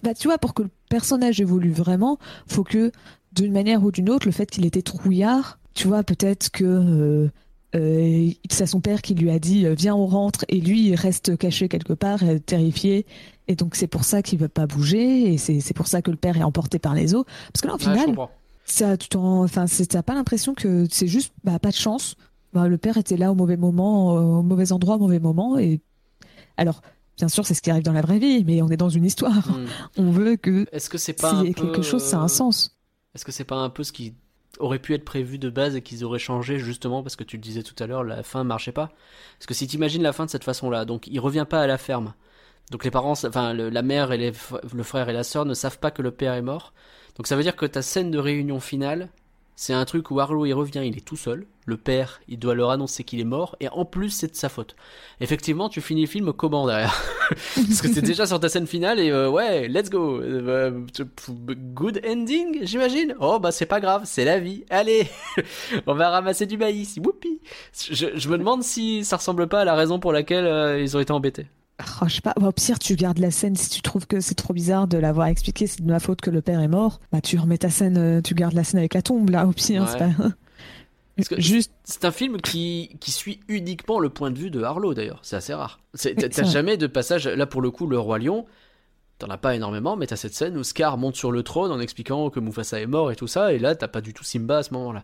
bah, tu vois, pour que le personnage évolue vraiment, faut que, d'une manière ou d'une autre, le fait qu'il était trouillard, tu vois, peut-être que euh, euh, c'est son père qui lui a dit euh, viens on rentre. Et lui il reste caché quelque part terrifié. Et donc c'est pour ça qu'il veut pas bouger. Et c'est pour ça que le père est emporté par les eaux. Parce que là au final ça tu t'en enfin t'as pas l'impression que c'est juste bah pas de chance. Bah, le père était là au mauvais moment au mauvais endroit au mauvais moment. Et alors bien sûr c'est ce qui arrive dans la vraie vie mais on est dans une histoire. Hmm. on veut que Est-ce que c'est pas s'il un y a peu, quelque chose ça a un sens. Est-ce que c'est pas un peu ce qui aurait pu être prévu de base et qu'ils auraient changé justement parce que tu le disais tout à l'heure, la fin marchait pas Parce que si t'imagines la fin de cette façon-là, donc il revient pas à la ferme. Donc les parents, enfin la mère et le frère et la sœur ne savent pas que le père est mort. Donc ça veut dire que ta scène de réunion finale, c'est un truc où Arlo il revient, il est tout seul. Le père, il doit leur annoncer qu'il est mort et en plus c'est de sa faute. Effectivement, tu finis le film comment derrière Parce que c'est déjà sur ta scène finale et euh, ouais, let's go. Euh, good ending, j'imagine. Oh bah c'est pas grave, c'est la vie. Allez, on va ramasser du maïs. Whoopi. Je, je me demande si ça ressemble pas à la raison pour laquelle euh, ils ont été embêtés. Oh, je sais pas. Bah, au pire, tu gardes la scène. Si tu trouves que c'est trop bizarre de l'avoir expliqué, c'est de ma faute que le père est mort. Bah, tu remets ta scène, euh, tu gardes la scène avec la tombe, là, au pire. Ouais. c'est pas... Parce que- Juste, C'est un film qui, qui suit uniquement le point de vue de Harlow d'ailleurs. C'est assez rare. T'as jamais de passage. Là pour le coup, le roi lion. T'en as pas énormément, mais t'as cette scène où Scar monte sur le trône en expliquant que Mufasa est mort et tout ça, et là t'as pas du tout Simba à ce moment-là.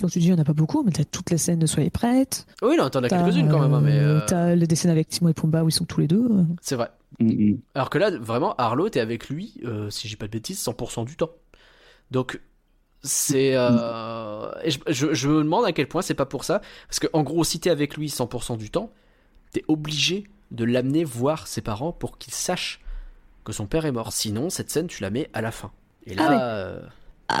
Donc tu dis, il n'y en a pas beaucoup, mais t'as toutes les scènes de Soyez prêtes. Oui, non, t'en as T'as, quelques-unes quand même, hein, mais euh, T'as les scènes avec Timon et Pumba où ils sont tous les deux. c'est vrai. Mm, mm. Alors que là, vraiment, Arlo, t'es avec lui, euh, si j'ai pas de bêtises, 100% du temps. Donc, c'est. euh, je, je- je me demande à quel point c'est pas pour ça. Parce que, en gros, si t'es avec lui 100% du temps, t'es obligé de l'amener voir ses parents pour qu'il sache que son père est mort. Sinon, cette scène, tu la mets à la fin. Et là. Ah, mais- euh,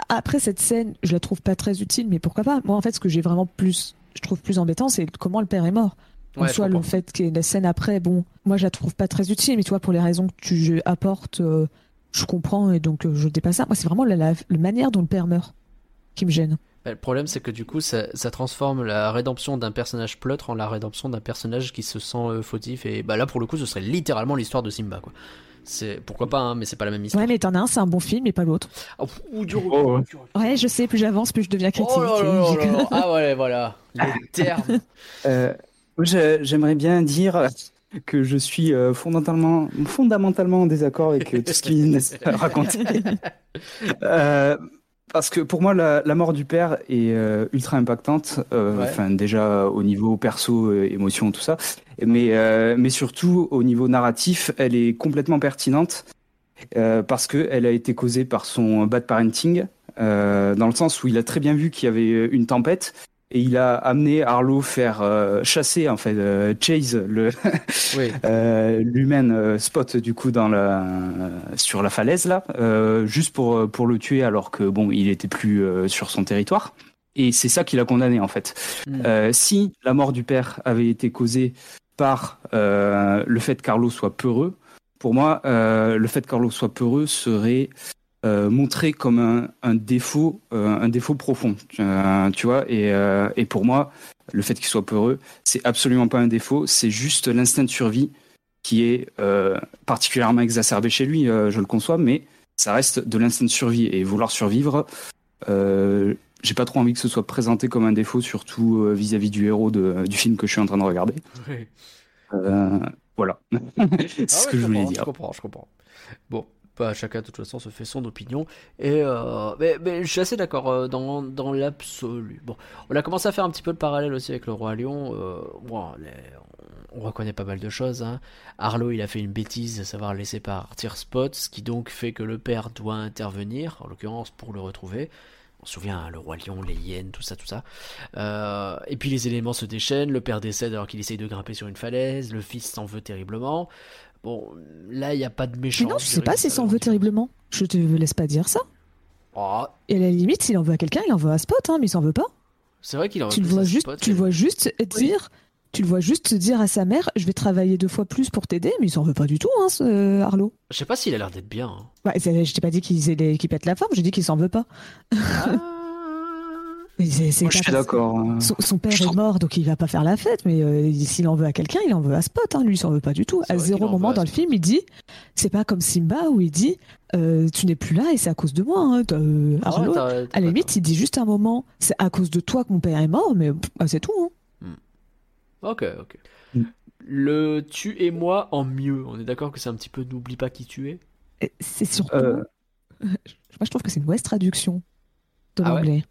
Après, cette scène, je la trouve pas très utile, mais pourquoi pas? Moi, en fait, ce que j'ai vraiment plus, je trouve plus embêtant, c'est comment le père est mort. En ouais, soit, le fait que la scène après, bon, moi, je la trouve pas très utile, mais toi, pour les raisons que tu apportes, euh, je comprends et donc euh, je dépasse ça. Moi, c'est vraiment la, la- la manière dont le père meurt qui me gêne. Bah, le problème, c'est que du coup, ça, ça transforme la rédemption d'un personnage pleutre en la rédemption d'un personnage qui se sent euh, fautif. Et bah là, pour le coup, ce serait littéralement l'histoire de Simba, quoi. C'est pourquoi pas, hein, mais c'est pas la même histoire. Ouais, mais t'en as un, c'est un bon film, et pas l'autre. Oh, ou dur, Oh, ouais. je sais, plus j'avance, plus je deviens critique. Oh là là là là. Ah ouais, voilà. Les termes. Euh, J'aimerais bien dire que je suis euh, fondamentalement, fondamentalement en désaccord avec euh, tout ce qu'il vient de raconter. Euh, parce que pour moi, la, la mort du père est euh, ultra impactante. euh, Ouais. Enfin, déjà au niveau perso, euh, émotion, tout ça, mais euh, mais surtout au niveau narratif, elle est complètement pertinente euh, parce que elle a été causée par son bad parenting, euh, dans le sens où il a très bien vu qu'il y avait une tempête et il a amené Arlo faire euh, chasser en fait euh, Chase le Oui. euh, l'humaine euh, Spot du coup dans la sur la falaise là juste pour pour le tuer alors que bon il était plus sur son territoire et c'est ça qui l'a condamné en fait. Hmm. Si la mort du père avait été causée par le fait que Carlo soit peureux, pour moi, le fait que Carlo soit peureux serait euh, montré comme un, un défaut, euh, un défaut profond, euh, tu vois. Et, et pour moi, le fait qu'il soit peureux, c'est absolument pas un défaut, c'est juste l'instinct de survie qui est particulièrement exacerbé chez lui. je le conçois, mais ça reste de l'instinct de survie et vouloir survivre. J'ai pas trop envie que ce soit présenté comme un défaut, surtout vis-à-vis du héros de- du film que je suis en train de regarder. Voilà, c'est Ah ce ouais, que je je voulais dire. Je comprends, je comprends. Bon, bah, chacun de toute façon se fait son opinion. Et euh, mais, je suis assez d'accord euh, dans, dans l'absolu. Bon, on a commencé à faire un petit peu le parallèle aussi avec le roi lion. Euh, on, on reconnaît pas mal de choses. Hein. Arlo, il a fait une bêtise, à savoir laisser partir Spot, ce qui donc fait que le père doit intervenir, en l'occurrence pour le retrouver. On se souvient, hein, le roi lion, les hyènes, tout ça, tout ça. Et puis les éléments se déchaînent, le père décède alors qu'il essaye de grimper sur une falaise, le fils s'en veut terriblement. Bon, là, il n'y a pas de méchant. Mais non, je sais pas s'il s'en veut terriblement. Je te laisse pas dire ça. Oh, Et à la limite, s'il en veut à quelqu'un, il en veut à Spot, hein, mais il s'en veut pas. c'est vrai qu'il en tu le vois juste, Spot, tu le vois juste dire, tu le vois juste dire à sa mère, je vais travailler deux fois plus pour t'aider, mais il s'en veut pas du tout, hein, ce Arlo. Je sais pas s'il a l'air d'être bien. hein. C'est- je t'ai pas dit qu'il qu'il pète la forme, j'ai dit qu'il s'en veut pas. Mais c'est- Moi, je suis d'accord. hein. Son, son père Je est trouve- mort, donc il va pas faire la fête, mais euh, s'il en veut à quelqu'un, il en veut à Spot. Hein. Lui, il s'en veut pas du tout. À zéro moment dans le film, il dit c'est pas comme Simba où il dit euh, tu n'es plus là et c'est à cause de moi. Hein. Euh, Ah ouais, Arlo, t'as- t'as à la limite, il dit juste un moment c'est à cause de toi que mon père est mort, mais pff, ah, c'est tout. Hein. tort. Ok, ok. Mm. Le tu et moi en mieux. On est d'accord que c'est un petit peu n'oublie pas qui tu es? C'est surtout. Moi, je trouve que c'est une mauvaise traduction de Ah ouais? l'anglais.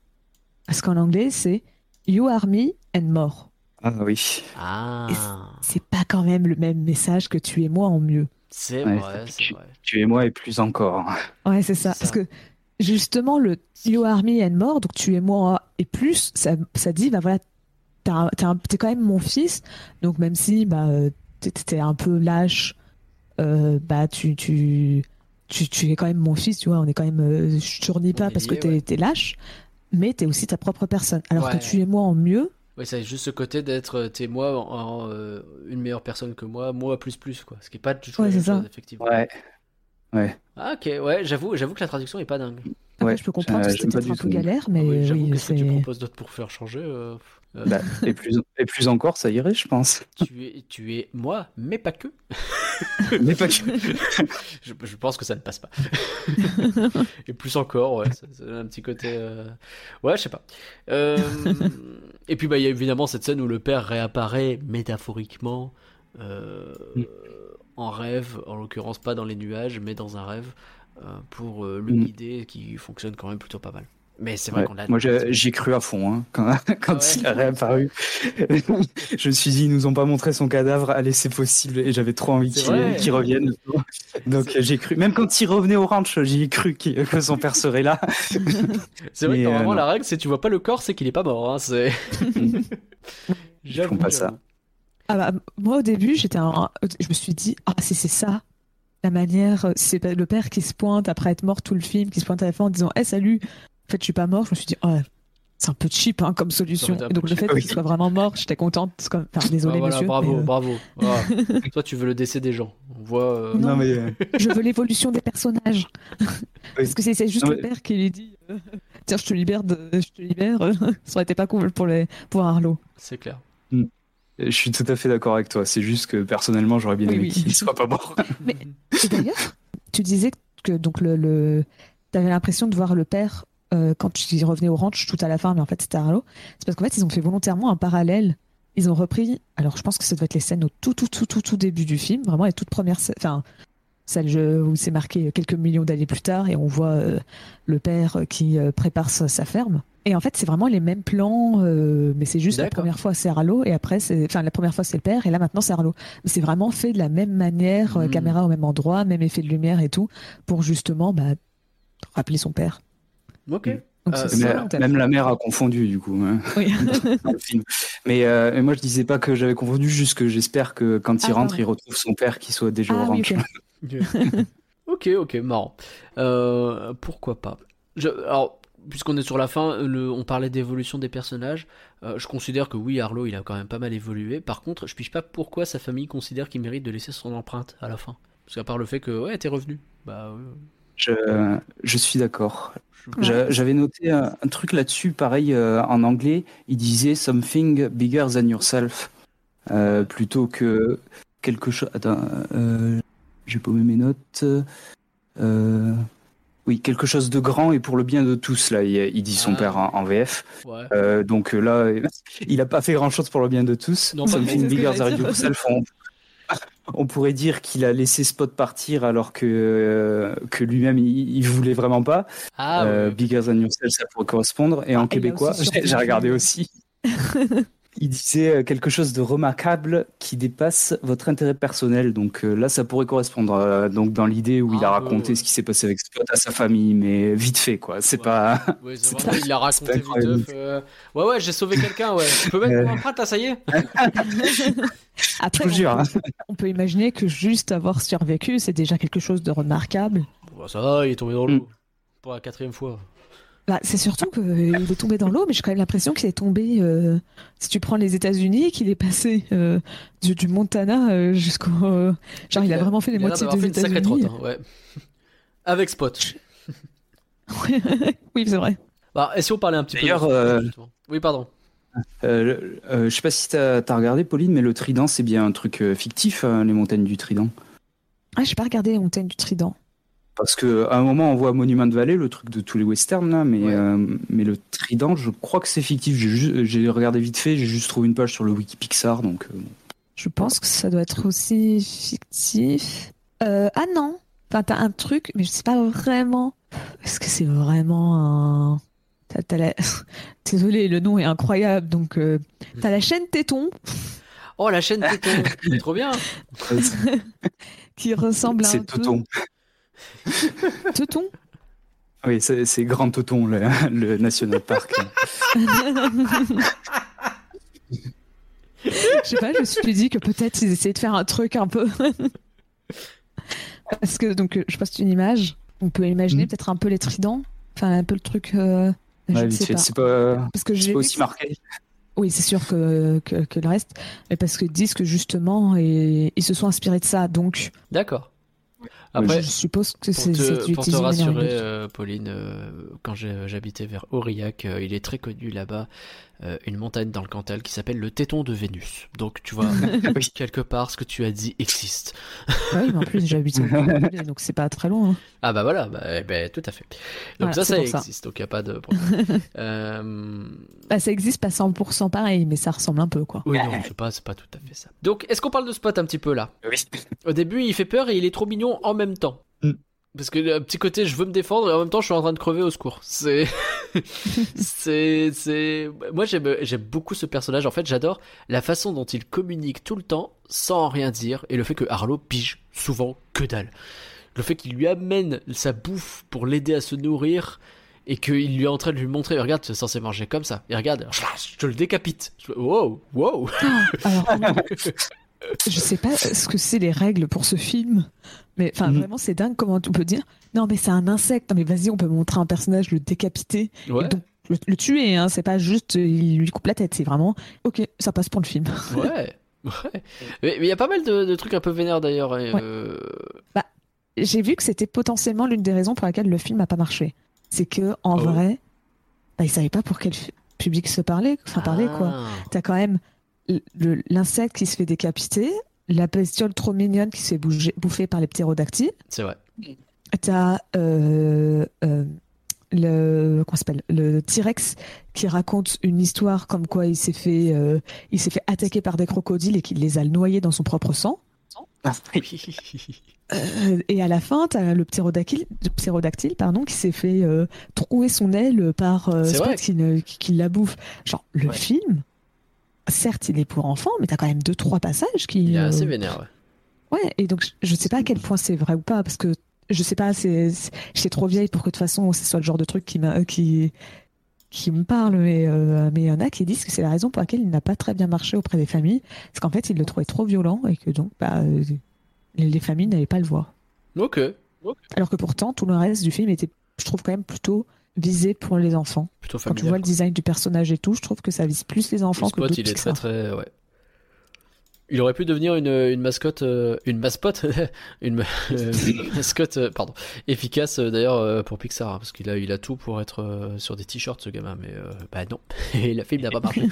Parce qu'en anglais, c'est You are me and more. Ah oui. Ah, C'est pas quand même le même message que tu es moi en mieux. c'est Ouais, vrai, pique. vrai. Tu es moi et plus encore. Ouais, c'est ça. Parce que justement, le You are me and more, donc tu es moi et plus, ça, ça dit, bah voilà, t'es quand même mon fils, donc même si bah, t'es un peu lâche, euh, bah tu, tu, tu, tu es quand même mon fils, tu vois, on est quand même. euh, je te pas parce que t'es ouais. t'es lâche, mais t'es aussi ta propre personne. Alors Ouais. que tu es moi en mieux, Ouais, c'est juste ce côté d'être euh, t'es moi en, en, euh, une meilleure personne que moi, moi plus plus quoi. Ce qui est pas du tout Ouais, la même c'est ça. chose, effectivement. Ouais. Ouais. Ah ok, ouais, j'avoue, j'avoue que la traduction est pas dingue. après Ouais, je peux comprendre que pas peut-être un du peu tout. galère, mais Ah oui, j'avoue, oui, qu'est-ce que tu c'est. proposes d'autre pour faire changer euh, Bah, et, plus, et plus encore, ça irait, je pense. tu, es, tu es moi, mais pas que. Mais pas que. je, je pense que ça ne passe pas. Et plus encore, ouais, ça, ça a un petit côté. euh, Ouais, je sais pas. Euh, Et puis, bah, il y a évidemment cette scène où le père réapparaît métaphoriquement euh, Mm. en rêve, en l'occurrence pas dans les nuages, mais dans un rêve, euh, pour euh, le Mm. guider, qui fonctionne quand même plutôt pas mal. Mais c'est vrai Ouais. qu'on a. Moi, j'ai j'ai cru à fond hein, quand, quand Ah ouais il a réapparu. je me suis dit, ils nous ont pas montré son cadavre, allez, c'est possible. Et j'avais trop envie qu'il revienne. Donc, j'ai cru. Même quand il revenait au ranch, j'y ai cru que son père serait là. C'est vrai que euh, normalement, la règle, c'est tu vois pas le corps, c'est qu'il est pas mort. Hein, c'est. Ils font pas ça. Ah bah, moi au début, j'étais un- je me suis dit ah si c'est ça la manière, c'est le père qui se pointe après être mort tout le film, qui se pointe à la fin en disant eh salut, en fait je suis pas mort, je me suis dit oh, c'est un peu cheap hein, comme solution. Et donc le fait qu'il soit vraiment mort, j'étais contente. comme- Enfin désolé Ah, voilà, monsieur, bravo, mais, euh, bravo. Voilà. Toi, tu veux le décès des gens. On voit. euh, Non. Non, mais. euh, je veux l'évolution des personnages. Parce que c'est juste Non, le mais- père qui lui dit euh, tiens je te libère, de... je te libère, ça aurait été pas cool pour les pour Arlo. C'est clair. Je suis tout à fait d'accord avec toi. C'est juste que personnellement, j'aurais bien Oui, aimé oui. qu'il soit pas mort. Et d'ailleurs, tu disais que donc le, le... tu avais l'impression de voir le père euh, quand tu revenais au ranch tout à la fin, mais en fait c'était Arlo. C'est parce qu'en fait ils ont fait volontairement un parallèle. Ils ont repris. Alors je pense que ça doit être les scènes au tout tout tout tout tout début du film, vraiment les toutes premières. scè- Enfin celle où c'est marqué quelques millions d'années plus tard et on voit euh, le père qui euh, prépare sa, sa ferme. Et en fait c'est vraiment les mêmes plans, euh, mais c'est juste la première fois c'est Arlo et après c'est, enfin la première fois c'est le père et là maintenant c'est Arlo. C'est vraiment fait de la même manière, euh, Mm. caméra au même endroit, même effet de lumière et tout, pour justement bah, rappeler son père. Ok. Donc Euh, même la mère a confondu du coup hein, Oui. dans le film. Mais, euh, mais moi je disais pas que j'avais confondu, juste que j'espère que quand il Ah, rentre, il retrouve son père qui soit déjà au Ah oui, ranch. ok. Ok, ok, marrant. Euh, pourquoi pas? Je- Alors, puisqu'on est sur la fin, le, on parlait d'évolution des personnages. euh, je considère que oui, Arlo, il a quand même pas mal évolué. Par contre, je piche pas pourquoi sa famille considère qu'il mérite de laisser son empreinte à la fin. Parce qu'à part le fait que, ouais, t'es revenu. Bah, euh, Je, je suis d'accord. J'avais noté un, un truc là-dessus, pareil euh, en anglais, il disait something bigger than yourself euh, plutôt que quelque chose. Attends, euh, j'ai paumé mes notes. Euh, oui, quelque chose de grand et pour le bien de tous. Là, il, il dit son Ah. père en, en VF. ouais. Euh, donc là, il a pas fait grand-chose pour le bien de tous. Non, something bigger than yourself. On, on pourrait dire qu'il a laissé Spot partir alors que euh, que lui-même il, il voulait vraiment pas. Ah, Euh, ouais. Bigger Than Yourself, ça pourrait correspondre. Et Ah, en il a québécois, j'ai regardé aussi. il disait euh, quelque chose de remarquable qui dépasse votre intérêt personnel. Donc euh, là, ça pourrait correspondre. euh, donc dans l'idée où il a Ah, ouais, raconté ouais. ce qui s'est passé avec Spot à sa famille, mais vite fait, quoi. C'est Ouais. pas. Ouais, c'est il pas raconté euh, Ouais, ouais, j'ai sauvé quelqu'un, ouais. Tu peux mettre mon empreinte ça y est Après, Je vous jure, on, hein. peut, on peut imaginer que juste avoir survécu, c'est déjà quelque chose de remarquable. Bon, bah, Ça va, il est tombé dans l'eau. Pour la quatrième fois. Bah, c'est surtout qu'il est tombé dans l'eau, mais j'ai quand même l'impression qu'il est tombé. euh, si tu prends les États-Unis, qu'il est passé euh, du, du Montana euh, jusqu'au. euh, genre, il a vraiment fait les moitiés des fait une sacrée trotte, États-Unis. hein, ouais. Avec Spot. oui, c'est vrai. Bah, et si on parlait un petit peu D'ailleurs, euh. Oui, pardon. Euh, euh, je sais pas si t'as as regardé, Pauline, mais le Trident, c'est bien un truc euh, fictif, hein, les montagnes du Trident. Ah, j'ai pas regardé les montagnes du Trident. Parce que à un moment, on voit Monument Valley, le truc de tous les westerns, là, mais, Ouais. euh, mais le Trident, je crois que c'est fictif. J'ai regardé vite fait, j'ai juste trouvé une page sur le wiki Pixar, donc. euh, Je pense que ça doit être aussi fictif. Euh, ah non. Enfin, t'as un truc, mais je sais pas vraiment. Est-ce que c'est vraiment un. La- Désolé, le nom est incroyable. Donc, euh, t'as la chaîne Téton Oh, la chaîne Téton. C'est trop bien. qui ressemble à un c'est peu. Toton. Téton Oui, c'est Grand Toton, le, le National Park. Je sais pas, je me suis dit que peut-être ils essayaient de faire un truc un peu. Parce que, donc, je poste une image. On peut imaginer Mhm. peut-être un peu les tridents. Enfin, un peu le truc. euh, je Ouais, sais pas. C'est pas, Parce que c'est j'ai pas aussi que- marqué. Oui, c'est sûr que, que, que le reste. Mais parce qu'ils disent que justement, et, ils se sont inspirés de ça. Donc, D'accord. Après, je suppose que c'est te, pour te utilisé rassurer, euh, Pauline, euh, quand j'ai- j'habitais vers Aurillac, euh, il est très connu là-bas, euh, une montagne dans le Cantal qui s'appelle le Téton de Vénus. Donc, tu vois, quelque part, ce que tu as dit existe. Oui, mais en plus, j'habite donc c'est pas très loin. hein. Ah bah voilà, bah, eh ben, tout à fait. Donc Voilà, ça, ça pour ça. existe, donc il n'y a pas de problème. euh... Bah, ça existe pas 100% pareil, mais ça ressemble un peu, quoi. Oui, non, c'est pas, c'est pas tout à fait ça. Donc, est-ce qu'on parle de Spot un petit peu là? Oui. Au début, il fait peur et il est trop mignon en même temps. Mm. Parce que le petit côté, je veux me défendre et en même temps, je suis en train de crever au secours. C'est, c'est, c'est. Moi, j'aime, j'aime beaucoup ce personnage. En fait, j'adore la façon dont il communique tout le temps sans rien dire et le fait que Arlo pige souvent que dalle. Le fait qu'il lui amène sa bouffe pour l'aider à se nourrir et qu'il lui est en train de lui montrer, regarde, tu es censé manger comme ça. Et regarde, je te le décapite. Wow, wow. Alors, je sais pas ce que c'est les règles pour ce film, mais enfin, Mhm. vraiment, c'est dingue comment on peut dire non, mais c'est un insecte. Non, mais vas-y, on peut montrer un personnage le décapiter Ouais. et donc le, le tuer. Hein, c'est pas juste euh, il lui coupe la tête, c'est vraiment ok, ça passe pour le film. Ouais. Ouais. Mais il y a pas mal de, de trucs un peu vénères d'ailleurs. Ouais. euh, J'ai vu que c'était potentiellement l'une des raisons pour laquelle le film a pas marché. C'est que en Oh. vrai, bah, ils savaient pas pour quel public se parler, enfin parler quoi. ah. T'as quand même l'insecte qui se fait décapiter, la bestiole trop mignonne qui se fait bouger- bouffer par les ptérodactyles. C'est vrai. T'as euh, euh, le s'appelle? Le T-Rex qui raconte une histoire comme quoi il s'est fait euh, il s'est fait attaquer par des crocodiles et qu'il les a noyés dans son propre sang. Ah, Euh, et à la fin, t'as le ptérodactyle, le ptérodactyle pardon, qui s'est fait euh, trouer son aile par euh, C'est Spot vrai. qui, qui- qui la bouffe. Genre le Ouais. film, certes, il est pour enfants, mais t'as quand même deux trois passages qui. Il est euh, assez vénère. Ouais. Ouais, et donc je- sais pas à quel point c'est vrai ou pas, parce que je sais pas, c'est, j'étais trop vieille pour que de toute façon ce soit le genre de truc qui m'a, qui, qui me parle, mais euh, mais il y en a qui disent que c'est la raison pour laquelle il n'a pas très bien marché auprès des familles, parce qu'en fait ils le trouvaient trop violent et que donc bah euh, les, les familles n'allaient pas le voir. Ok. Alors que pourtant tout le reste du film était, je trouve quand même plutôt visé pour les enfants. Plutôt Quand tu vois le design du personnage et tout, je trouve que ça vise plus les enfants Le que spot, d'autres il est très très. Ouais. Il aurait pu devenir une, une mascotte, euh, une mascotte, une, euh, une mascotte, euh, pardon, efficace euh, d'ailleurs euh, pour Pixar, hein, parce qu'il a, il a tout pour être euh, sur des t-shirts ce gamin, mais euh, bah non, et le film n'a pas marché, Donc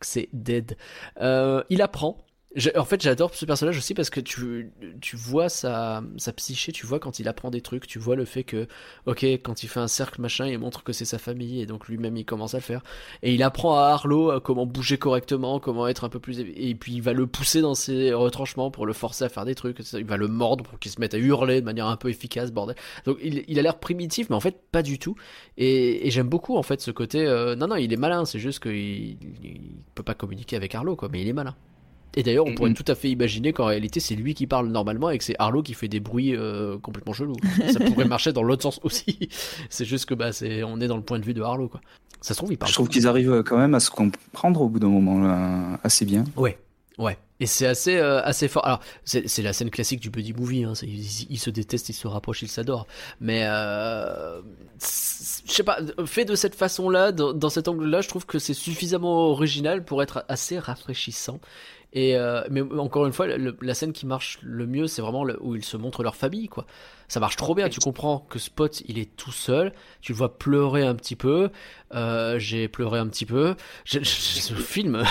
c'est dead. Euh, il apprend. En fait, j'adore ce personnage aussi parce que tu, tu vois sa, sa psyché, tu vois quand il apprend des trucs, tu vois le fait que, ok, quand il fait un cercle machin, il montre que c'est sa famille et donc lui-même il commence à le faire. Et il apprend à Arlo euh, comment bouger correctement, comment être un peu plus. Et puis il va le pousser dans ses retranchements pour le forcer à faire des trucs. Il va le mordre pour qu'il se mette à hurler de manière un peu efficace, bordel. Donc il, il a l'air primitif, mais en fait pas du tout. Et, et j'aime beaucoup en fait ce côté. euh, non, non, il est malin, c'est juste qu'il il, peut pas communiquer avec Arlo, quoi, mais il est malin. Et d'ailleurs, on pourrait Mhm. tout à fait imaginer qu'en réalité, c'est lui qui parle normalement et que c'est Arlo qui fait des bruits euh, complètement chelous. Ça pourrait marcher dans l'autre sens aussi. c'est juste que bah, c'est, on est dans le point de vue de Arlo, quoi. Ça se trouve, il parle. Je trouve qu'ils arrivent quand même à se comprendre au bout d'un moment là, assez bien. Ouais, ouais. Et c'est assez, euh, assez fort. Alors, c'est, c'est la scène classique du buddy movie. Hein. Ils, ils se détestent, ils se rapprochent, ils s'adorent. Mais, euh, je sais pas, fait de cette façon-là, dans, dans cet angle-là, je trouve que c'est suffisamment original pour être assez rafraîchissant. Et euh, mais encore une fois, le- la scène qui marche le mieux, c'est vraiment le- où ils se montrent leur famille, quoi. Ça marche trop bien. Tu comprends que Spot, il est tout seul. Tu le vois pleurer un petit peu. Euh, j'ai pleuré un petit peu. Je- je- ce film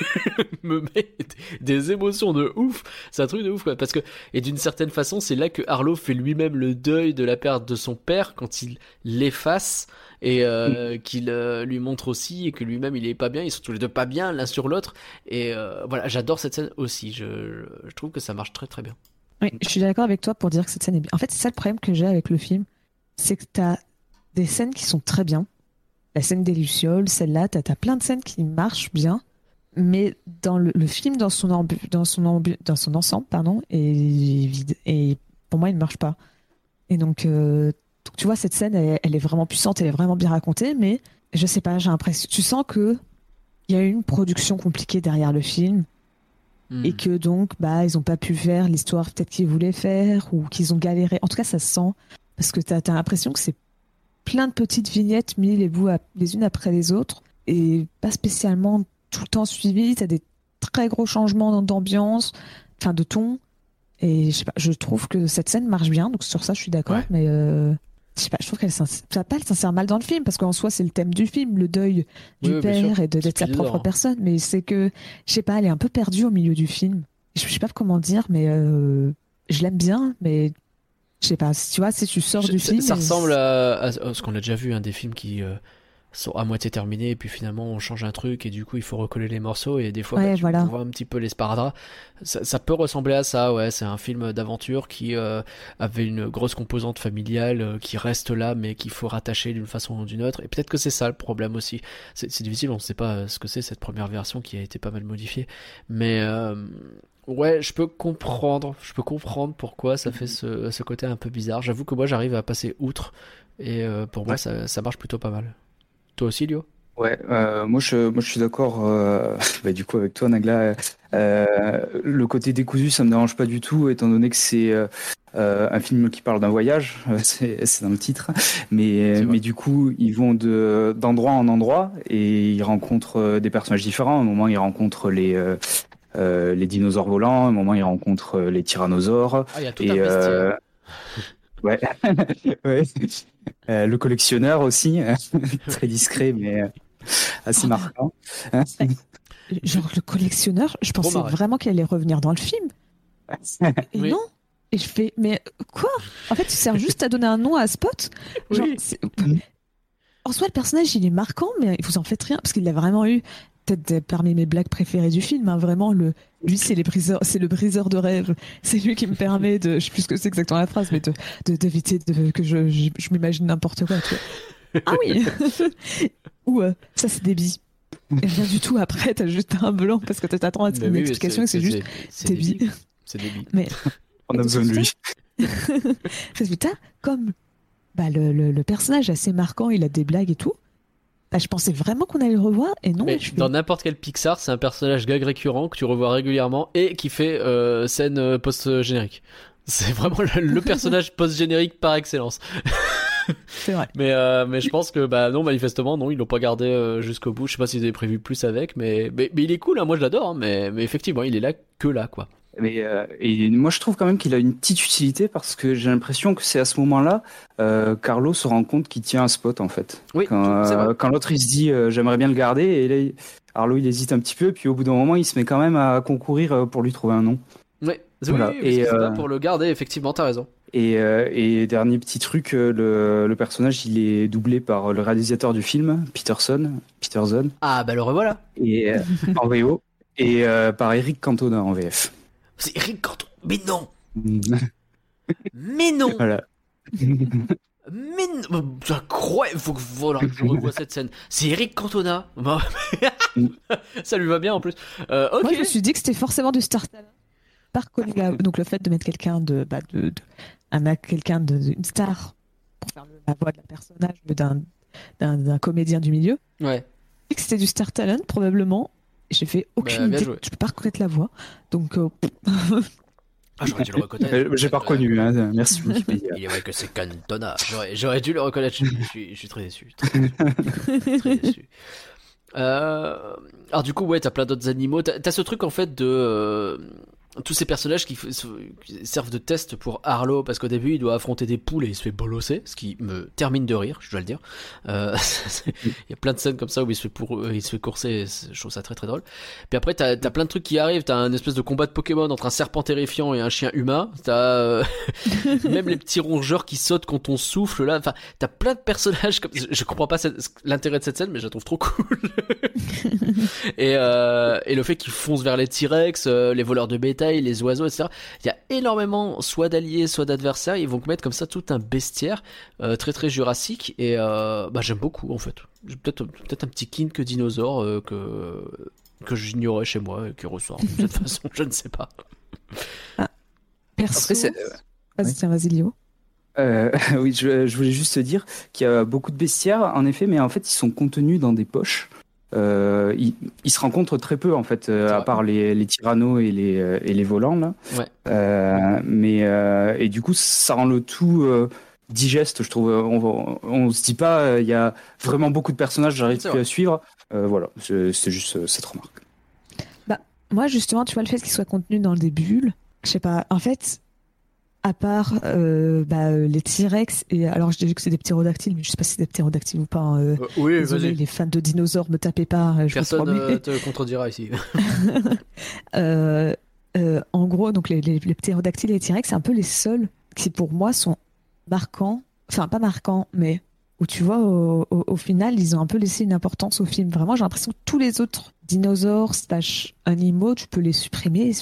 me met des émotions de ouf. C'est un truc de ouf, quoi. Parce que, et d'une certaine façon, c'est là que Arlo fait lui-même le deuil de la perte de son père quand il l'efface et euh, qu'il euh, lui montre aussi et que lui-même il est pas bien. Ils sont tous les deux pas bien l'un sur l'autre. Et euh, voilà, j'adore cette scène aussi. Je, trouve que ça marche très très bien. Oui, je suis d'accord avec toi pour dire que cette scène est bien. En fait, c'est ça le problème que j'ai avec le film, c'est que t'as des scènes qui sont très bien. La scène des Lucioles, celle-là, t'as as plein de scènes qui marchent bien, mais dans le, film, dans son, dans, son dans son ensemble, pardon, est vide. Et pour moi, il ne marche pas. Et donc, donc, tu vois, cette scène, elle, elle est vraiment puissante, elle est vraiment bien racontée, mais je sais pas, j'ai l'impression. Tu sens que il y a eu une production compliquée derrière le film Hmm. et que donc bah ils ont pas pu faire l'histoire peut-être qu'ils voulaient faire ou qu'ils ont galéré. En tout cas, ça se sent parce que t'as as, l'impression que c'est plein de petites vignettes mises les bouts à- les unes après les autres et pas spécialement tout le temps suivies. T'as des très gros changements d'ambiance, enfin de ton. Et je sais pas, je trouve que cette scène marche bien, donc sur ça je suis d'accord, Ouais. mais euh, je sais pas, je trouve qu'elle s'ins- ça va pas elle s'insère mal dans le film parce qu'en soi c'est le thème du film, le deuil du Oui, père et de- d'être sa propre Dore. personne, mais c'est que je sais pas, elle est un peu perdue au milieu du film. Je sais pas comment dire, mais euh, je l'aime bien, mais je sais pas. Tu vois, si tu sors du ça, film, ça et- ressemble à, à ce qu'on a déjà vu, hein, des films qui euh, sont à moitié terminés et puis finalement on change un truc et du coup il faut recoller les morceaux et des fois Ouais, bah, tu voilà. vois un petit peu les sparadraps. Ça, ça peut ressembler à ça, ouais. C'est un film d'aventure qui euh, avait une grosse composante familiale euh, qui reste là mais qu'il faut rattacher d'une façon ou d'une autre. Et peut-être que c'est ça le problème aussi. C'est difficile, on ne sait pas euh, ce que c'est cette première version qui a été pas mal modifiée. Mais euh, ouais, je peux comprendre, je peux comprendre pourquoi ça fait ce, ce côté un peu bizarre. J'avoue que moi j'arrive à passer outre et euh, pour moi ça marche plutôt pas mal. Toi aussi, Lio? Ouais, euh, moi je, moi je suis d'accord. euh, bah, du coup avec toi, Nagla, euh, le côté décousu, ça me dérange pas du tout, étant donné que c'est un film qui parle d'un voyage, c'est dans le titre. Mais, du coup, ils vont de d'endroit en endroit et ils rencontrent des personnages différents. À un moment, ils rencontrent les les dinosaures volants. À un moment, ils rencontrent les tyrannosaures. Ah, il y a tout Et un ouais, ouais. Euh, le collectionneur aussi, très discret mais euh, assez Oh, marquant. genre le collectionneur, je pensais vraiment qu'elle allait revenir dans le film. Et Oui. non. Et je fais, mais quoi? En fait, tu sers juste à donner un nom à Spot. Genre, Oui. En soi, le personnage, il est marquant, mais vous en faites rien parce qu'il l'a vraiment eu. Peut-être euh, parmi mes blagues préférées du film, hein, vraiment le, lui c'est les briseurs, c'est le briseur de rêve. C'est lui qui me permet de, je sais plus ce que c'est exactement la phrase, mais de de- d'éviter de, que je, je, je m'imagine n'importe quoi. Tu vois. Ah oui. Ou euh, ça c'est billes. Et rien du tout. Après, t'as juste un blanc parce que t'attends à ce qu'il y ait Mais une explication et c'est juste c'est billes. C'est débile. On a besoin de lui. Résultat, comme bah, le, le- le personnage est assez marquant, il a des blagues et tout, bah, je pensais vraiment qu'on allait le revoir et non. Mais je fais- dans n'importe quel Pixar, c'est un personnage gag récurrent que tu revois régulièrement et qui fait euh, scène euh, post-générique. C'est vraiment le, le personnage post-générique par excellence. C'est vrai. Mais, euh, mais je pense que, bah non, manifestement, non, ils l'ont pas gardé euh, jusqu'au bout. Je sais pas s'ils avaient prévu plus avec, mais, mais, mais il est cool, hein, moi je l'adore, hein, mais, mais effectivement, il est là que là, quoi. Mais, euh, et moi, je trouve quand même qu'il a une petite utilité parce que j'ai l'impression que c'est à ce moment-là, euh, Carlo se rend compte qu'il tient un spot en fait. Oui, Quand, c'est euh, vrai. quand l'autre il se dit euh, j'aimerais bien le garder et là, Arlo il hésite un petit peu, puis au bout d'un moment il se met quand même à concourir euh, pour lui trouver un nom. Oui, Voilà. oui, Et, là pour le garder, effectivement, t'as raison. Et, et dernier petit truc, le, le personnage il est doublé par le réalisateur du film, Peterson, Peterson, Ah, bah le revoilà. et, en VO, et par Eric Cantona en VF. C'est Eric Cantona. Mais non Mais non voilà. Mais non C'est incroyable Faut que voilà, je revois cette scène. C'est Eric Cantona. Ça lui va bien en plus. Euh. Moi, je me suis dit que c'était forcément du star talent. Par contre, la- donc le fait de mettre quelqu'un de, bah, de, de- un quelqu'un de, une star pour faire la voix de la personnage d'un, d'un, comédien du milieu, Ouais. je dis que c'était du star talent probablement. J'ai fait aucune Bah, bien idée. joué. Je peux pas reconnaître la voix, donc euh, Ah, j'aurais dû le reconnaître. J'ai pas reconnu, hein, merci Wikipédia. Il est vrai que c'est Cantona. J'aurais, j'aurais dû le reconnaître. Je, je suis, je suis très déçu. Très déçu. très déçu. Euh, alors du coup, ouais, t'as plein d'autres animaux. T'as, t'as ce truc en fait de euh, tous ces personnages qui, servent de test pour Arlo parce qu'au début, il doit affronter des poules et il se fait bolosser, ce qui me termine de rire, je dois le dire. Euh, c'est- il y a plein de scènes comme ça où il se fait pour, euh, il se fait courser. Je trouve ça très très drôle. Puis après, t'as, t'as plein de trucs qui arrivent. T'as un espèce de combat de Pokémon entre un serpent terrifiant et un chien humain. T'as euh, même les petits rongeurs qui sautent quand on souffle là. Enfin, t'as plein de personnages comme. Je, je comprends pas l'intérêt de cette scène, mais je la trouve trop cool. et, euh, et le fait qu'ils foncent vers les T-Rex, les voleurs de bétail, les oiseaux, etc. Il y a énormément soit d'alliés, soit d'adversaires. Ils vont mettre comme ça tout un bestiaire euh, très très jurassique. Et euh, bah, j'aime beaucoup en fait. J'ai Peut-être peut-être un petit kink dinosaure euh, que que j'ignorais chez moi et qui ressort de cette façon. Je ne sais pas. perso. Après, c'est- Vas-y, ouais. tiens, vas-y, Léo. Euh, oui, je, je voulais juste te dire qu'il y a beaucoup de bestiaires, en effet, mais en fait, ils sont contenus dans des poches. Euh, ils, ils se rencontrent très peu, en fait, euh, à part les, les tyrannos et les, euh, et les volants, là. Ouais. Euh, mais, euh, et du coup, ça rend le tout euh, digeste, je trouve. On, on se dit pas, euh, il y a vraiment beaucoup de personnages, j'arrive plus vrai. à suivre. Euh, voilà, c'est juste euh, cette remarque. Moi, justement, tu vois, le fait qu'il soit contenu dans des bulles, je sais pas, en fait, à part euh, bah, euh, les T-Rex, et alors je dis que c'est des ptérodactyles, mais je sais pas si c'est des ptérodactyles ou pas. hein, euh, oui, désolé, les fans de dinosaures, me tapez pas, euh, je Personne euh, te contredira ici. Euh, euh, en gros, donc les, les, les ptérodactyles et les T-Rex, c'est un peu les seuls qui, pour moi, sont marquants. Enfin, pas marquants, mais où tu vois, au, au- au final, ils ont un peu laissé une importance au film. Vraiment, j'ai l'impression que tous les autres dinosaures slash animaux, tu peux les supprimer.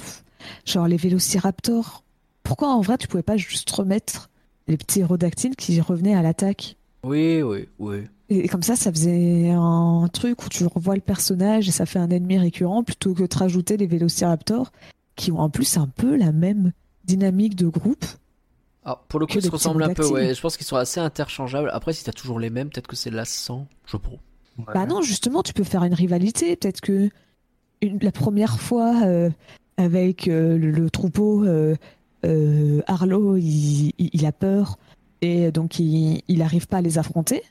Genre les vélociraptors. Pourquoi en vrai, tu pouvais pas juste remettre les ptérodactyles qui revenaient à l'attaque? Oui, oui, oui. et comme ça, ça faisait un truc où tu revois le personnage et ça fait un ennemi récurrent plutôt que de rajouter les vélociraptors qui ont en plus un peu la même dynamique de groupe. Alors, pour le coup, ils se ressemblent un peu, ouais. Je pense qu'ils sont assez interchangeables. Après, si t'as toujours les mêmes, peut-être que c'est lassant. Je pas. Bah non, justement, tu peux faire une rivalité. Peut-être que une- la première fois euh, avec euh, le, le troupeau, euh, euh, Arlo, il, a peur et donc il il arrive pas à les affronter.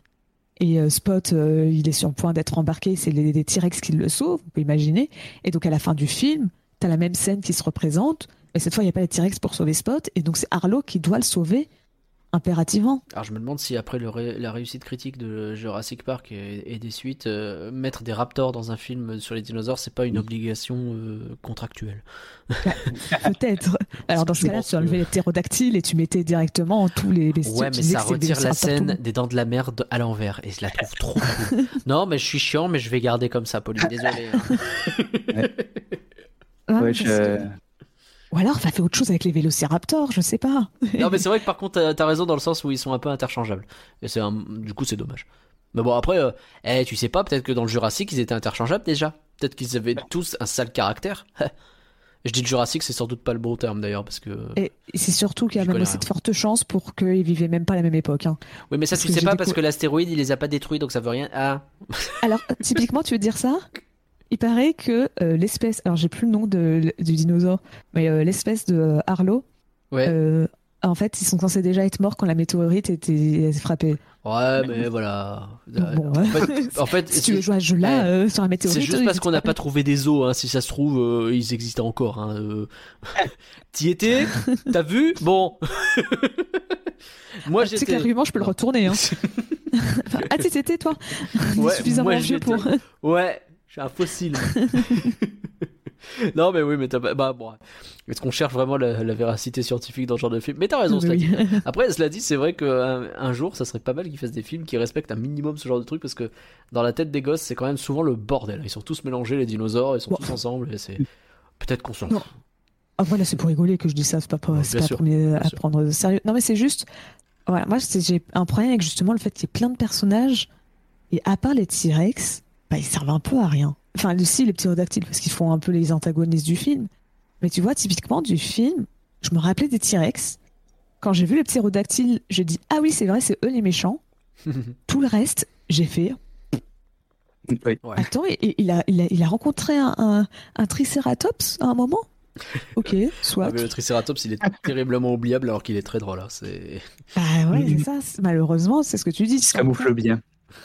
Et euh, Spot, euh, il est sur le point d'être embarqué, c'est les, les T-Rex qui le sauvent, vous pouvez imaginer. Et donc à la fin du film, t'as la même scène qui se représente, mais cette fois il n'y a pas les T-Rex pour sauver Spot, et donc c'est Arlo qui doit le sauver impérativement. Alors, je me demande si après le ré- la réussite critique de Jurassic Park et, et des suites, euh, mettre des raptors dans un film sur les dinosaures, c'est pas une obligation euh, contractuelle. Peut-être. Alors dans ce cas-là, tu enlevais que- les ptérodactyles et tu mettais directement tous les bestiaux. Ouais, mais ça retire la scène des dents de la mer à l'envers et je la trouve trop cool. non, mais je suis chiant, mais je vais garder comme ça, Pauline. Désolé. hein. monde. Ouais, Ouais, je- que- Ou alors, va faire autre chose avec les vélociraptors, je sais pas. non, mais c'est vrai que par contre, t'as- raison dans le sens où ils sont un peu interchangeables. Et c'est un... du coup, c'est dommage. Mais bon, après, euh, eh, tu sais pas, peut-être que dans le Jurassic, ils étaient interchangeables déjà. Peut-être qu'ils avaient tous un sale caractère. Je dis le Jurassique, c'est sans doute pas le bon terme d'ailleurs, parce que. Et c'est surtout qu'il y a même aussi de fortes chances pour qu'ils vivaient même pas à la même époque. hein. Oui, mais ça, parce tu sais pas parce que l'astéroïde, il les a pas détruits, donc ça veut rien. Ah. Alors, typiquement, tu veux dire ça? Il paraît que euh, l'espèce, alors j'ai plus le nom de, du dinosaure, mais euh, l'espèce de euh, Arlo, Ouais. en fait, ils sont censés déjà être morts quand la météorite était frappée. Ouais, mais voilà. Bon, en fait, en fait, si tu veux jouer à ce jeu-là, Ouais. euh, sur la météorite, C'est juste parce qu'on n'a pas trouvé des os, hein. si ça se trouve, euh, ils existent encore. Hein. euh. T'y étais? T'as vu? Bon. moi Tu sais que j'étais. l'argument, je peux le retourner. Hein. Enfin, ah, tu t'étais, toi? Ouais, Suffisamment moi, vieux j'étais. pour. Ouais, suis un fossile. non, mais oui, mais t'as. Bah, bon. Est-ce qu'on cherche vraiment la, la véracité scientifique dans ce genre de film? Mais t'as raison, cela Oui. dit. Après, cela dit, c'est vrai qu'un un jour, ça serait pas mal qu'ils fassent des films qui respectent un minimum ce genre de truc parce que dans la tête des gosses, c'est quand même souvent le bordel. Ils sont tous mélangés, les dinosaures, ils sont tous ensemble et c'est. Peut-être qu'on s'en Non. fout. Après, là, c'est pour rigoler que je dis ça, c'est pas, pas, Ouais, c'est pas sûr, à sûr. prendre sérieux. Non, mais c'est juste. Voilà, moi, c'est- j'ai un problème avec justement le fait qu'il y ait plein de personnages, et à part les T-Rex, bah, ils servent un peu à rien. Enfin, aussi les ptérodactyles, parce qu'ils font un peu les antagonistes du film. Mais tu vois, typiquement, du film, je me rappelais des T-Rex. Quand j'ai vu les ptérodactyles, je dis Ah oui, c'est vrai, c'est eux les méchants. Tout le reste, j'ai fait Oui. Ouais. Attends, et- et il, a, il, a, il a rencontré un, un, un Triceratops à un moment? Ok, soit. Ah, mais le Triceratops, il est terriblement oubliable alors qu'il est très drôle. hein. C'est. Bah ouais, c'est ça. c'est- Malheureusement, c'est ce que tu dis. Il se camoufle bien.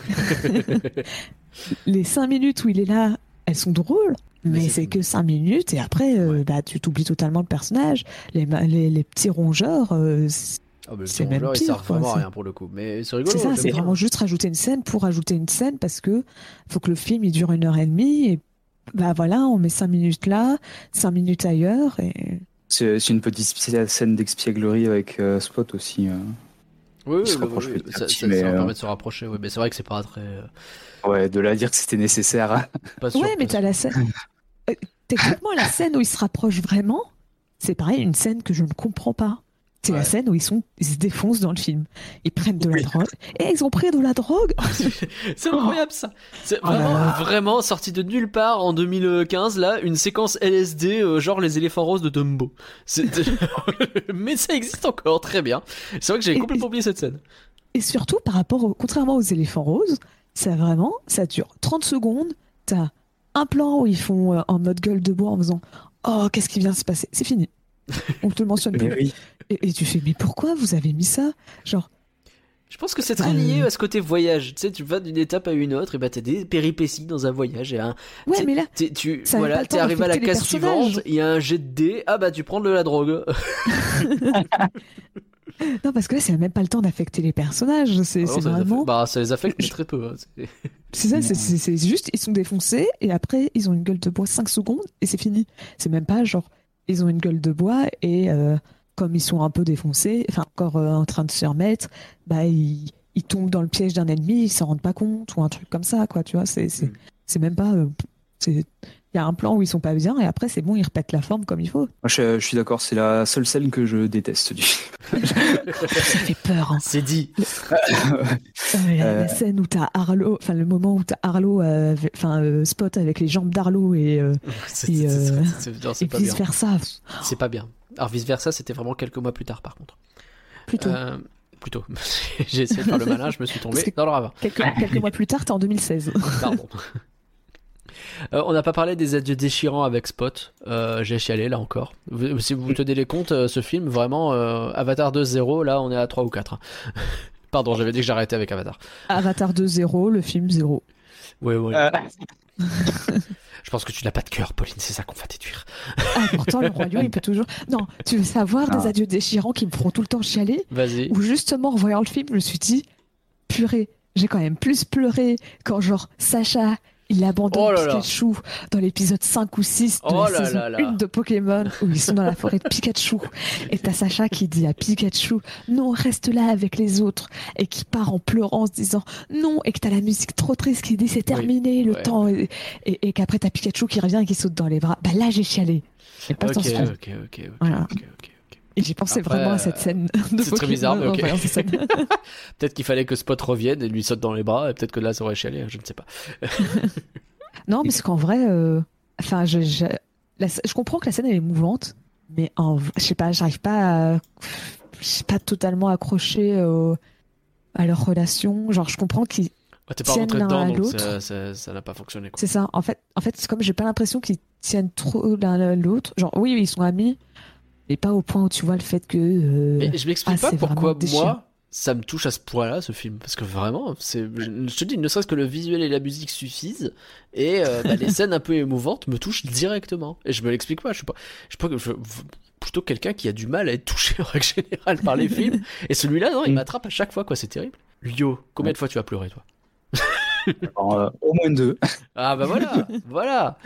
Les cinq minutes où il est là, elles sont drôles. Mais Mais c'est que cinq minutes et après, euh, Ouais. bah, tu t'oublies totalement le personnage. Les, ma- les, les petits rongeurs, euh, c'est Ah, C'est même rongeur, pire, quoi, vraiment rien pour le coup. Mais c'est rigolo. c'est ça, c'est vraiment juste rajouter une scène pour rajouter une scène parce que faut que le film il dure une heure et demie et bah voilà, on met cinq minutes là, cinq minutes ailleurs et C'est une petite scène d'expièglerie avec euh, Spot aussi. Oui, oui, Il se oui, rapproche oui, petit à ça, petit, ça- mais, ça va euh, permet de se rapprocher. Oui, mais c'est vrai que c'est pas très. euh, Ouais, de là à dire que c'était nécessaire. Pas sûr, ouais, mais t'as la scène. Euh, Techniquement, la scène où ils se rapprochent vraiment, c'est pareil, une scène que je ne comprends pas. C'est Ouais. la scène où ils sont, ils se défoncent dans le film. Ils prennent de la Oui. drogue. Et ils ont pris de la drogue. C'est incroyable ça. C'est Oh vraiment, là. vraiment sorti de nulle part en 2015 là, une séquence LSD euh, genre les éléphants roses de Dumbo. Mais ça existe encore très bien. C'est vrai que j'avais Et- complètement oublié cette scène. Et surtout, par rapport au, contrairement aux éléphants roses, ça vraiment, ça dure 30 secondes. T'as un plan où ils font euh, en mode gueule de bois en faisant Oh, qu'est-ce qui vient de se passer? C'est fini. On te le mentionne plus. oui. Et, et tu fais Mais pourquoi vous avez mis ça? Genre, Je pense que c'est très Euh. lié à ce côté voyage. Tu sais, tu vas d'une étape à une autre et bah t'as des péripéties dans un voyage et un. ouais, t'sais, mais là, t'es- tu Ça voilà, t'es arrivé à la case suivante, il y a un jet de dés, ah bah tu prends de la drogue. non, parce que là, c'est même pas le temps d'affecter les personnages. C'est Alors, c'est ça les affecte- vraiment. Bah ça les affecte mais très peu. hein. C'est- C'est ça, c'est- c'est c'est juste, ils sont défoncés et après, ils ont une gueule de bois 5 secondes et c'est fini. C'est même pas genre, ils ont une gueule de bois et euh, comme ils sont un peu défoncés, enfin encore euh, en train de se remettre, bah ils, ils tombent dans le piège d'un ennemi, ils s'en rendent pas compte ou un truc comme ça, quoi, tu vois. C'est c'est Mm. c'est même pas. euh, c'est- Il y a un plan où ils sont pas bien et après, c'est bon, ils repètent la forme comme il faut. Moi, je, je suis d'accord, c'est la seule scène que je déteste du film. Ça fait peur. hein. C'est dit. Euh, la, la Euh. scène où t'as Arlo, enfin le moment où t'as Arlo, enfin euh, Spot avec les jambes d'Arlo et, euh, Et, et vice versa. C'est pas bien. Alors vice versa, c'était vraiment quelques mois plus tard par contre. Plutôt. Euh, plutôt. J'ai essayé de faire le malin, je me suis tombé dans le ravin. Quelques, quelques mois plus tard, t'es en 2016. Pardon. Euh, on n'a pas parlé des adieux déchirants avec Spot. Euh, J'ai chialé là encore. Vous- si vous tenez les comptes, ce film, vraiment, euh, Avatar 2.0, là on est à 3 ou 4. Pardon, j'avais dit que j'arrêtais avec Avatar. Avatar 2.0, le film 0. Ouais, ouais. Je pense que tu n'as pas de cœur, Pauline, c'est ça qu'on va déduire. Ah, pourtant, le Roi Lion, il peut toujours. Non, tu veux savoir des Ah. adieux déchirants qui me feront tout le temps chialer Vas-y. Ou justement, en voyant le film, je me suis dit, purée, j'ai quand même plus pleuré quand, genre, Sacha. Il abandonne Oh. Pikachu dans l'épisode 5 ou 6 de Oh la là saison là là. 1 de Pokémon où ils sont dans la forêt de Pikachu. Et t'as Sacha qui dit à Pikachu non, reste là avec les autres. Et qui part en pleurant en se disant non. Et que t'as la musique trop triste qui dit c'est terminé, le ouais. temps. Et, et- et qu'après t'as Pikachu qui revient et qui saute dans les bras. Bah là j'ai chialé. Et pas Ok, dans ok, ce film. ok, ok, ok, Voilà. ok, ok. Et j'ai pensé Après, vraiment à cette euh, scène de c'est très bizarre, mais ok. Peut-être qu'il fallait que Spot revienne et lui saute dans les bras, et peut-être que là ça aurait chialé, je ne sais pas. Non, parce qu'en vrai, euh, enfin, je- je- la je comprends que la scène elle est émouvante, mais en, je sais pas, j'arrive pas à, je sais pas totalement accroché à leur relation. Genre, je comprends qu'ils, Ouais, T'es pas tiennent rentré dedans, donc ça- n'a pas fonctionné. Quoi. c'est ça. En fait, en fait, c'est comme j'ai pas l'impression qu'ils tiennent trop l'un à l'autre. Genre, oui, ils sont amis, mais pas au point où tu vois le fait que. euh, Mais je m'explique ah, pas pourquoi moi ça me touche à ce point-là ce film parce que vraiment c'est je te dis ne serait-ce que le visuel et la musique suffisent et euh, bah, les scènes un peu émouvantes me touchent directement et je me l'explique pas je suis pas je suis pas je- plutôt quelqu'un qui a du mal à être touché en règle générale par les films et celui-là non il Mm. m'attrape à chaque fois quoi c'est terrible Lio combien Ouais. de fois tu as pleuré toi? Alors, euh, au moins deux. ah bah voilà voilà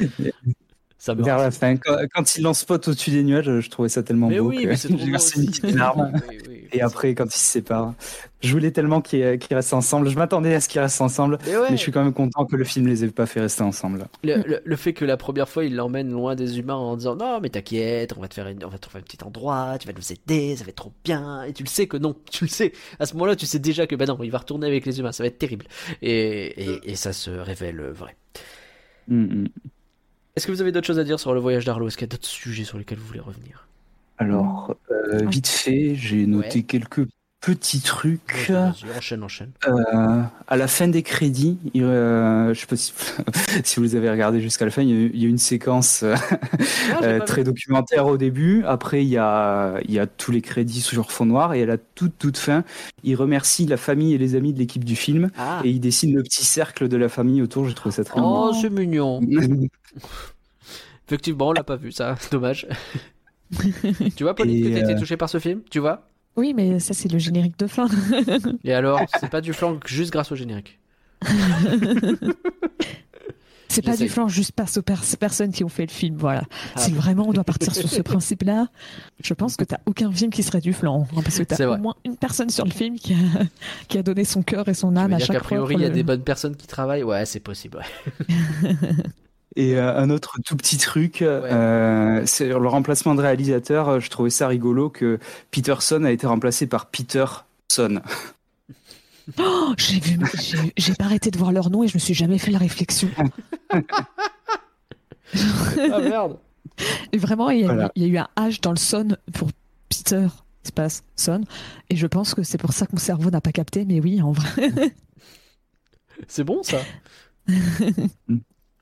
ça me Vers la fin, quand, quand il lance Spot au-dessus des nuages, je trouvais ça tellement mais beau oui que mais c'est une larme. Oui, oui, Et après, quand ils se séparent, je voulais tellement qu'ils qu'ils restent ensemble. Je m'attendais à ce qu'ils restent ensemble, Mais ouais. mais je suis quand même content que le film les ait pas fait rester ensemble. Le, le- le fait que la première fois il l'emmène loin des humains en disant non mais t'inquiète on va te faire une, on va te trouver un petit endroit tu vas nous aider ça va être trop bien et tu le sais que non tu le sais à ce moment-là tu sais déjà que bah non il va retourner avec les humains ça va être terrible et, et, et ça se révèle vrai Mm, mm. Est-ce que vous avez d'autres choses à dire sur le voyage d'Arlo? Est-ce qu'il y a d'autres sujets sur lesquels vous voulez revenir? Alors, euh, Ouais. vite fait, j'ai noté Ouais. quelques petits trucs. Vas-y, enchaîne enchaîne Euh, à la fin des crédits, il, euh, je sais pas si, si vous avez regardé jusqu'à la fin, il y a, une séquence euh, Ah, euh, très documentaire au début. Après, il y a, il y a tous les crédits sur fond noir. Et à la toute, toute fin, il remercie la famille et les amis de l'équipe du film. ah Et il dessine le petit cercle de la famille autour. J'ai trouvé ça très oh c'est mignon mignon. effectivement on l'a pas vu ça dommage tu vois Pauline Et, que t'as été euh, touché par ce film? Tu vois? Oui, mais ça c'est le générique de fin. et alors c'est pas du flanc juste grâce au générique C'est pas du flanc juste parce aux pers- personnes qui ont fait le film, voilà. Ah. Si vraiment on doit partir sur ce principe-là, je pense que t'as aucun film qui serait du flanc. hein, parce que t'as au moins une personne sur le film qui a, qui a donné son cœur et son âme à chaque fois. priori pour il y a des bonnes personnes qui travaillent? Ouais c'est possible ouais. Et euh, un autre tout petit truc, euh, c'est le remplacement de réalisateur. euh, Je trouvais ça rigolo que Peterson a été remplacé par Peterson. Oh, j'ai vu, j'ai- pas arrêté de voir leur nom et je me suis jamais fait la réflexion. ah merde Et vraiment, il y, a, Voilà. il y a eu un H dans le son pour Peter, espace son. Et je pense que c'est pour ça que mon cerveau n'a pas capté, mais oui, en vrai. c'est bon ça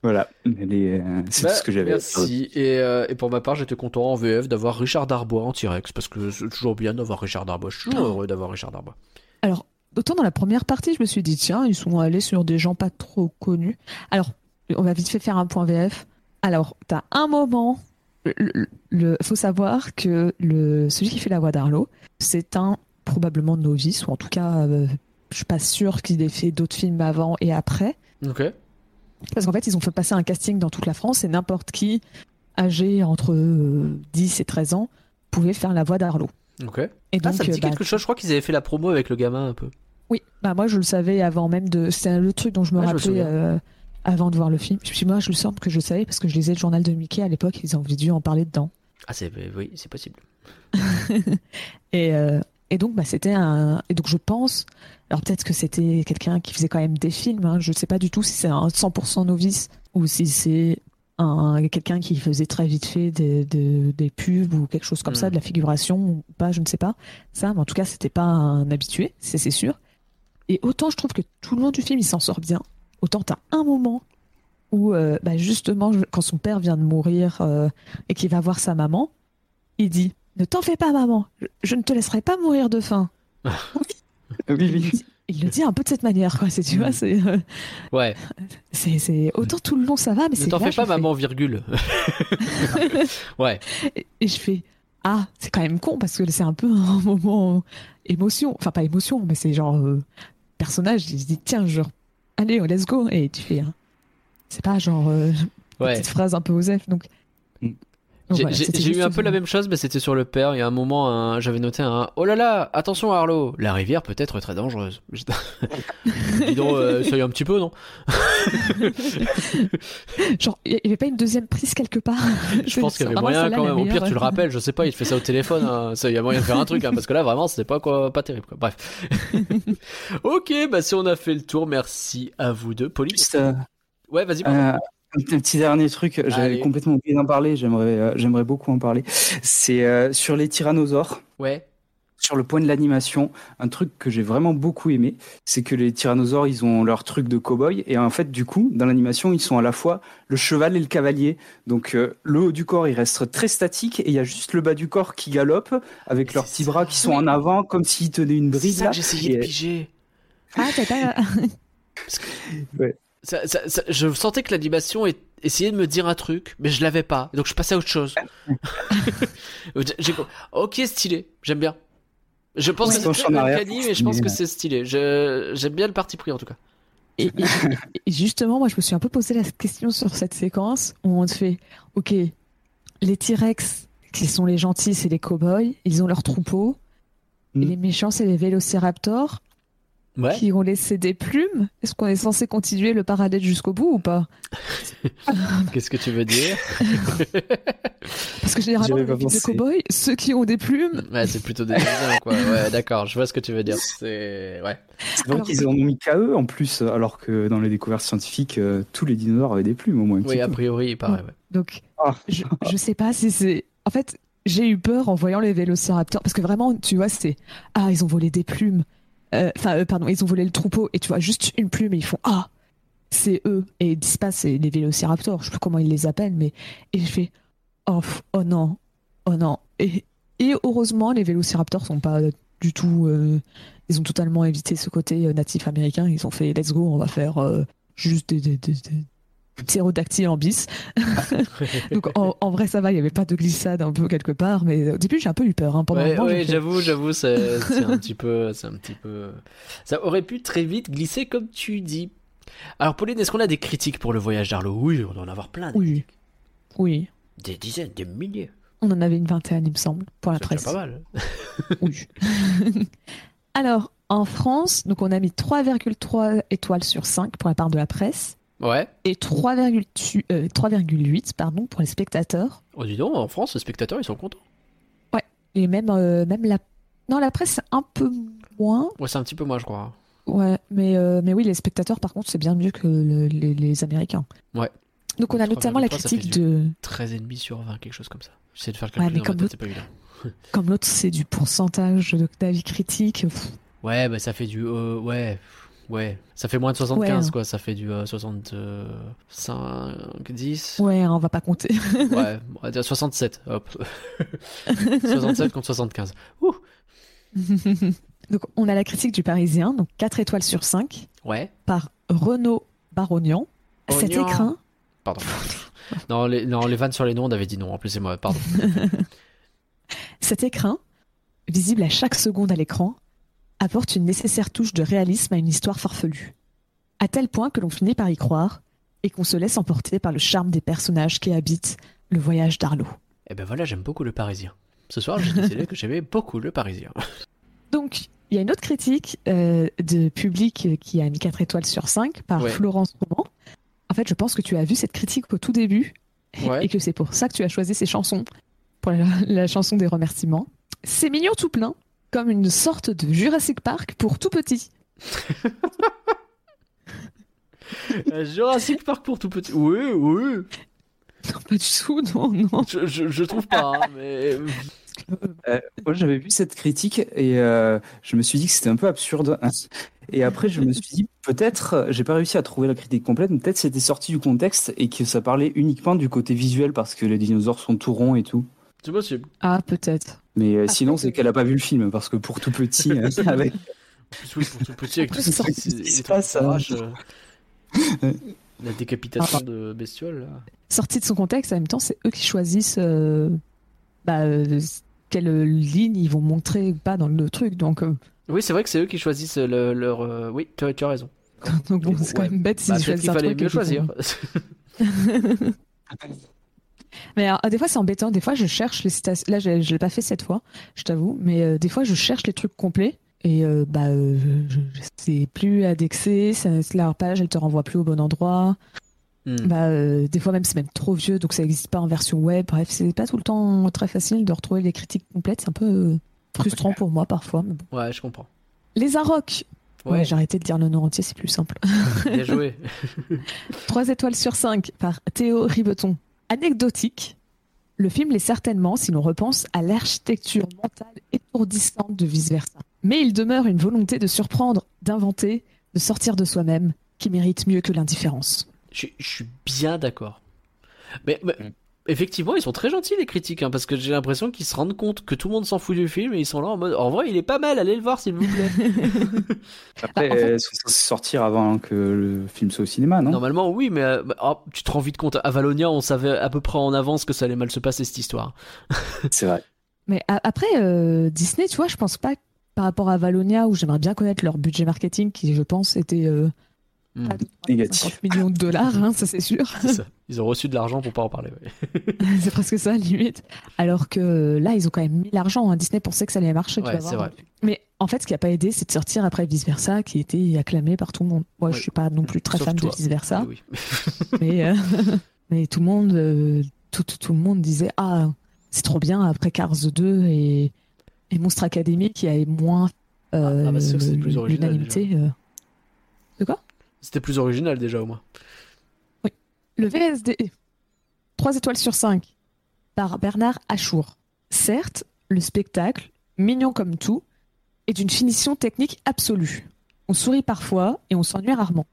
Voilà, euh, c'est Bah, tout ce que j'avais. à dire. Merci. Et, euh, et pour ma part, j'étais content en VF d'avoir Richard Darbois en T-Rex parce que c'est toujours bien d'avoir Richard Darbois. Je suis toujours Oh. heureux d'avoir Richard Darbois. Alors, autant dans la première partie, je me suis dit, tiens, ils sont allés sur des gens pas trop connus. Alors, on va vite fait faire un point VF. Alors, t'as un moment. Le, le- faut savoir que le, celui qui fait la voix d'Arlo, c'est un probablement novice, ou en tout cas, euh, je suis pas sûre qu'il ait fait d'autres films avant et après. Ok. Parce qu'en fait, ils ont fait passer un casting dans toute la France et n'importe qui, âgé entre euh, 10 et 13 ans, pouvait faire la voix d'Arlo. Ok. Et Ah, donc, ça me dit euh, bah, quelque chose. Je crois qu'ils avaient fait la promo avec le gamin un peu. oui, bah moi je le savais avant même de. C'est le truc dont je me je me rappelais euh, avant de voir le film. Puis moi, je le semble que je le savais parce que je lisais le journal de Mickey à l'époque. Ils ont dû en parler dedans. Ah, c'est oui, c'est possible. Et, euh, et donc, bah, c'était un. Et donc, je pense. Alors, peut-être que c'était quelqu'un qui faisait quand même des films. Hein. Je ne sais pas du tout si c'est un 100% novice ou si c'est un quelqu'un qui faisait très vite fait des, des, des pubs ou quelque chose comme Hmm. ça, de la figuration ou pas, je ne sais pas. Ça, mais en tout cas, c'était pas un habitué, c'est c'est sûr. Et autant je trouve que tout le long du film, il s'en sort bien. Autant t'as un moment où, euh, bah, justement, quand son père vient de mourir euh, et qu'il va voir sa maman, il dit Ne t'en fais pas, maman, je, je ne te laisserai pas mourir de faim. Oui, oui. Il le dit un peu de cette manière, quoi. C'est, tu vois, c'est, euh, Ouais. c'est, c'est- autant tout le long ça va, mais Ne c'est t'en là, fais pas, fais- maman, virgule. ouais. Et, et je fais Ah, c'est quand même con parce que c'est un peu un moment émotion. Enfin, pas émotion, mais c'est genre euh, personnage. Il se dit Tiens, genre, allez, let's go. Et tu fais hein, C'est pas genre euh, une Ouais. petite phrase un peu osef. Mm. donc J'ai voilà, eu un peu la même chose, mais c'était sur le père. Il y a un moment, un- j'avais noté un Oh là là, attention Arlo, la rivière peut être très dangereuse. Dis donc, euh, essaye un petit peu, non Genre, il y avait pas une deuxième prise quelque part? Je pense qu'il y avait moyen quand même. Au pire, tu le rappelles, je sais pas, il te fait ça au téléphone. hein. Ça, Il y a moyen de faire un truc, hein, parce que là, vraiment, c'était pas quoi, pas terrible. Quoi. Bref. ok, bah si on a fait le tour, merci à vous deux. Pauline. Juste, euh, Ouais, vas-y. euh, un petit dernier truc, j'avais complètement oublié d'en parler, j'aimerais euh, j'aimerais beaucoup en parler. C'est euh, sur les tyrannosaures. Ouais. Sur le point de l'animation, un truc que j'ai vraiment beaucoup aimé, c'est que les tyrannosaures, ils ont leur truc de cow-boy, et en fait, du coup, dans l'animation, ils sont à la fois le cheval et le cavalier. Donc, euh, le haut du corps, il reste très statique, et il y a juste le bas du corps qui galope, avec leurs C'est petits ça. bras qui sont Oui. en avant, comme s'ils tenaient une C'est bride. ça là. que j'essayais de piger. Ah, t'as pas. Ça- ça- ça- je sentais que l'animation essayait de me dire un truc, mais je l'avais pas. Donc je passais à autre chose. Ok, stylé, j'aime bien. Je pense que c'est pour mais je pense que c'est stylé. Je- J'aime bien le parti pris en tout cas. Et, et- et justement, moi, je me suis un peu posé la question sur cette séquence où on te fait Ok, les T-Rex, qui sont les gentils, c'est les cow-boys, ils ont leur troupeau. Mm. Et les méchants, c'est les vélociraptors Ouais. qui ont laissé des plumes. Est-ce qu'on est censé continuer le parallèle jusqu'au bout ou pas Qu'est-ce que tu veux dire Parce que généralement, les films de cow-boys, ceux qui ont des plumes, Ouais, c'est plutôt des dinosaures, quoi. Ouais, d'accord, je vois ce que tu veux dire. C'est ouais. Alors- qu'ils en ont mis qu'à eux, en plus, alors que dans les découvertes scientifiques, euh, tous les dinosaures avaient des plumes, au moins un petit Oui, a priori, il paraît. Ouais. donc Ah. je, je sais pas si c'est. En fait, j'ai eu peur en voyant les vélociraptors parce que vraiment, tu vois, c'est ah ils ont volé des plumes. Euh, Enfin, euh, pardon, ils ont volé le troupeau et tu vois juste une plume et ils font ah c'est eux et ils disent pas c'est les vélociraptors. Je sais plus comment ils les appellent, mais et je fais oh oh non oh non et et heureusement les vélociraptors sont pas du tout euh, ils ont totalement évité ce côté natif américain. Ils ont fait let's go, on va faire juste des, des, des, des ptérodactyles en bis. Donc en, en vrai ça va, il y avait pas de glissade un peu quelque part, mais au début j'ai un peu eu peur. Hein, Ouais, ouais, j'avoue, j'avoue, c'est c'est un petit peu, c'est un petit peu. Ça aurait pu très vite glisser comme tu dis. Alors, Pauline, est-ce qu'on a des critiques pour le voyage d'Arlo? Oui, on doit en avoir plein. des Oui. critiques. Oui, Des dizaines, des milliers. on en avait une vingtaine il me semble pour la C'est presse. pas mal. Oui. Alors en France, donc on a mis 3,3 étoiles sur 5 pour la part de la presse Ouais. et 3,8 euh, 3,8 pardon pour les spectateurs. Oh, dis donc, en France, les spectateurs, ils sont contents. Et même euh, même la non la presse c'est un peu moins. Ouais, c'est un petit peu moi, je crois. Ouais, mais, euh, mais oui, les spectateurs, par contre, c'est bien mieux que le- les, les Américains. Ouais. Donc, on a notamment la 3,3, ça fait critique de. 13,5 sur 20, quelque chose comme ça. J'essaie de faire le Ouais, calcul ma comme tête, c'est pas évident. Comme l'autre, c'est du pourcentage d'avis critiques. Ouais, bah ça fait du. euh, ouais. Ouais. Ça fait moins de 75, Ouais. quoi. Ça fait du euh, 65, 10. Ouais, hein, on va pas compter. Ouais, on va dire 67. Hop. 67 contre 75. Ouh. donc, on a la critique du Parisien, donc 4 étoiles sur 5, Ouais. par Renaud Barognan. Cet écrin, Pardon. non, les, non, les vannes sur les noms, on avait dit non. En plus, c'est moi. Pardon. cet écrin, visible à chaque seconde à l'écran, apporte une nécessaire touche de réalisme à une histoire farfelue. À tel point que l'on finit par y croire et qu'on se laisse emporter par le charme des personnages qui habitent le voyage d'Arlo. Et ben voilà, j'aime beaucoup le Parisien. Ce soir, j'ai décidé que j'aimais beaucoup le Parisien. Donc, il y a une autre critique euh, de public qui a mis 4 étoiles sur 5 par Ouais. Florence Roman. En fait, je pense que tu as vu cette critique au tout début Ouais. et que c'est pour ça que tu as choisi ces chansons pour la, la chanson des remerciements. C'est mignon tout plein, comme une sorte de Jurassic Park pour tout petit. Euh, Jurassic Park pour tout petit. Oui, oui. Non, pas du tout, non, non. Je, je, je trouve pas, hein, mais. Euh, moi, j'avais vu cette critique et euh, je me suis dit que c'était un peu absurde. Et après, je me suis dit, peut-être, j'ai pas réussi à trouver la critique complète, mais peut-être c'était sorti du contexte et que ça parlait uniquement du côté visuel parce que les dinosaures sont tout ronds et tout. C'est possible. Ah, peut-être. Mais euh, Ah, sinon, c'est qu'elle a pas vu le film parce que pour tout petit, euh, avec Oui, pour tout petit, avec tout C'est ce qui sorti, les c'est trucs pas qui ça. s'arrachent, euh. La décapitation de bestioles, là. Sorti de son contexte, en même temps, c'est eux qui choisissent euh, bah, euh, quelle ligne ils vont montrer ou pas dans le truc. Donc, euh, Oui, c'est vrai que c'est eux qui choisissent le- leur. euh, Oui, tu as, tu as raison. donc bon, c'est quand Ouais. même bête s'ils Bah, un fallait mieux choisir. Mais alors, des fois, c'est embêtant. Des fois, je cherche les citations. Là, je, je l'ai pas fait cette fois, je t'avoue. Mais euh, des fois, je cherche les trucs complets. Et euh, bah, euh, je, je- c'est plus indexé. Ça, la page, elle te renvoie plus au bon endroit. Hmm. Bah, euh, des fois, même, c'est même trop vieux. Donc, ça n'existe pas en version web. Bref, c'est pas tout le temps très facile de retrouver les critiques complètes. C'est un peu euh, frustrant pour moi parfois. Mais bon. Ouais, je comprends. Les Arocs, Ouais, Ouais, j'ai arrêté de dire le nom entier, c'est plus simple. bien joué. 3 étoiles sur 5 par Théo Ribeton. Anecdotique, le film l'est certainement si l'on repense à l'architecture mentale étourdissante de vice-versa. Mais il demeure une volonté de surprendre, d'inventer, de sortir de soi-même, qui mérite mieux que l'indifférence. Je, je suis bien d'accord. Mais, mais, Mm. Effectivement, ils sont très gentils les critiques, hein, parce que j'ai l'impression qu'ils se rendent compte que tout le monde s'en fout du film et ils sont là en mode en vrai, il est pas mal, allez le voir s'il vous plaît. Après, Ah, en fait- censées sortir avant que le film soit au cinéma, non? Normalement, oui, mais euh, bah, oh, tu te rends vite compte. À Valonia, on savait à peu près en avance que ça allait mal se passer cette histoire. C'est vrai. Mais après, euh, Disney, tu vois, je pense pas par rapport à Valonia, où j'aimerais bien connaître leur budget marketing, qui je pense était euh, Hmm. pas de Négatif. 50 millions de dollars, hein, ça c'est sûr. Ça. Ils ont reçu de l'argent pour pas en parler. ouais. c'est presque ça, limite. Alors que là, ils ont quand même mis l'argent. hein. Disney pensait que ça allait marcher. tu Ouais, vas c'est voir. vrai. Mais en fait, ce qui a pas aidé, c'est de sortir après Vice Versa, qui était acclamé par tout le monde. Moi, je Oui. suis pas non plus très Sauf fan toi. de Vice Versa, Oui. mais, euh, mais tout le monde, euh, tout, tout, tout le monde disait ah c'est trop bien après Cars 2 et, et Monstre Academy qui a moins euh, Ah, bah, original, l'unanimité. euh. De quoi? C'était plus original déjà au moins. Le VSD, 3 étoiles sur 5, par Bernard Achour. Certes, le spectacle, mignon comme tout, est d'une finition technique absolue. On sourit parfois et on s'ennuie rarement.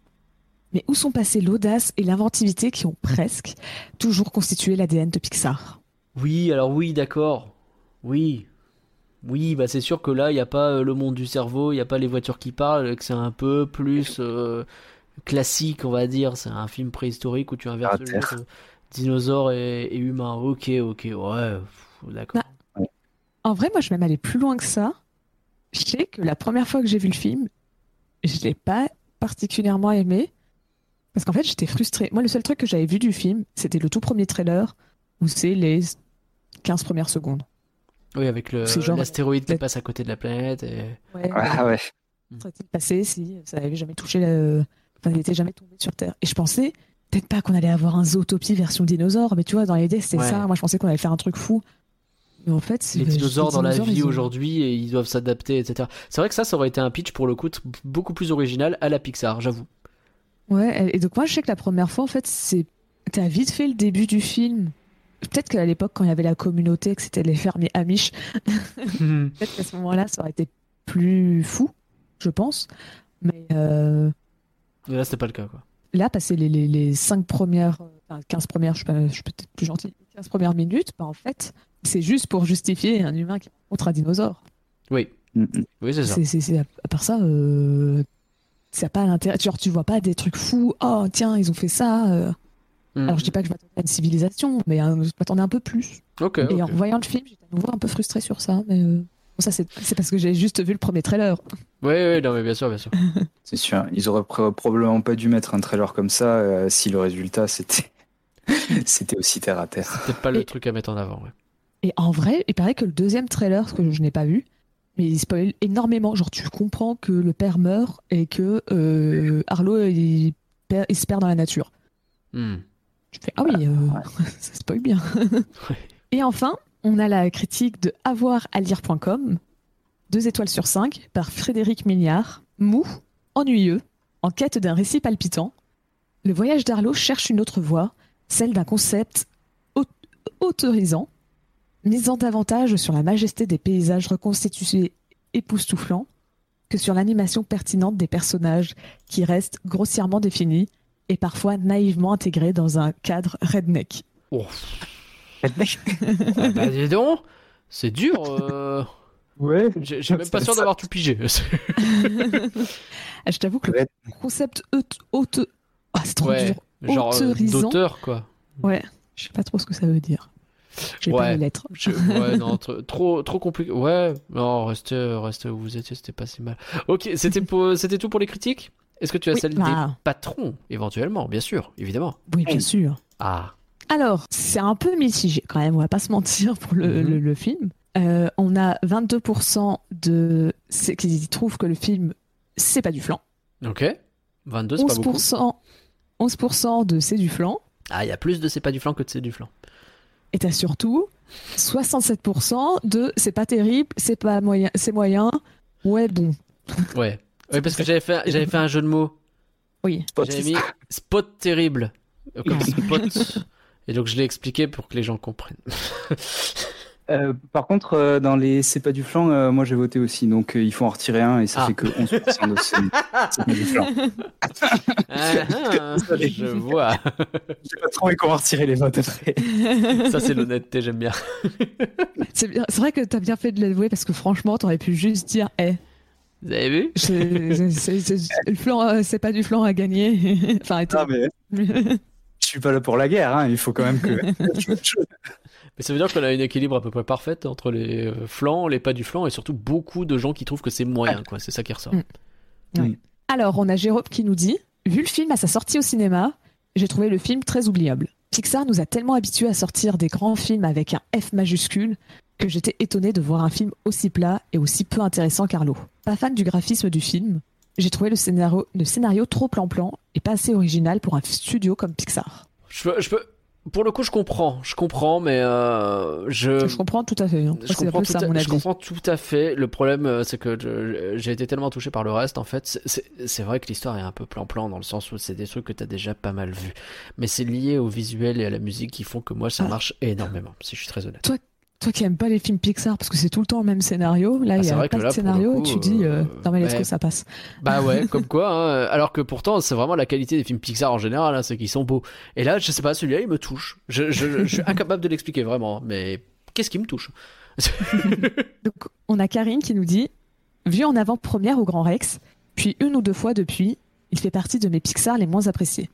Mais où sont passées l'audace et l'inventivité qui ont presque toujours constitué l'ADN de Pixar? Oui, alors oui, d'accord. Oui. Oui, bah c'est sûr que là, il n'y a pas euh, le monde du cerveau, il n'y a pas les voitures qui parlent, que c'est un peu plus euh, classique, on va dire. C'est un film préhistorique où tu inverses À le de dinosaures et, et humains. Ok, ok, ouais, d'accord. Bah, En vrai, moi, je vais même aller plus loin que ça. Je sais que la première fois que j'ai vu le film, je l'ai pas particulièrement aimé. Parce qu'en fait, j'étais frustrée. Moi, le seul truc que j'avais vu du film, c'était le tout premier trailer, où c'est les 15 premières secondes. Oui, avec le- l'astéroïde qui la- passe à côté de la planète. Et... Ouais, Ah ouais. serait-il passé si ça n'avait jamais touché le... Enfin, il n'était jamais tombé sur Terre. Et je pensais, peut-être pas qu'on allait avoir un Zootopie version dinosaure, mais tu vois, dans l'idée, c'était Ouais. ça. Moi, je pensais qu'on allait faire un truc fou. Mais en fait, c'est- les dinosaures dans la vie ont- aujourd'hui et ils doivent s'adapter, etc. C'est vrai que ça, ça aurait été un pitch pour le coup beaucoup plus original à la Pixar, j'avoue. Ouais, et donc moi je sais que la première fois, en fait, c'est. T'as vite fait le début du film. Peut-être qu'à l'époque, quand il y avait la communauté, que c'était les fermiers Amish, peut-être qu'à ce moment-là, ça aurait été plus fou, je pense. Mais euh, Mais là, c'était pas le cas, quoi. là, passer les, les, les 5 premières, enfin 15 premières, je suis, pas- je suis peut-être plus gentil, 15 premières minutes, bah, en fait, c'est juste pour justifier un humain qui rencontre un dinosaure. Oui, Mm, oui, c'est ça. C'est, c'est, c'est- à part ça, euh, ça n'a pas l'intérêt. Genre, tu vois pas des trucs fous. Oh, tiens, ils ont fait ça. euh. Mm. Alors, je dis pas que je m'attendais à une civilisation, mais euh, je m'attendais un peu plus. Ok, Et en voyant le film, j'étais à nouveau un peu frustrée sur ça. Mais euh, ça, c'est, parce que j'ai juste vu le premier trailer. Oui, oui, non, mais bien sûr, bien sûr. C'est sûr. Ils auraient pr- probablement pas dû mettre un trailer comme ça euh, si le résultat c'était c'était aussi terre à terre. Peut-être pas le Et- truc à mettre en avant, ouais. Et en vrai, il paraît que le deuxième trailer, ce que je n'ai pas vu, mais il spoil énormément. Genre, tu comprends que le père meurt et que euh, Arlo, il, perd- il se perd dans la nature. Hmm. Je fais, ah oui, euh, ça spoil bien. Ouais. Et enfin, on a la critique de avoiralire.com, 2 étoiles sur 5, par Frédéric Mignard, mou, ennuyeux, en quête d'un récit palpitant. Le voyage d'Arlo cherche une autre voie, celle d'un concept au- autorisant, misant davantage sur la majesté des paysages reconstitués époustouflants que sur l'animation pertinente des personnages qui restent grossièrement définis et parfois naïvement intégrés dans un cadre redneck. Ah bah, dis donc, c'est dur. euh, Ouais. J'ai même pas sûr d'avoir tout pigé. Ah, je t'avoue que le concept haute, haute... Ah, c'est trop Ouais, dur. Genre euh, Autorisant. d'auteur, quoi. Ouais, je sais pas trop ce que ça veut dire. J'ai pas Ouais. les lettres. Je- ouais, non, tr- trop, trop compliqué. Ouais, non, restez, restez où vous étiez, c'était pas si mal. Ok, c'était pour, c'était tout pour les critiques? Est-ce que tu as Oui, celle bah. des patrons, éventuellement, bien sûr, évidemment. Oui, bien sûr. Ah, Alors, c'est un peu mitigé quand même, on va pas se mentir pour le, Mhm. le- le film. Euh, on a 22% de qui trouvent que le film c'est pas du flan. ok. 22, c'est pas beaucoup. 11%, 11% de c'est du flan. Ah, il y a plus de c'est pas du flanc que de c'est du flanc. Et t'as surtout 67% de c'est pas terrible, c'est pas moyen, c'est moyen. Ouais, bon. Ouais. Oui, parce que j'avais fait, j'avais fait un jeu de mots. Oui. J'avais mis spot terrible. Comme spot. Et donc je l'ai expliqué pour que les gens comprennent. Euh, par contre, euh, dans les C'est pas du flan, euh, moi j'ai voté aussi, donc euh, il faut en retirer un et ça Ah. fait que 11% de C'est c'est pas du flan. Ah, ah, je vois. J'ai pas trop envie qu'on retirer les votes après. Ça, c'est l'honnêteté, j'aime bien. C'est bien- c'est vrai que t'as bien fait de l'avouer parce que franchement, t'aurais pu juste dire, eh, Vous avez vu? C'est- c'est- c'est- le flan, euh, c'est pas du flan à gagner. enfin, arrêtez. Non, mais suis pas là pour la guerre, hein. il faut quand même que. Mais ça veut dire qu'on a un équilibre à peu près parfait entre les euh, flancs, les pas du flanc et surtout beaucoup de gens qui trouvent que c'est moyen, quoi. C'est ça qui ressort. Mm. Alors, on a Jérôme qui nous dit Vu le film à sa sortie au cinéma, j'ai trouvé le film très oubliable. Pixar nous a tellement habitués à sortir des grands films avec un F majuscule que j'étais étonnée de voir un film aussi plat et aussi peu intéressant qu'Arlo. Pas fan du graphisme du film, j'ai trouvé le scénario, le scénario trop plan-plan et pas assez original pour un studio comme Pixar. Je peux, je peux. Pour le coup, je comprends, je comprends, mais euh, je. Je comprends tout à fait. hein. Je comprends, tout ça, à, mon je avis. comprends tout à fait. Le problème, euh, c'est que je- j'ai été tellement touché par le reste, en fait. C'est- vrai que l'histoire est un peu plan-plan dans le sens où c'est des trucs que t'as déjà pas mal vu. Mais c'est lié au visuel et à la musique qui font que moi, ça Ah. marche énormément, si je suis très honnête. Toi qui aimes pas les films Pixar parce que c'est tout le temps le même scénario, là Ah, il y a pas de là, pour scénario le et coup, tu dis euh, euh, non mais let's go ça passe. Bah ouais, comme quoi. hein. Alors que pourtant, c'est vraiment la qualité des films Pixar en général, hein, c'est qu'ils sont beaux. Et là, je sais pas, celui-là, il me touche. Je, je- je suis incapable de l'expliquer vraiment, mais qu'est-ce qui me touche Donc, on a Karine qui nous dit Vu en avant-première au Grand Rex, puis une ou deux fois depuis, il fait partie de mes Pixar les moins appréciés.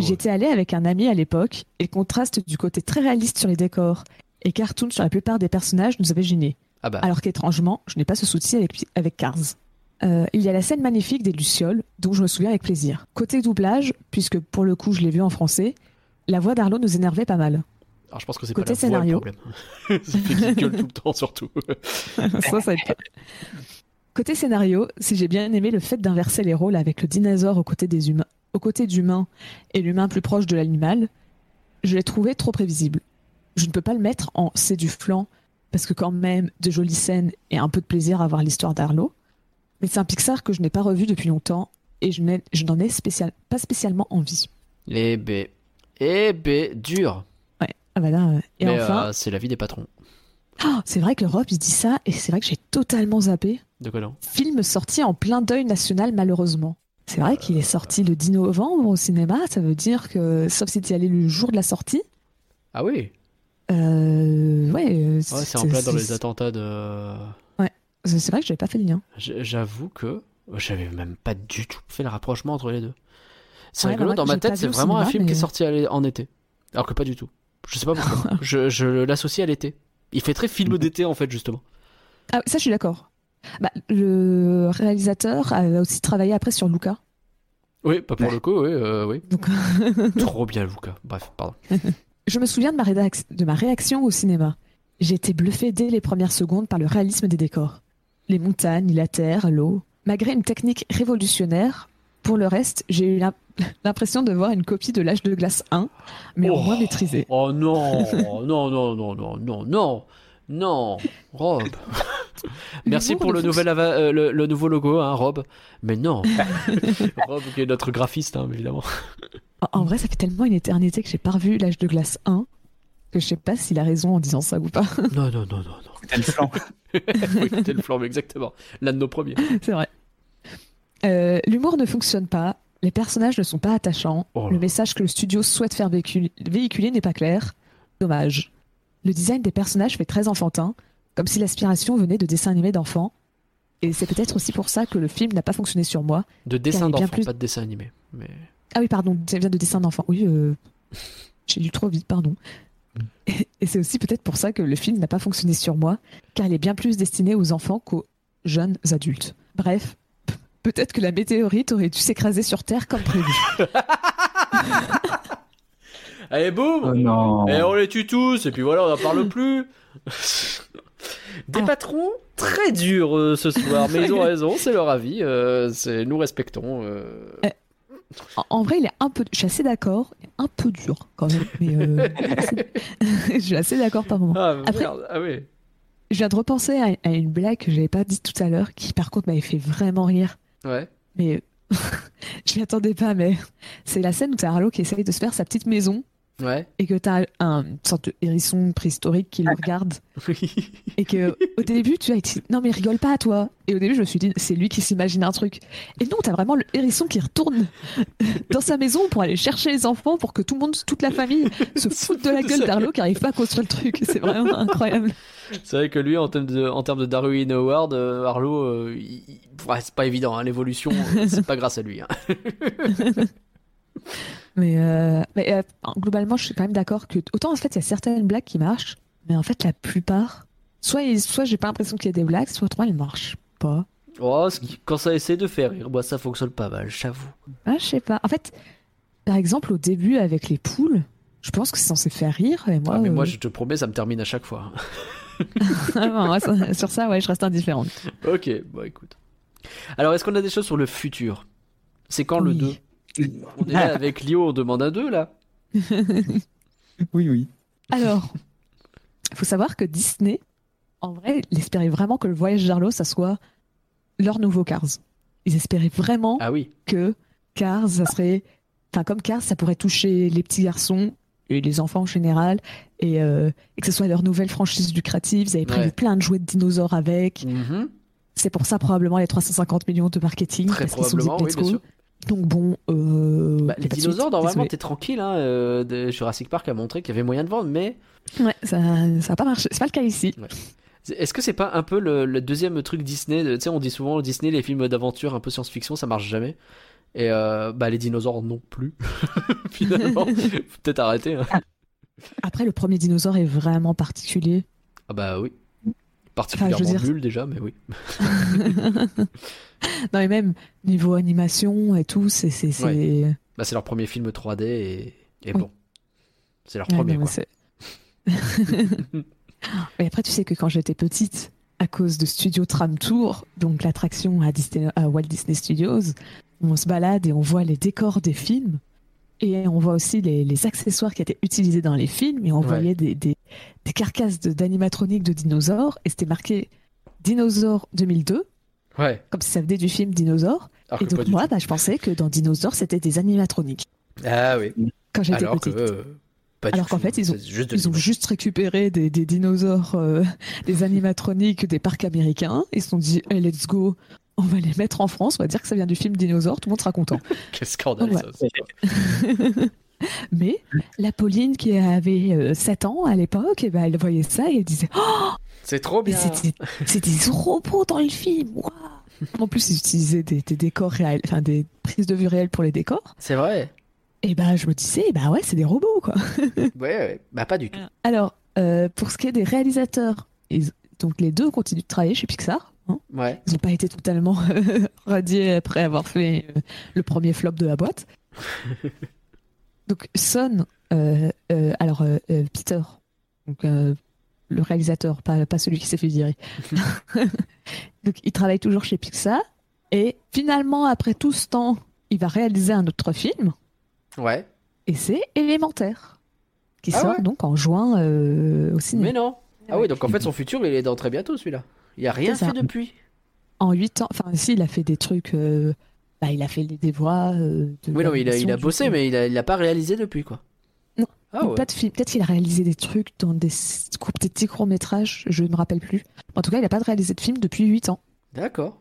J'étais allée avec un ami à l'époque, et le contraste du côté très réaliste sur les décors et cartoon sur la plupart des personnages nous avait gênés. Ah bah. Alors qu'étrangement, je n'ai pas ce souci avec, avec Cars. Euh, il y a la scène magnifique des Lucioles, dont je me souviens avec plaisir. Côté doublage, puisque pour le coup je l'ai vu en français, la voix d'Arlo nous énervait pas mal. Alors je pense que c'est Côté pas la voix scénario. le problème. gueule tout le temps, surtout. ça, ça pas. Côté scénario, si j'ai bien aimé le fait d'inverser les rôles avec le dinosaure aux côtés des humains, aux côtés d'humains et l'humain plus proche de l'animal, je l'ai trouvé trop prévisible. Je ne peux pas le mettre en c'est du flan parce que quand même de jolies scènes et un peu de plaisir à voir l'histoire d'Arlo. Mais c'est un Pixar que je n'ai pas revu depuis longtemps et je n'en ai spécial, pas spécialement envie. Les B. Eh B, dur. Ah bah là, euh, et Mais enfin, euh, c'est la vie des patrons. oh, c'est vrai que Rob il dit ça et c'est vrai que j'ai totalement zappé. De quoi non Film sorti en plein deuil national, malheureusement. C'est vrai qu'il est sorti le 10 novembre au cinéma, ça veut dire que, sauf si tu y allé le jour de la sortie, Ah oui? Euh, ouais, euh, Ouais, c'est en plein dans les attentats de. C'est vrai que j'avais pas fait le lien. J'avoue que j'avais même pas du tout fait le rapprochement entre les deux. C'est Ouais, rigolo, bah, dans ma tête, c'est vraiment un film qui est sorti en été. Alors que pas du tout. Je sais pas pourquoi. je je l'associe à l'été. Il fait très film d'été en fait, justement. Ah, ça, je suis d'accord. Bah, le réalisateur a aussi travaillé après sur Luca. Oui, pas pour le coup, oui, euh, oui. Donc, Trop bien, Luca. Bref, pardon. Je me souviens de ma, rédac- de ma réaction au cinéma. J'ai été bluffée dès les premières secondes par le réalisme des décors. Les montagnes, la terre, l'eau. Malgré une technique révolutionnaire, pour le reste, j'ai eu l'im- l'impression de voir une copie de l'âge de glace 1, mais Oh. moins maîtrisée. Oh non, non, non, non, non, non, non, non, Rob. Merci pour le, nouvel euh, le, le nouveau logo, hein, Rob. Mais non. Rob, qui est notre graphiste, hein, évidemment. En- En vrai, ça fait tellement une éternité que j'ai pas revu l'âge de glace 1 que je sais pas s'il a raison en disant ça ou pas. Non, non, non, non, non. C'était le flan. oui, c'était le flambe, exactement. L'un de nos premiers. C'est vrai. Euh, L'humour ne fonctionne pas, les personnages ne sont pas attachants, Oh le message que le studio souhaite faire véhicul- véhiculer n'est pas clair. Dommage. Le design des personnages fait très enfantin, comme si l'aspiration venait de dessins animés d'enfants. Et c'est peut-être aussi pour ça que le film n'a pas fonctionné sur moi. De il dessin y a bien d'enfant, plus- pas de dessin animé. Mais... Ah oui, pardon, ça vient de dessins d'enfants. Oui, euh, j'ai lu trop vite, pardon. Et, c'est aussi peut-être pour ça que le film n'a pas fonctionné sur moi, car il est bien plus destiné aux enfants qu'aux jeunes adultes. Bref, peut-être que la météorite aurait dû s'écraser sur Terre comme prévu. Allez, boum Oh non. Et on les tue tous, et puis voilà, on n'en parle plus. Des Alors- patrons très durs euh, ce soir, mais ils ont raison, c'est leur avis, euh, nous respectons. euh. En, vrai, il est un peu, je suis assez d'accord, un peu dur quand même, mais euh, assez- je suis assez d'accord par moment. Ah, Après- merde, ah oui. Je viens de repenser à, à une blague que j'avais pas dit tout à l'heure, qui par contre m'avait fait vraiment rire. Ouais. Mais je m'y attendais pas, mais c'est la scène où t'as Arlo qui essaye de se faire sa petite maison Ouais. et que t'as un une sorte de hérisson préhistorique qui le regarde et que au début tu as été non mais rigole pas toi et au début je me suis dit c'est lui qui s'imagine un truc et non t'as vraiment le hérisson qui retourne dans sa maison pour aller chercher les enfants pour que tout le monde toute la famille se foute de la gueule d'Arlo qui arrive pas à construire le truc c'est vraiment incroyable C'est vrai que lui, en termes de, en termes de Darwin Award, euh, Arlo, euh, il- il- ouais, c'est pas évident. hein, L'évolution, euh, c'est pas grâce à lui. hein. mais, euh, mais, euh, globalement je suis quand même d'accord que autant en fait il y a certaines blagues qui marchent mais en fait la plupart soit ils- soit j'ai pas l'impression qu'il y a des blagues soit autrement elles marchent pas Oh, quand ça essaie de faire rire, moi, ça fonctionne pas mal, j'avoue. Ah, je sais pas. En fait, par exemple, au début, avec les poules, je pense que c'est censé faire rire. Et moi, Ah, mais moi, euh, je te promets, ça me termine à chaque fois. ah, bon, moi, ça- sur ça, ouais, je reste indifférente. ok, bon, écoute. Alors, est-ce qu'on a des choses sur le futur? C'est quand le Oui. 2 On est là avec Lio, on demande un 2 là Oui, oui. Alors, il faut savoir que Disney, en vrai, il espérait vraiment que le voyage d'Arlo, ça soit leur nouveau Cars. Ils espéraient vraiment Ah oui. que Cars, ça serait. Enfin, comme Cars, ça pourrait toucher les petits garçons et les enfants en général, et, euh, et que ce soit leur nouvelle franchise lucrative. Ils avaient prévu Ouais. plein de jouets de dinosaures avec. Mhm. C'est pour ça probablement les 350 millions de marketing. Très parce qu'ils sont dit, probablement, oui, Donc bon, euh, Bah, les dinosaures, normalement, t'es tranquille. Hein, euh, de- Jurassic Park a montré qu'il y avait moyen de vendre, mais Ouais, ça, ça a pas marché. C'est pas le cas ici. est-ce que c'est pas un peu le, le deuxième truc Disney Tu sais, on dit souvent Disney, les films d'aventure un peu science-fiction, ça marche jamais. Et euh, bah, les dinosaures non plus. Finalement, faut peut-être arrêter. hein. Après, le premier dinosaure est vraiment particulier. Ah bah oui. Particulièrement Enfin, dire- nul déjà, mais oui. Non, et même niveau animation et tout, c'est. c'est, c'est... Bah, leur premier film 3D et, et Oui. bon. C'est leur Ouais, premier non, mais quoi. c'est- Et après, tu sais que quand j'étais petite, à cause de Studio Tram Tour, donc l'attraction à, Disney- à Walt Disney Studios, on se balade et on voit les décors des films. Et on voit aussi les, les accessoires qui étaient utilisés dans les films. Et on Ouais. voyait des, des, des carcasses de- d'animatroniques de, dinosaures. Et c'était marqué Dinosaure 2002, Ouais. comme si ça venait du film Dinosaure. Alors Et donc moi, bah, je pensais que dans Dinosaure, c'était des animatroniques Ah oui. quand j'étais Alors que. petite. euh, pas Alors qu'en fait, ils ont- juste de Ils ont l'image. juste récupéré des, des dinosaures, euh, des animatroniques des parcs américains. Ils se sont dit, hey, let's go, on va les mettre en France, on va dire que ça vient du film Dinosaure, tout le monde sera content. Quel scandale ça. Mais la Pauline qui avait euh, 7 ans à l'époque, eh ben, elle voyait ça et elle disait, oh, C'est trop bien. c'était c'était des robots dans le film, En plus, ils utilisaient des, des décors réels, enfin des prises de vue réelles pour les décors. C'est vrai. Et ben, je me disais, bah ouais, c'est des robots, quoi. Ouais, ouais. Bah pas du tout. Alors, euh, pour ce qui est des réalisateurs, ils- donc les deux continuent de travailler chez Pixar. hein. Ouais. Ils n'ont pas été totalement radiés après avoir fait euh, le premier flop de la boîte. donc Son, euh, euh, alors euh, euh, Peter, donc euh, le réalisateur, pas, pas celui qui s'est fait virer. donc il travaille toujours chez Pixar et finalement après tout ce temps, il va réaliser un autre film Ouais. et c'est Élémentaire qui Ah sort ouais donc en juin euh, au cinéma. Mais non. Ah oui, donc en fait, son futur, il est dans très bientôt celui-là. Il a rien ça. fait depuis. En 8 ans, enfin si, il a fait des trucs, euh, bah, il a fait des voix. euh, de Oui, non, mais il a, il a bossé, mais il a, il a pas réalisé depuis, quoi. Ah ouais. Peut-être qu'il a réalisé des trucs dans des petits courts métrages, je ne me rappelle plus. En tout cas, il n'a pas réalisé de film depuis 8 ans. D'accord.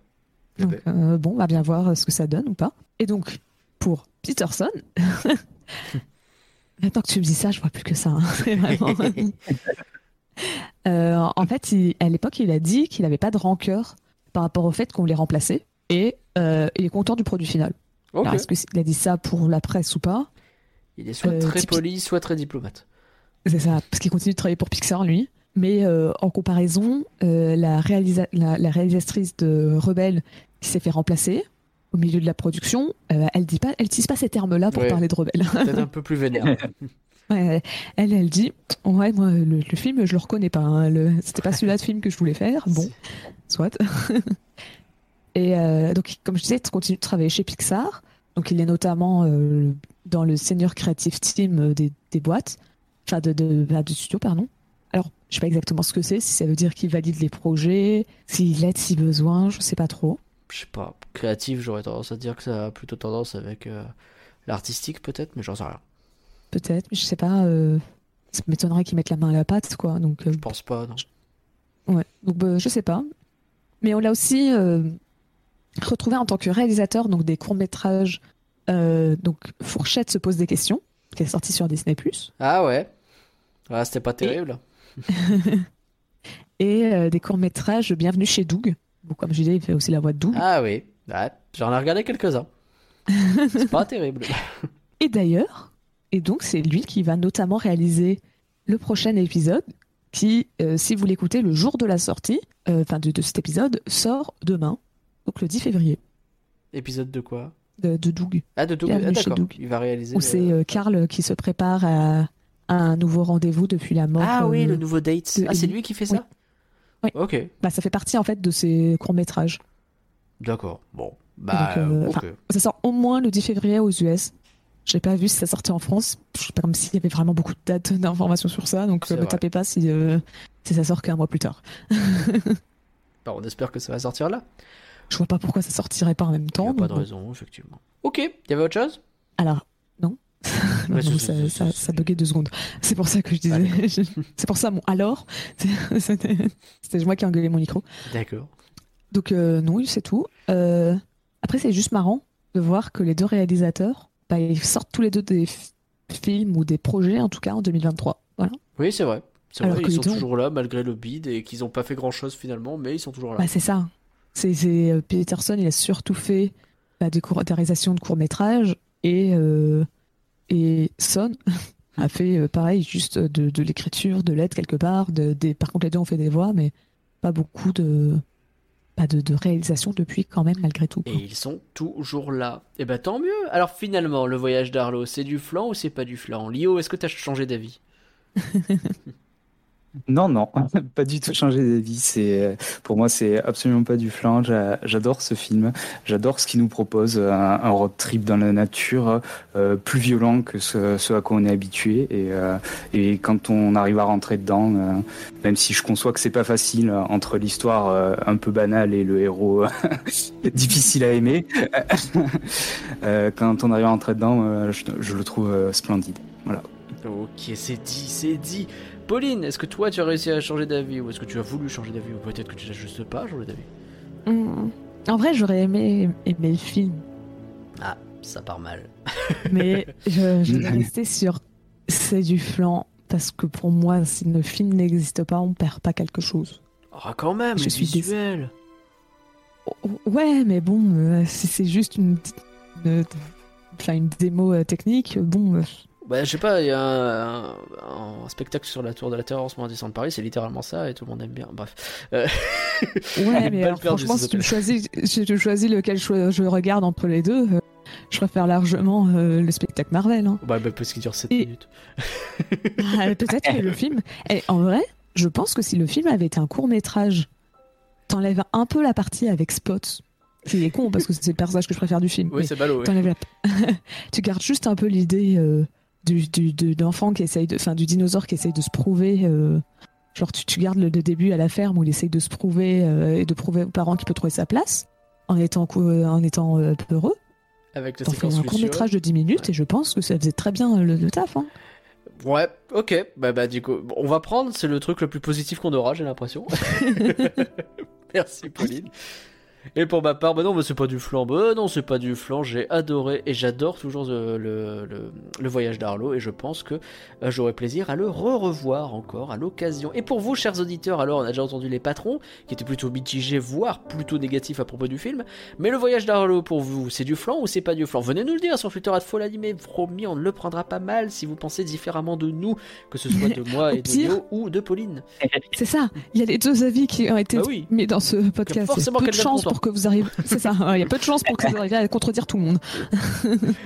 Eh Donc ben, euh, bon, on va bien voir euh, ce que ça donne ou pas. Et donc, pour Peterson, maintenant que tu me dis ça, je vois plus que ça. hein. Vraiment- Euh, en fait, il- à l'époque, il a dit qu'il n'avait pas de rancœur par rapport au fait qu'on l'ait remplacé et euh, il est content du produit final. Alors, est-ce qu'il a dit ça pour la presse ou pas? Il est soit euh, très typique- poli, soit très diplomate. C'est ça, parce qu'il continue de travailler pour Pixar, lui. Mais euh, en comparaison, euh, la, réalisa- la, la réalisatrice de Rebelle qui s'est fait remplacer au milieu de la production, euh, elle dit pas, elle utilise pas ces termes-là pour Ouais. parler de Rebelle. Peut-être un peu plus vénère. Ouais, elle, elle dit, ouais, moi, le, le film, je le reconnais pas. hein, le- C'était pas celui-là de film que je voulais faire. Bon, soit. Et euh, donc, comme je disais, il continue de travailler chez Pixar. Donc, il est notamment euh, dans le senior creative team euh, des, des boîtes, enfin, de, de, bah, du studio, pardon. Alors, je sais pas exactement ce que c'est, si ça veut dire qu'il valide les projets, s'il aide si besoin, je sais pas trop. je sais pas, créatif, j'aurais tendance à dire que ça a plutôt tendance avec euh, l'artistique peut-être, mais j'en sais rien. Peut-être, mais je sais pas. euh, Ça m'étonnerait qu'ils mettent la main à la pâte, quoi. Donc, euh, Je pense pas, non. ouais. Donc, bah, je sais pas. Mais on l'a aussi retrouvé en tant que réalisateur, donc des courts métrages. Donc, Fourchette se pose des questions, qui est sorti sur Disney+. Ah ouais. Ah, c'était pas terrible. Et euh, des courts métrages Bienvenue chez Doug. Bon, comme je disais, il fait aussi la voix de Doug. Ah oui. Ouais, j'en ai regardé quelques-uns. C'est pas terrible. Et d'ailleurs, et donc c'est lui qui va notamment réaliser le prochain épisode qui, euh, si vous l'écoutez le jour de la sortie, euh, enfin de, de cet épisode, sort demain, donc le 10 février, Épisode de quoi? De, de Doug. Ah, de Doug. Ah, chez. Doug. Il va réaliser. Où le- c'est euh, Karl qui se prépare à, à un nouveau rendez-vous depuis la mort. Ah oui, euh, le nouveau date. de Ah, c'est lui qui fait ça Oui. Ok, bah, ça fait partie en fait de ses courts métrages. d'accord. Bon. Bah, Donc, euh, Ça sort au moins le 10 février aux US. J'ai pas vu si ça sortait en France. Je sais pas comme s'il y avait vraiment beaucoup de dates d'informations sur ça, donc C'est euh, me vrai. tapez pas si, euh, si ça sort qu'un mois plus tard. Bah, on espère que ça va sortir là. Je vois pas pourquoi ça sortirait pas en même Il temps. n'y a pas de bon. raison, effectivement. Ok, il y avait autre chose? Alors, non. Non, Ouais, non, c'est- ça, ça, ça buguait deux secondes. C'est pour ça que je disais. c'est pour ça mon alors. C'était moi qui ai engueulé mon micro. D'accord. Donc, euh, non, c'est tout. Euh, après, c'est juste marrant de voir que les deux réalisateurs, bah, ils sortent tous les deux des films ou des projets, en tout cas, en 2023. Voilà. Oui, c'est vrai. C'est Alors vrai, que ils sont toujours là malgré le bid et qu'ils n'ont pas fait grand chose finalement, mais ils sont toujours là. Bah, c'est ça. C'est euh, Peterson, il a surtout fait des réalisations de courts-métrages et, euh, et Son a fait euh, pareil, juste de, de l'écriture, de l'aide quelque part. De, des, par contre, les deux ont fait des voix, mais pas beaucoup de, pas de, de réalisation depuis quand même, malgré tout. Et ils sont toujours là. Et bah tant mieux. Alors finalement, le voyage d'Arlo, c'est du flan ou c'est pas du flan? Lio, est-ce que t'as changé d'avis? Non, non, pas du tout changé d'avis. C'est euh, pour moi, c'est absolument pas du flan. J'a- J'adore ce film. J'adore ce qu'il nous propose, un, un road trip dans la nature, euh, plus violent que ce, à quoi on est habitué. Et, euh, quand on arrive à rentrer dedans, euh, même si je conçois que c'est pas facile euh, entre l'histoire euh, un peu banale et le héros euh, difficile à aimer, euh, quand on arrive à rentrer dedans, euh, je, je le trouve euh, splendide. Voilà. Ok, c'est dit, c'est dit. Pauline, est-ce que toi tu as réussi à changer d'avis ou est-ce que tu as voulu changer d'avis ou peut-être que tu n'as juste pas changé d'avis Mm. En vrai, j'aurais aimé aimer le film, Ah, ça part mal. mais je, je vais rester sur c'est du flan. Parce que pour moi, si le film n'existe pas, on perd pas quelque chose. Ah quand même, Je le suis visuel. Oh, Ouais, mais bon, euh, si c'est juste une, une démo euh, technique, bon, euh, Bah je sais pas, il y a un, un- un spectacle sur la tour de la terreur en ce moment à Disneyland Paris, c'est littéralement ça et tout le monde aime bien. Bref. Euh, ouais, mais alors, franchement, si tu me choisis, si tu choisis lequel je, je regarde entre les deux, euh, je préfère largement euh, le spectacle Marvel. Hein. Bah, bah parce qu'il dure 7 Et- minutes. Ah, Peut-être que le film. Et en vrai, je pense que si le film avait été un court métrage, t'enlèves un peu la partie avec Spot. qui est con parce que c'est le personnage que je préfère du film. Oui, c'est ballot. t'enlèves la- tu gardes juste un peu l'idée euh, du, du, de- d'enfant qui essaye de, enfin du dinosaure qui essaye de se prouver. euh, genre tu, tu gardes le, le début à la ferme où il essaye de se prouver euh, et de prouver aux parents qu'il peut trouver sa place en étant euh, en étant euh, heureux. Avec la séquence un court métrage de 10 minutes et je pense que ça faisait très bien le, le taf. Hein. Ouais, ok. Bah, bah, du coup, on va prendre, c'est le truc le plus positif qu'on aura, j'ai l'impression. Merci, Pauline. Et pour ma part, bah non, mais c'est pas du flan. Bah non, c'est pas du flan. J'ai adoré et j'adore toujours euh, le, le, le voyage d'Arlo et je pense que euh, j'aurai plaisir à le re-revoir encore à l'occasion. Et pour vous, chers auditeurs, alors on a déjà entendu les patrons qui étaient plutôt mitigés, voire plutôt négatifs à propos du film. Mais le voyage d'Arlo, pour vous, c'est du flan ou c'est pas du flan? Venez nous le dire sur Twitter à Folanimé. Promis, on ne le prendra pas mal si vous pensez différemment de nous, que ce soit de moi et de Lio ou de Pauline. C'est ça. Il y a les deux avis qui ont été Bah oui. mis dans ce podcast. Forcément quelqu'un. Pour que vous arriviez. C'est ça. Il y a peu de chance pour que vous arriviez à contredire tout le monde.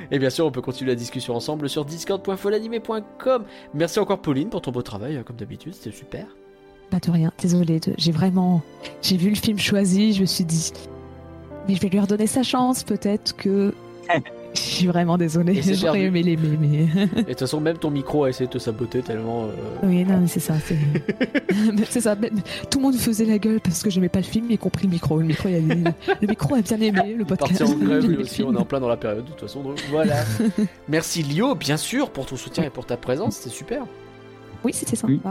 Et bien sûr, on peut continuer la discussion ensemble sur discord.folanimé.com. Merci encore Pauline pour ton beau travail, euh, comme d'habitude, c'était super. Pas de rien. Désolée. de- J'ai vraiment. J'ai vu le film choisi. Je me suis dit. Mais je vais lui redonner sa chance. Peut-être que. Je suis vraiment désolée. J'aurais aimé l'aimer, mais. Et de toute façon, même ton micro a essayé de te saboter tellement. euh, Oui, non, mais c'est ça. C'est ça. mais Tout le monde faisait la gueule parce que j'aimais pas le film, y compris le micro. Le micro, il a, le micro a bien aimé le podcast. En grève lui aussi, film. on est en plein dans la période de toute façon. Donc voilà. Merci Lio, bien sûr, pour ton soutien et pour ta présence, c'était super. Oui, c'était sympa. Oui.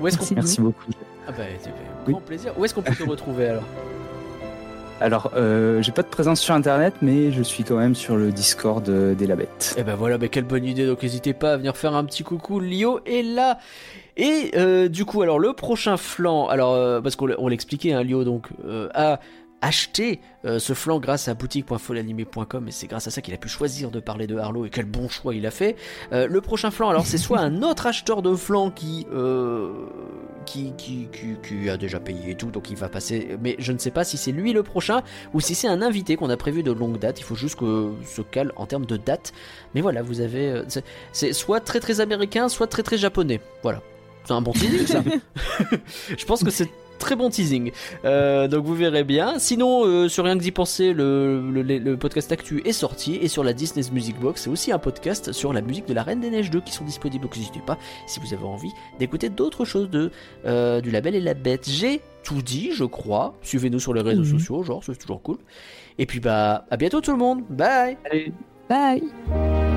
Où est-ce qu'on Merci. Merci beaucoup. ah bah, c'était un Oui. grand plaisir. Où est-ce qu'on peut te retrouver alors? Alors, euh, j'ai pas de présence sur Internet, mais je suis quand même sur le Discord euh, des Labettes. Eh ben voilà, bah quelle bonne idée. Donc n'hésitez pas à venir faire un petit coucou. Lio est là. Et euh, du coup, alors le prochain flanc, alors parce qu'on l'expliquait, hein, Lio donc a acheté euh, ce flanc grâce à boutique.folanimé.com et c'est grâce à ça qu'il a pu choisir de parler de Harlow et quel bon choix il a fait. Euh, le prochain flanc, alors c'est soit un autre acheteur de flanc qui, euh, qui, qui, qui, qui a déjà payé et tout, donc il va passer, mais je ne sais pas si c'est lui le prochain ou si c'est un invité qu'on a prévu de longue date. Il faut juste que se cale en termes de date. Mais voilà, vous avez. euh, c'est- soit très très américain, soit très très japonais. Voilà. C'est un bon teasing ça. Je pense que c'est très bon teasing. Euh, donc vous verrez bien. Sinon, euh, sur rien que d'y penser, le, le, le podcast Actu est sorti. Et sur la Disney's Music Box, c'est aussi un podcast sur la musique de la Reine des Neiges 2 qui sont disponibles. Donc n'hésitez pas, si vous avez envie, d'écouter d'autres choses de, euh, du label et la bête. J'ai tout dit, je crois. Suivez-nous sur les réseaux Mhm. sociaux, genre, c'est toujours cool. Et puis bah, à bientôt tout le monde. Bye Allez, Bye.